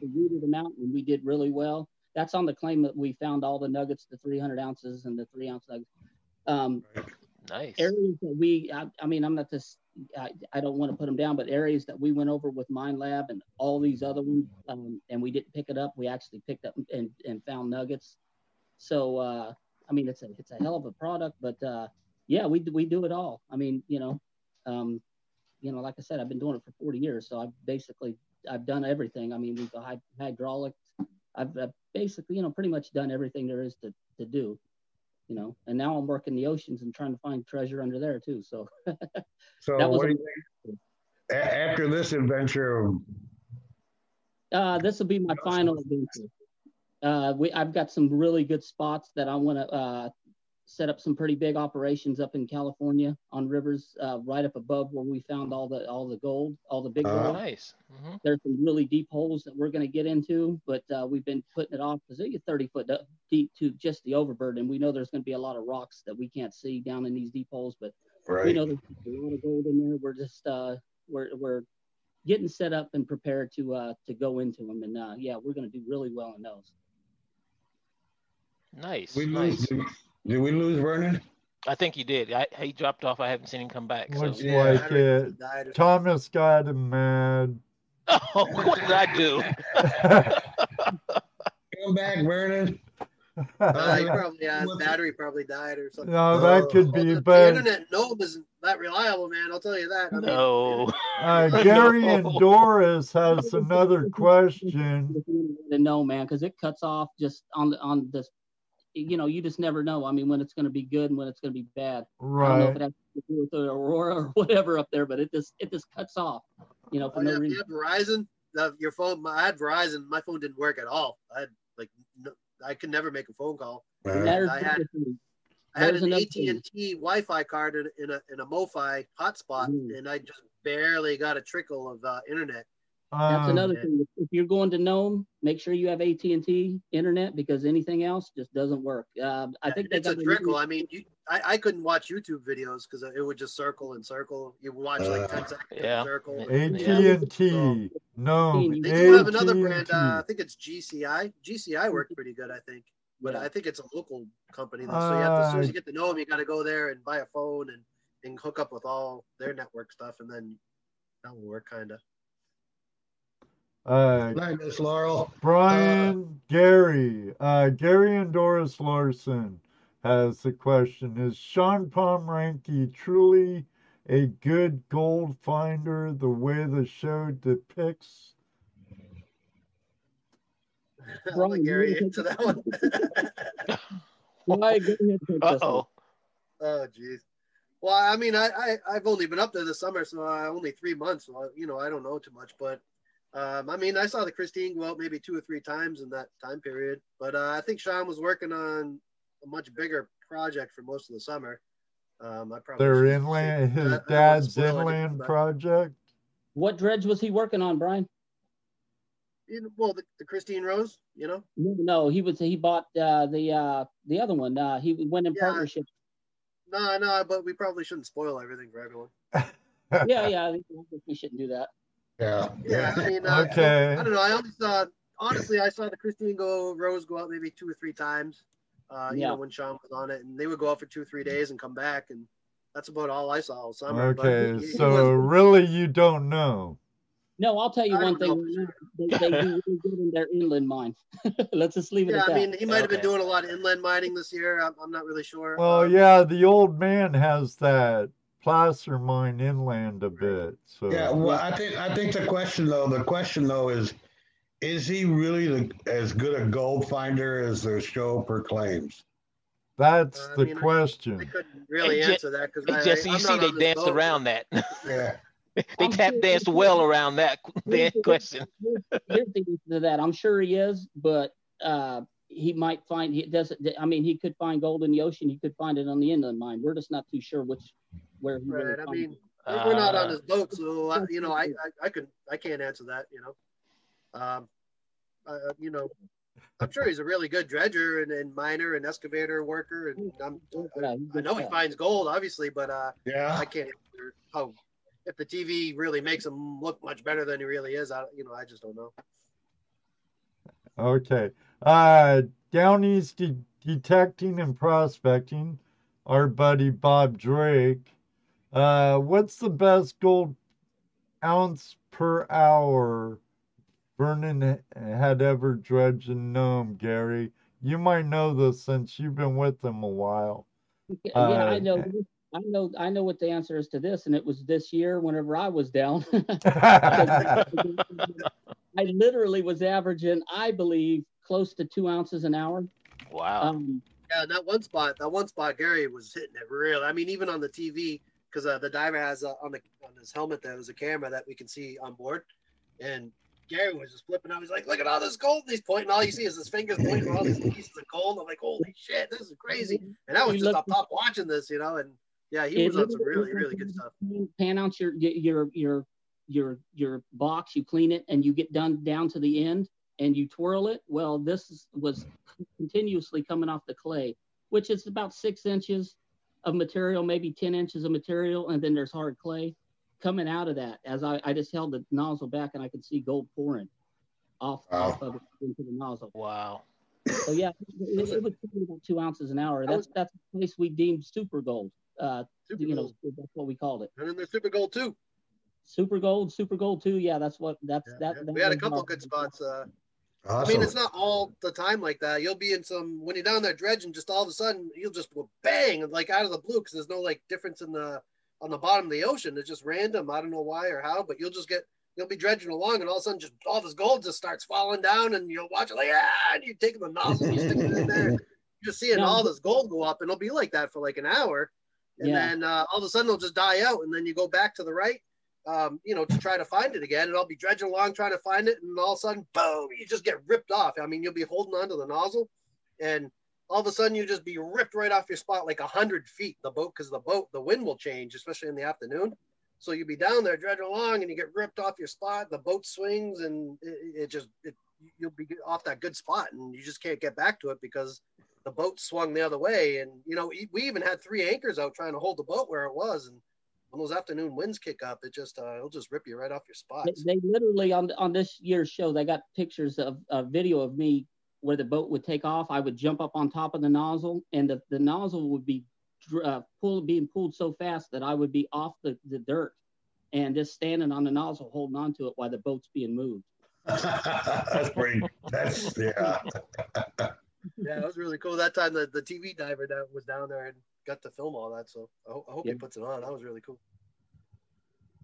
we rooted them out, and we did really well. That's on the claim that we found all the nuggets, the 300 ounces and the three ounce nuggets. Um, Nice. areas that we, I, I mean, I'm not this, I, I don't want to put them down, but areas that we went over with Minelab and all these other ones, um, and we didn't pick it up, we actually picked up and, and found nuggets. So, uh, I mean, it's a, it's a hell of a product, but, uh, yeah, we, do- we do it all. I mean, you know, um, you know, like I said, I've been doing it for 40 years. So I've basically, I've done everything. I mean, we've got hydraulics. I've, I've basically, you know, pretty much done everything there is to, to do you know and now i'm working the oceans and trying to find treasure under there too so So That was what do you think? A- after this adventure, uh, this will be my final adventure uh, we, i've got some really good spots that i want to uh, set up some pretty big operations up in california on rivers uh, right up above where we found all the all the gold all the big Uh-huh. gold Nice. hmm there's some really deep holes that we're going to get into, but uh, we've been putting it off because they get 30 foot deep to just the overburden. We know there's going to be a lot of rocks that we can't see down in these deep holes, but we know there's a lot of gold in there. We're just uh, we're we're getting set up and prepared to uh, to go into them, and uh, yeah, we're going to do really well in those. Nice. We nice. Did, did we lose Vernon? I think he did. I, he dropped off. I haven't seen him come back. So. Looks Yeah, like I don't know if he it. died Thomas got him mad. Oh, what did I do? Come back, Vernon. Uh, he Uh, probably, yeah, his battery probably died or something. no, that could Well, be, the, the but internet Nome isn't that reliable, man. I'll tell you that. I mean, No. uh, Gary and Doris has another question. To know, man, because it cuts off just on the on this. You know, you just never know. I mean, when it's going to be good and when it's going to be bad. I don't know if Right. it has to do with the aurora or whatever up there, but it just it just cuts off. You know, for Oh, no yeah, reason. you have Verizon, the, your phone. I had Verizon. My phone didn't work at all. I had like, no, I could never make a phone call. There's I had- I had an AT and T Wi-Fi card in, in a in a MoFi hotspot, Mm. and I just barely got a trickle of uh, internet. That's Um, another thing. If you're going to Nome, make sure you have AT and T internet because anything else just doesn't work. Uh, I think they it's a trickle. I mean, you, I, I couldn't watch YouTube videos because it would just circle and circle. You watch like Uh, ten seconds Yeah. circle. AT&T. No, They They do have another brand. Uh, I think it's GCI. GCI worked pretty good, I think. But Yeah. I think it's a local company. Though, so you have to, as soon as Uh, you get to know them, you got to go there and buy a phone and and hook up with all their network stuff, and then that will work kind of. Uh, Night, Miss Laurel. Brian Gary, uh, Gary and Doris Larson has the question: Is Shawn Pomrenke truly a good gold finder the way the show depicts? I'll Brian, Gary you answer that one. Why? Go ahead, take Uh oh. Oh, geez. Well, I mean, I, I I've only been up there this summer, so uh, only three months. So I, you know, I don't know too much, but um, I mean, I saw the Christine go out maybe two or three times in that time period. But uh, I think Shawn was working on a much bigger project for most of the summer. Um, I probably Their inland, say- I- I his dad's spoil anything, inland but- project. What dredge was he working on, Brian? You know, well, the, the Christine Rose, you know. No, no, he was he bought uh, the uh, the other one. Uh, he went in Yeah. partnership. No, no, but we probably shouldn't spoil everything for everyone. Yeah, yeah. I think we shouldn't do that. Yeah. Yeah, I mean, uh, Okay. I don't know. I only saw, honestly, I saw the Christine go Rose go out maybe two or three times. Uh, you Yeah. know, when Shawn was on it, and they would go out for two, or three days and come back, and that's about all I saw all summer. but Okay, he- he so was- really you don't know. No, I'll tell you I one thing. for They, they do really good in their inland mine. Let's just leave it yeah, at I mean, he might have been doing a lot of inland mining this year. I'm, I'm not really sure. Well, Um, yeah, the old man has that placer mine inland a bit. So Yeah, well, I think I think the question though, the question though is, is he really the, as good a gold finder as the show proclaims? that's Uh, I the mean, I- I question. couldn't really Hey, Je- answer that because Hey, I, Jesse, I'm you see they on danced boat. around that. Yeah, they I'm tap sure- danced well around that that question. Here's the answer to that. I'm sure he is, but uh, he might find he doesn't. I mean, he could find gold in the ocean. He could find it on the inland mine. We're just not too sure which where he really Right. I mean, it. we're we're not on Uh, his boat, so I, you know, I, I, I could, I can't answer that. You know, um, uh, you know, I'm sure he's a really good dredger and, and miner and excavator worker, and I'm, I, I know he finds gold, obviously, but uh, yeah. I can't answer how if the TV really makes him look much better than he really is. I, you know, I just don't know. Okay. Uh, down east de- detecting and prospecting, our buddy Bob Drake. Uh, what's the best gold ounce per hour Vernon had ever dredged in Nome, Gary? You might know this since you've been with them a while. Yeah, I uh, know. I know. I know what the answer is to this, and it was this year whenever I was down. I literally was averaging, I believe, close to two ounces an hour. Wow. Um, Yeah, that one spot, that one spot, Gary was hitting it real. I mean, even on the TV, because uh, the diver has uh, on the on his helmet there was a camera that we can see on board, and Gary was just flipping out. He's like, "Look at all this gold!" And he's pointing. All you see is his fingers pointing all these pieces of gold. I'm like, "Holy shit, this is crazy!" And I was just up top watching this, you know. And yeah, he was on some really, really good stuff. Pan out your your your your your box, you clean it, and you get done down to the end, and you twirl it. Well, this was continuously coming off the clay, which is about six inches of material, maybe ten inches of material, and then there's hard clay coming out of that. As I, I just held the nozzle back, and I could see gold pouring off Wow. off of it into the nozzle. Wow. So yeah, it, it was probably about two ounces an hour. That That's that's the place we deemed super gold. Uh, Super you know, gold. that's what we called it. And then there's super gold too. Super gold, super gold too. Yeah, that's what that's Yeah, that, yeah. that we had a couple our- good spots. Uh, Awesome. I mean, it's not all the time like that. You'll be in some when you're down there dredging, just all of a sudden you'll just go bang like out of the blue because there's no like difference in the on the bottom of the ocean. It's just random. I don't know why or how, but you'll just get you'll be dredging along and all of a sudden just all this gold just starts falling down and you'll watch it like ah, and you taking the nozzle, you stick it in there, you're just seeing No. all this gold go up and it'll be like that for like an hour, and Yeah. then uh, all of a sudden it'll just die out and then you go back to the right um, you know, to try to find it again. And I'll be dredging along trying to find it, and all of a sudden, boom, you just get ripped off. I mean, you'll be holding onto the nozzle, and all of a sudden you just be ripped right off your spot like a hundred feet. The boat, because the boat, the wind will change, especially in the afternoon. So you'll be down there dredging along, and you get ripped off your spot. The boat swings, and it, it just it, you'll be off that good spot, and you just can't get back to it because the boat swung the other way. And you know, we even had three anchors out trying to hold the boat where it was, and when those afternoon winds kick up, it just uh, it'll just rip you right off your They, they literally on on this year's show, they got pictures of a video of me where the boat would take off. I would jump up on top of the nozzle, and the, the nozzle would be uh, pull, being pulled so fast that I would be off the, the dirt and just standing on the nozzle holding on to it while the boat's being moved. that's pretty. That's yeah. Yeah, it was really cool. That time the, the TV diver that was down there and got to film all that. So I, ho- I hope Yeah. he puts it on. That was really cool.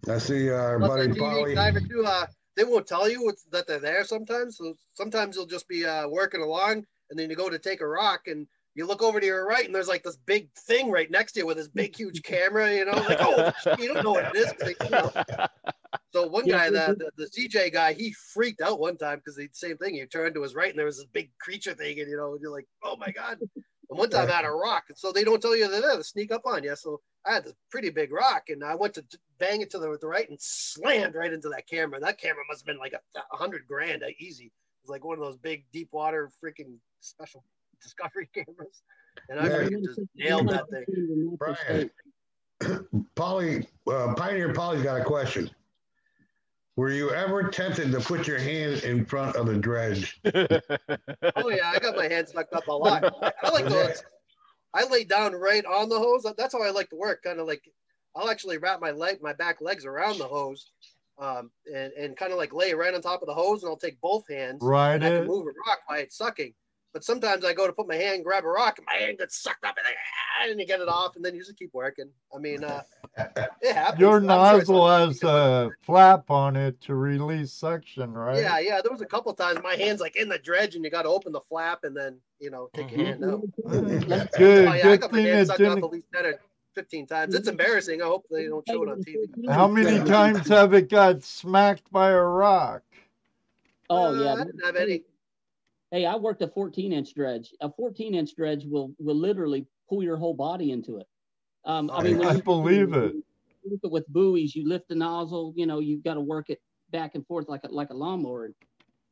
I see our Plus, buddy that Polly. too. Uh, they won't tell you what's, that they're there sometimes. So sometimes you'll just be uh, working along, and then you go to take a rock, and you look over to your right, and there's like this big thing right next to you with this big huge camera. You know, like oh, you don't know what it is. Like, you know. So one guy, we- the, the the CJ guy, he freaked out one time because the same thing. You turned to his right, and there was this big creature thing, and you know, you're like, oh my god. And one time I had a rock, and so they don't tell you they're there to sneak up on you. So I had this pretty big rock, and I went to bang it to the, the right and slammed right into that camera. And that camera must have been like a, a hundred grand uh, easy. It was like one of those big deep water freaking special discovery cameras, and I Yeah. freaking just nailed that thing. Brian. Polly, uh, Pioneer Polly's got a question. Were you ever tempted to put your hand in front of the dredge? Oh yeah, I got my hand stuck up a lot. I, I like those. I lay down right on the hose. That's how I like to work. Kind of like I'll actually wrap my leg, my back legs around the hose, um, and and kind of like lay right on top of the hose, and I'll take both hands. Right. and I can move a rock while it's sucking. But sometimes I go to put my hand, grab a rock, and my hand gets sucked up, and, I, and you get it off, and then you just keep working. I mean, uh, it happens. Your I'm nozzle not- has a flap on it to release suction, right? Yeah, yeah. There was a couple times my hand's like in the dredge, and you got to open the flap, and then you know take your Mhm. hand out. Good. Oh, yeah, I Good got my thing hand it sucked up didn't. at least 10 or 15 times. It's embarrassing. I hope they don't show it on TV. How many times have it got smacked by a rock? Oh Uh, yeah. I didn't have any. Hey, I worked a 14 inch dredge. A 14 inch dredge will will literally pull your whole body into it. Um, I mean, I, I you- believe it. you lift it with buoys. You lift the nozzle. You know, you've got to work it back and forth like a like a lawnmower.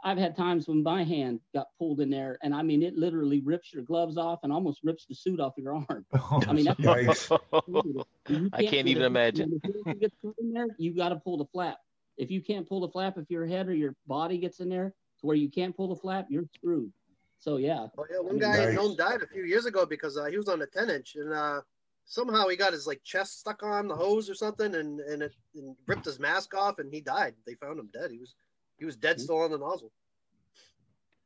I've had times when my hand got pulled in there, and I mean, it literally rips your gloves off and almost rips the suit off your arm. I mean, that's Yikes. You I can't even if- imagine. When the hand gets put in there, you got to pull the flap. If you can't pull the flap, if your head or your body gets in there to where you can't pull the flap, you're screwed. So yeah, Oh, yeah. One guy I Nice. known died a few years ago because uh, he was on a 10 inch and uh, somehow he got his like chest stuck on the hose or something and, and it and ripped his mask off and he died. They found him dead. He was he was dead still on the nozzle.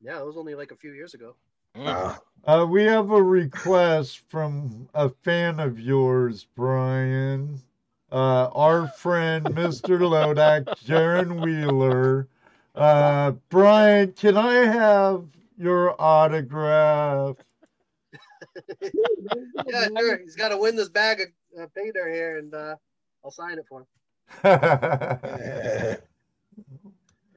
Yeah, it was only like a few years ago. Uh, Uh, we have a request from a fan of yours, Brian. Uh, our friend, Mr. Lodak, Jaron Wheeler. Uh, Brian, can I have your autograph? Yeah, sure. He's got to win this bag of uh, pay here and uh, I'll sign it for him.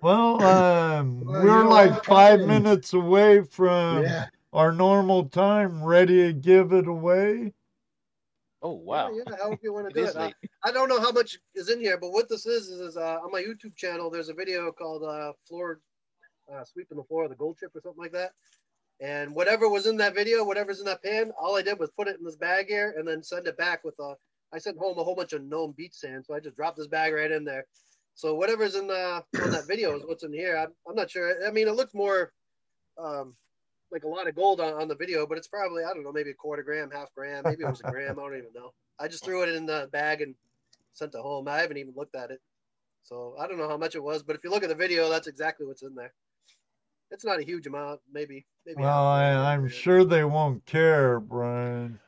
well, um, Well, we're like what, five Brian? minutes away from yeah. our normal time, ready to give it away. Oh wow. Yeah, yeah, however you want to do it. Uh. I don't know how much is in here, but what this is is, is uh, on my YouTube channel. There's a video called uh, "Floor uh, Sweeping the Floor of the Gold Chip" or something like that. And whatever was in that video, whatever's in that pan, all I did was put it in this bag here and then send it back with a. I sent home a whole bunch of Nome beach sand, so I just dropped this bag right in there. So whatever's in the on that video is what's in here. I'm, I'm not sure. I mean, it looks more um, like a lot of gold on, on the video, but it's probably I don't know, maybe a quarter gram, half gram, maybe it was a gram. I don't even know. I just threw it in the bag and sent it home. I haven't even looked at it, so I don't know how much it was. But if you look at the video, that's exactly what's in there. It's not a huge amount, maybe. maybe Well, half a gram, I, I'm maybe. sure they won't care, Brian.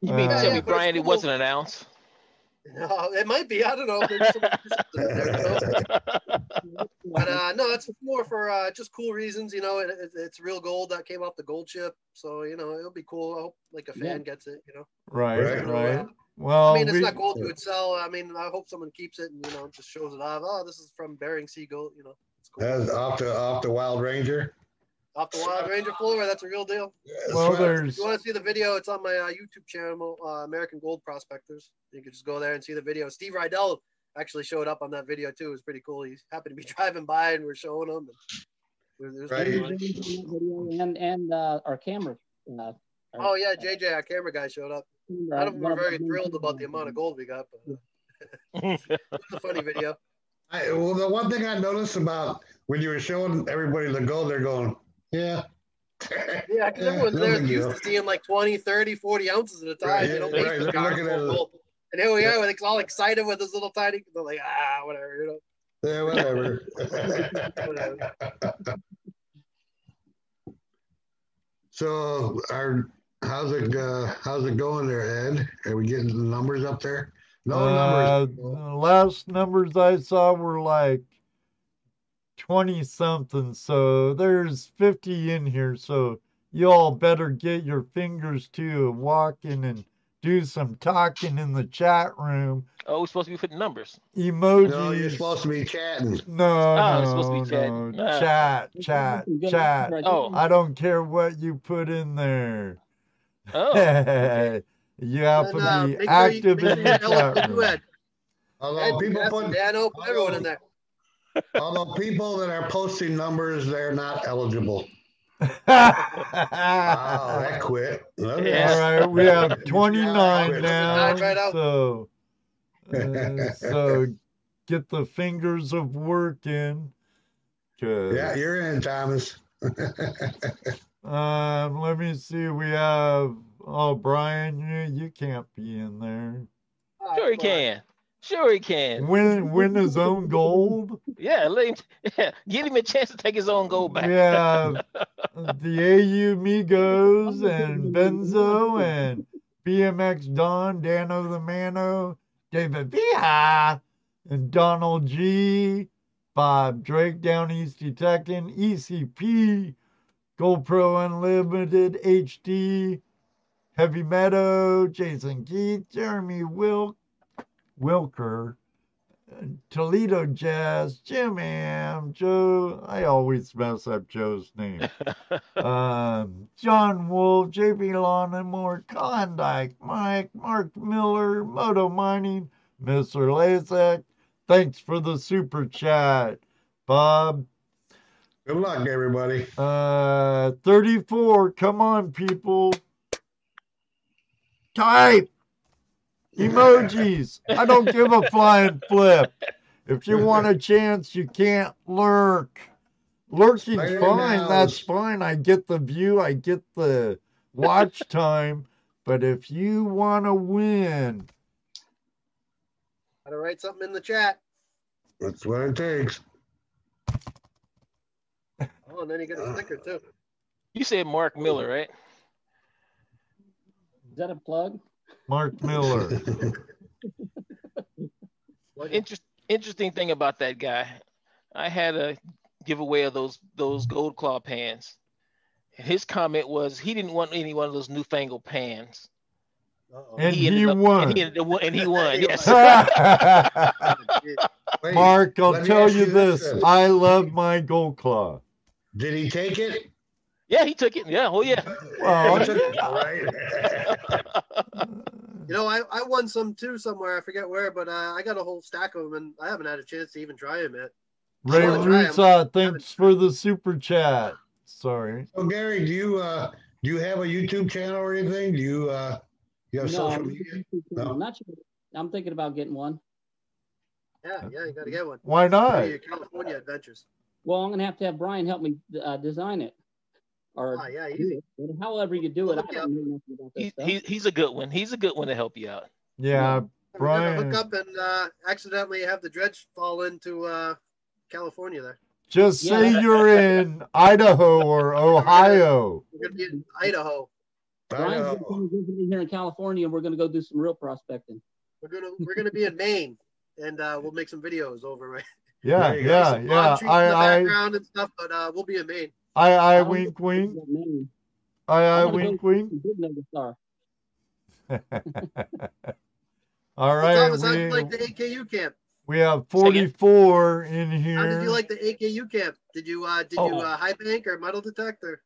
You mean to Uh, tell me, but it's Brian, it wasn't an ounce? No, it might be. I don't know. Maybe someone threw something in there, you know? But uh, no, it's more for uh, just cool reasons. You know, it, it, it's real gold that came off the gold chip, so you know it'll be cool. I hope like a fan Yeah. gets it. You know, Right, Right. Right. uh, Well, I mean, it's we, not gold you would sell. I mean, I hope someone keeps it and you know just shows it off. Oh, this is from Bering Sea Gold. You know, it's cool. That's off the off the Wild Ranger. Off the Wild Ranger floor, that's a real deal. well, That's right. If there's you want to see the video, it's on my uh, YouTube channel, uh, American Gold Prospectors. You can just go there and see the video. Steve Rydell actually showed up on that video too. It was pretty cool. He happened to be driving by and we're showing him. And it was, it was pretty Right. and and uh, our camera. Uh, our- Oh yeah, JJ, our camera guy showed up. None of them were one very thrilled about the amount of gold we got, but uh, it was a funny video. I, well, the one thing I noticed about when you were showing everybody the gold, they're going, yeah. Yeah, because everyone's there used deal. to seeing like 20, 30, 40 ounces at a time. Right, you know, right, mason they're jars looking at full it. full. And here we are, like all excited with this little tiny. They're like, ah, whatever, you know. Yeah, whatever. whatever. so, our how's it uh, how's it going there, Ed? Are we getting the numbers up there? No Uh, numbers. the last numbers I saw were like 20 something. So there's 50 in here. So y'all better get your fingers to walking and do some talking in the chat room. Oh, we're supposed to be putting numbers. Emojis. No, you're supposed to be chatting. No, Oh, no, it's supposed to be chatting. no. Ah. Chat, chat, chat. Oh. I don't care what you put in there. Oh, you have And, to uh, be make sure you- active in the you tell chat room. had. Although Ed, people Jeff, put, Dano, put everyone in there. although people that are posting numbers, they're not eligible. Oh, that quit. Okay. Yeah. All right, we have 29 quit. now. Right out. So, uh, so get the fingers of work in. 'cause, Yeah, you're in, Thomas. um, let me see. We have oh Brian, you you can't be in there. Ah, sure he can. Sure he can. Win win his own gold. Yeah, let him, yeah, give him a chance to take his own gold back. We have the AU Migos and Benzo and BMX Don, Dano the Mano, David Villa, and Donald G, Bob Drake, Down East Detecting, ECP, GoPro Unlimited HD, Heavy Meadow, Jason Keith, Jeremy Wilk, Wilker, Toledo Jess, Jim Am, Joe. I always mess up Joe's name. um, John Wolf, JP Lawn and more, Klondike, Mike, Mark Miller, Moto Mining, Mr. Lasek. Thanks for the super chat, Bob. Good luck, everybody. Uh, 34. Come on, people. Type emojis. I don't give a flying flip. If you want a chance, you can't lurk. Lurking's Right fine. now. That's fine. I get the view. I get the watch time. But if you want to win, Gotta write something in the chat. That's what it takes. Oh, and then you get a sticker too. You said Mark Miller, right? Is that a plug? Mark Miller. Interest, interesting thing about that guy, I had a giveaway of those those gold claw pans. And his comment was he didn't want any one of those newfangled pans. And he ended up- won. And he, ended and he won. He yes. Wait, Mark, I'll let tell you this. then. I love my gold claw. Did he take it? Yeah, he took it. Yeah. Oh yeah. Well, He took it. You know, I, I won some too somewhere. I forget where, but uh, I got a whole stack of them, and I haven't had a chance to even try them yet. Ray Well. Rusa, thanks for the super chat. Sorry. so Gary, do you uh do you have a YouTube channel or anything? Do you uh you have No, social media? No. I'm not sure. I'm thinking about getting one. Yeah, yeah, you got to get one. Why not? California adventures. Well, I'm gonna have to have Brian help me uh, design it, or Ah, yeah, easy. however you do it. I don't know nothing about that He, stuff. he, he's a good one. He's a good one to help you out. Yeah, We're Brian. hook up and uh, accidentally have the dredge fall into uh, California. There, Just Yeah. say you're in Idaho or Ohio. we're gonna be in Idaho. I Brian's gonna come visit me here in California, and we're gonna go do some real prospecting. We're gonna we're gonna be in Maine, and uh, we'll make some videos over right. Yeah, There you go. yeah, yeah. palm in the I, I, background and stuff, but uh, we'll be in Maine. I, I, I'm wink, wink. go to Maine. I, I, I'm gonna wink, wink. to Big Nova Star. All Well, right, Thomas, how did you we, like the AKU camp? we have 44 in here. How did you like the AKU camp? Did you uh, did you Oh. uh, high bank or metal detector?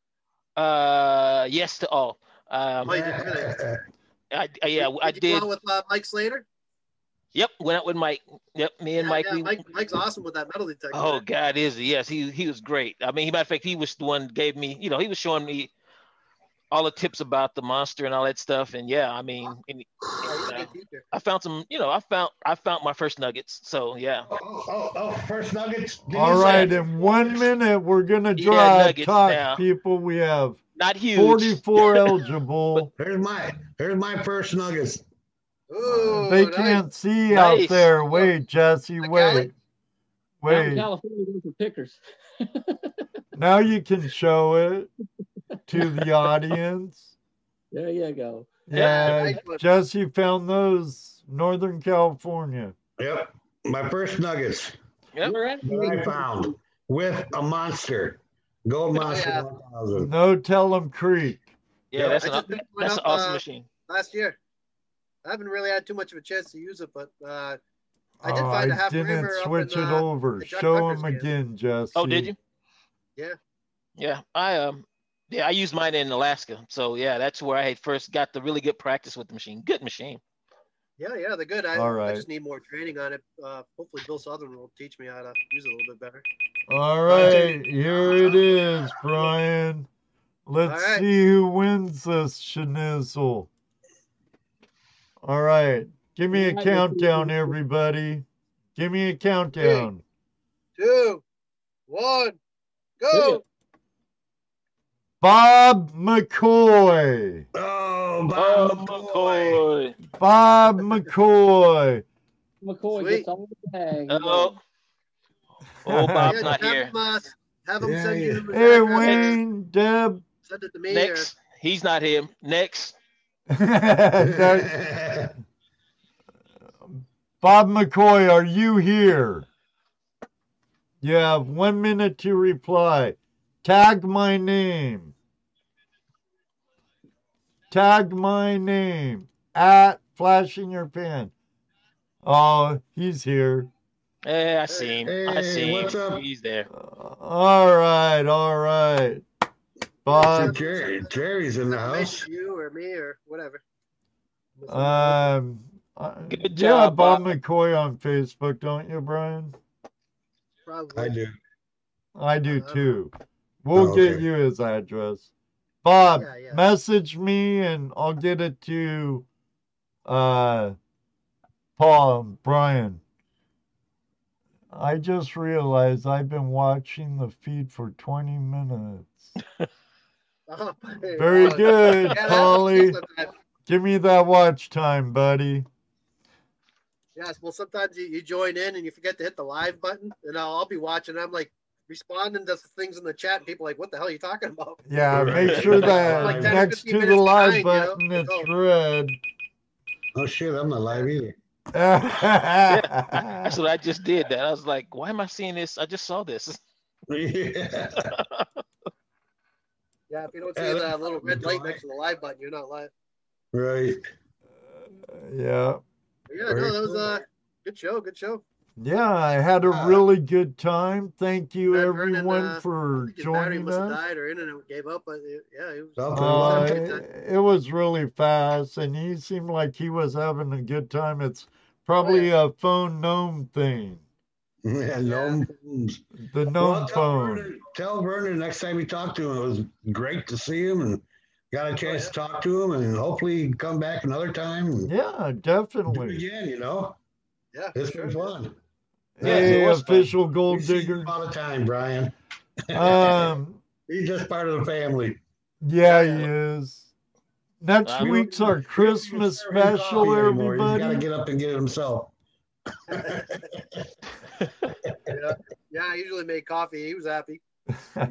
Uh, yes to all. Um, Oh, you did good. I, I- yeah, I Did you did. go with uh, Mike Slater? Yep, went out with Mike. Yep, me and Yeah, Mike. yeah, we, Mike. Mike's awesome with that metal detector. Oh God, is he? Yes, he he was great. I mean, he matter of fact, he was the one gave me. You know, he was showing me all the tips about the monster and all that stuff. And yeah, I mean, and, he's a Yeah. good. Uh, I found some, you know, I found I found my first nuggets. So yeah. Oh, oh, oh, first nuggets. Did you All say- in one minute we're gonna Yeah, drive. nuggets Talk, now. people. We have Not huge. 44 eligible. Here's my here's my first nuggets. Ooh, they nice. can't see out there. Wait, Jesse, Like wait. Alec? Wait. California, those pickers. Now you can show it to the audience. There you go. Yeah, nice one. Jesse found those Northern California. Yep, my first nuggets Yep. We're that I found with a monster, gold Oh, monster yeah. 1000. No Tellum Creek. Yeah, Yeah, that's I an, just picked one that's an awesome uh, machine. last year. I haven't really had too much of a chance to use it, but uh, I did Oh, find a I half didn't reamer up switch in, it uh, over. the Show Tucker's him again, Jesse. Oh, did you? Yeah. Yeah, I um, yeah, I used mine in Alaska. So yeah, that's where I had first got the really good practice with the machine. Good machine. Yeah, yeah, they're good. I, All I just need more training on it. Uh, hopefully, Bill Southern will teach me how to use it a little bit better. All right, here it is, Brian. Let's All right. see who wins this schnizzle. All right, give me a All right, let's see countdown, everybody. Give me a countdown. Two, one, go! Bob McCoy. Oh, Oh, Bob McCoy. McCoy. Bob McCoy. McCoy Sweet. gets all the tags. Oh, oh, Bob's Yeah, not here. Him, uh, have him Yeah, send yeah. you his Hey. Wayne, Deb. Send it to me. Next, he's not here. Next, That- Bob McCoy, are you here? You have one minute to reply. Tag my name. Tag my name at Flash In Your Pan. Oh, he's here. eh, I see him. I Hey, see what's him. up? He's there. All right, all right. So Bob, Jerry, Jerry's in the house. You or me or whatever. um, Good yeah, job, Bob Bob. McCoy on Facebook, don't you, Brian? Probably. I do. I do Uh, too. We'll Oh, get okay. you his address. Bob, Yeah, yeah. message me and I'll get it to uh Paul and Brian. I just realized I've been watching the feed for 20 minutes. Oh, Very good, Yeah, Polly. Give me that watch time, buddy. Yes, well, sometimes you, you join in and you forget to hit the live button, and I'll, I'll be watching. I'm like responding to things in the chat, and people are like, "What the hell are you talking about?" Yeah, make sure that Like next to the live behind, you know? button it's Oh. red. Oh shit, I'm not live either. That's what I just did. That I was like, why am I seeing this? I just saw this. yeah. Yeah, if you don't see that's the little red light next to the live button, you're not live. Right. yeah. But yeah, no, that was a good show. Good show. Yeah, I had a Uh, really good time. Thank you, Brad Vernon, everyone, uh, for think his battery joining must have us. died or internet gave up, but it, yeah, it was. Something Uh, was. It, it was really fast, and he seemed like he was having a good time. It's probably a phone Nome thing, Yeah, no. the Nome Well, tell phone. Vernon, tell Vernon next time you talk to him, it was great to see him and got a chance to talk to him, and hopefully come back another time and Yeah, do it definitely. again. You know, Yeah, it's sure. been fun. Yeah, Hey, it was fun. official We gold see digger. him all the time, Brian. Um, He's just part of the family. yeah, he is. Next week's our Christmas He doesn't serve his special, everybody. He's got to get up and get it himself. Yeah, yeah. I usually make coffee. He was happy. I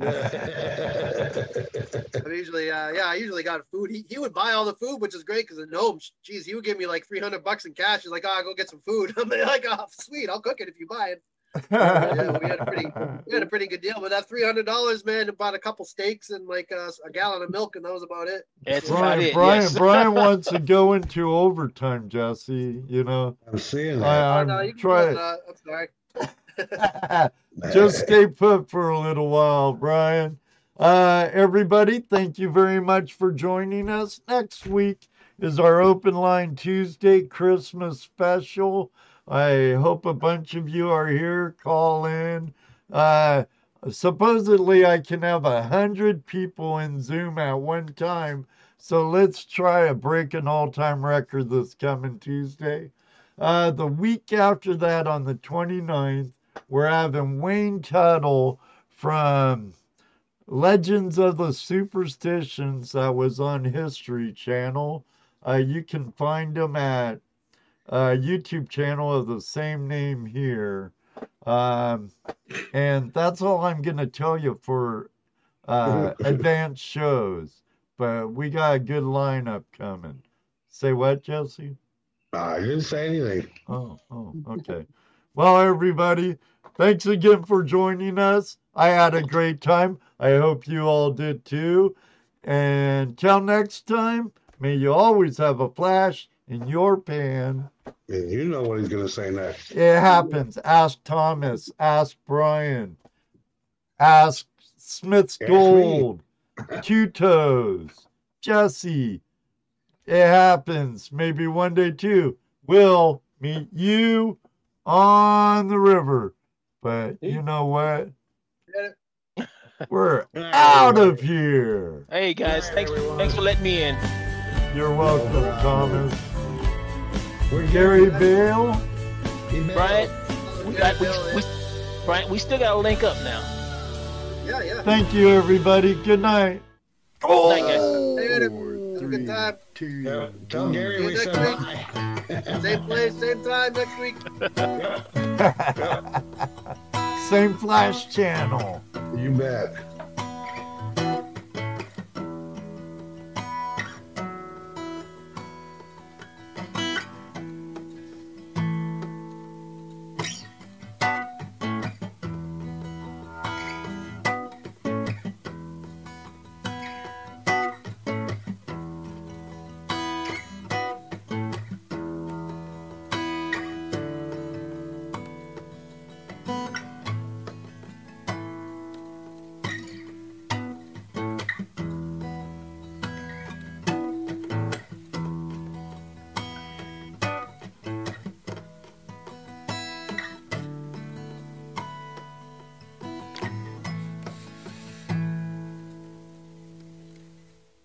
usually, uh, yeah, I usually got food. He, he would buy all the food, which is great because the gnomes, geez, he would give me like 300 bucks in cash. He's like, oh, I'll go get some food. I'm like, oh, sweet, I'll cook it if you buy it. Yeah, we had a pretty, we had a pretty good deal. But that $300, man, bought a couple steaks and like uh, a gallon of milk, and that was about it. That's about Brian, it. Brian, yes. Brian wants to go into overtime, Jesse. You know, I'm seeing that. I, Oh, I'm no, you can trying. put, uh, I'm sorry. Just stay put for a little while, Brian. Uh, everybody, thank you very much for joining us. Next week is our Open Line Tuesday Christmas special. I hope a bunch of you are here. Call in. Uh, supposedly I can have a hundred people in Zoom at one time. So let's try to break an all-time record this coming Tuesday. Uh, the week after that, on the 29th, we're having Wayne Tuttle from Legends of the Superstitions that was on History Channel. Uh, you can find him at uh, YouTube channel of the same name here. Um, and that's all I'm going to tell you for uh, advanced shows. But we got a good lineup coming. Say what, Jesse? I didn't say anything. Oh, oh, okay. Well, everybody, thanks again for joining us. I had a great time. I hope you all did too. And till next time, may you always have a flash in your pan. And you know what he's going to say next. It happens. Ask Thomas. Ask Brian. Ask Smith's Ask. Gold. Two Toes. Jesse. It happens. Maybe one day too. We'll meet you on the river. But you know what? We're out of here. Hey guys, thanks thanks for letting me in. You're welcome, Thomas. We're Gary Bale. Brian, we got we, we Brian, we still gotta link up now. Yeah, yeah. Thank you, everybody. Good night. Oh, Night, guys. Later. Have a good time. Yeah, tell Gary we See you said next bye. Same place, same time next week. Same Flash channel. You bet.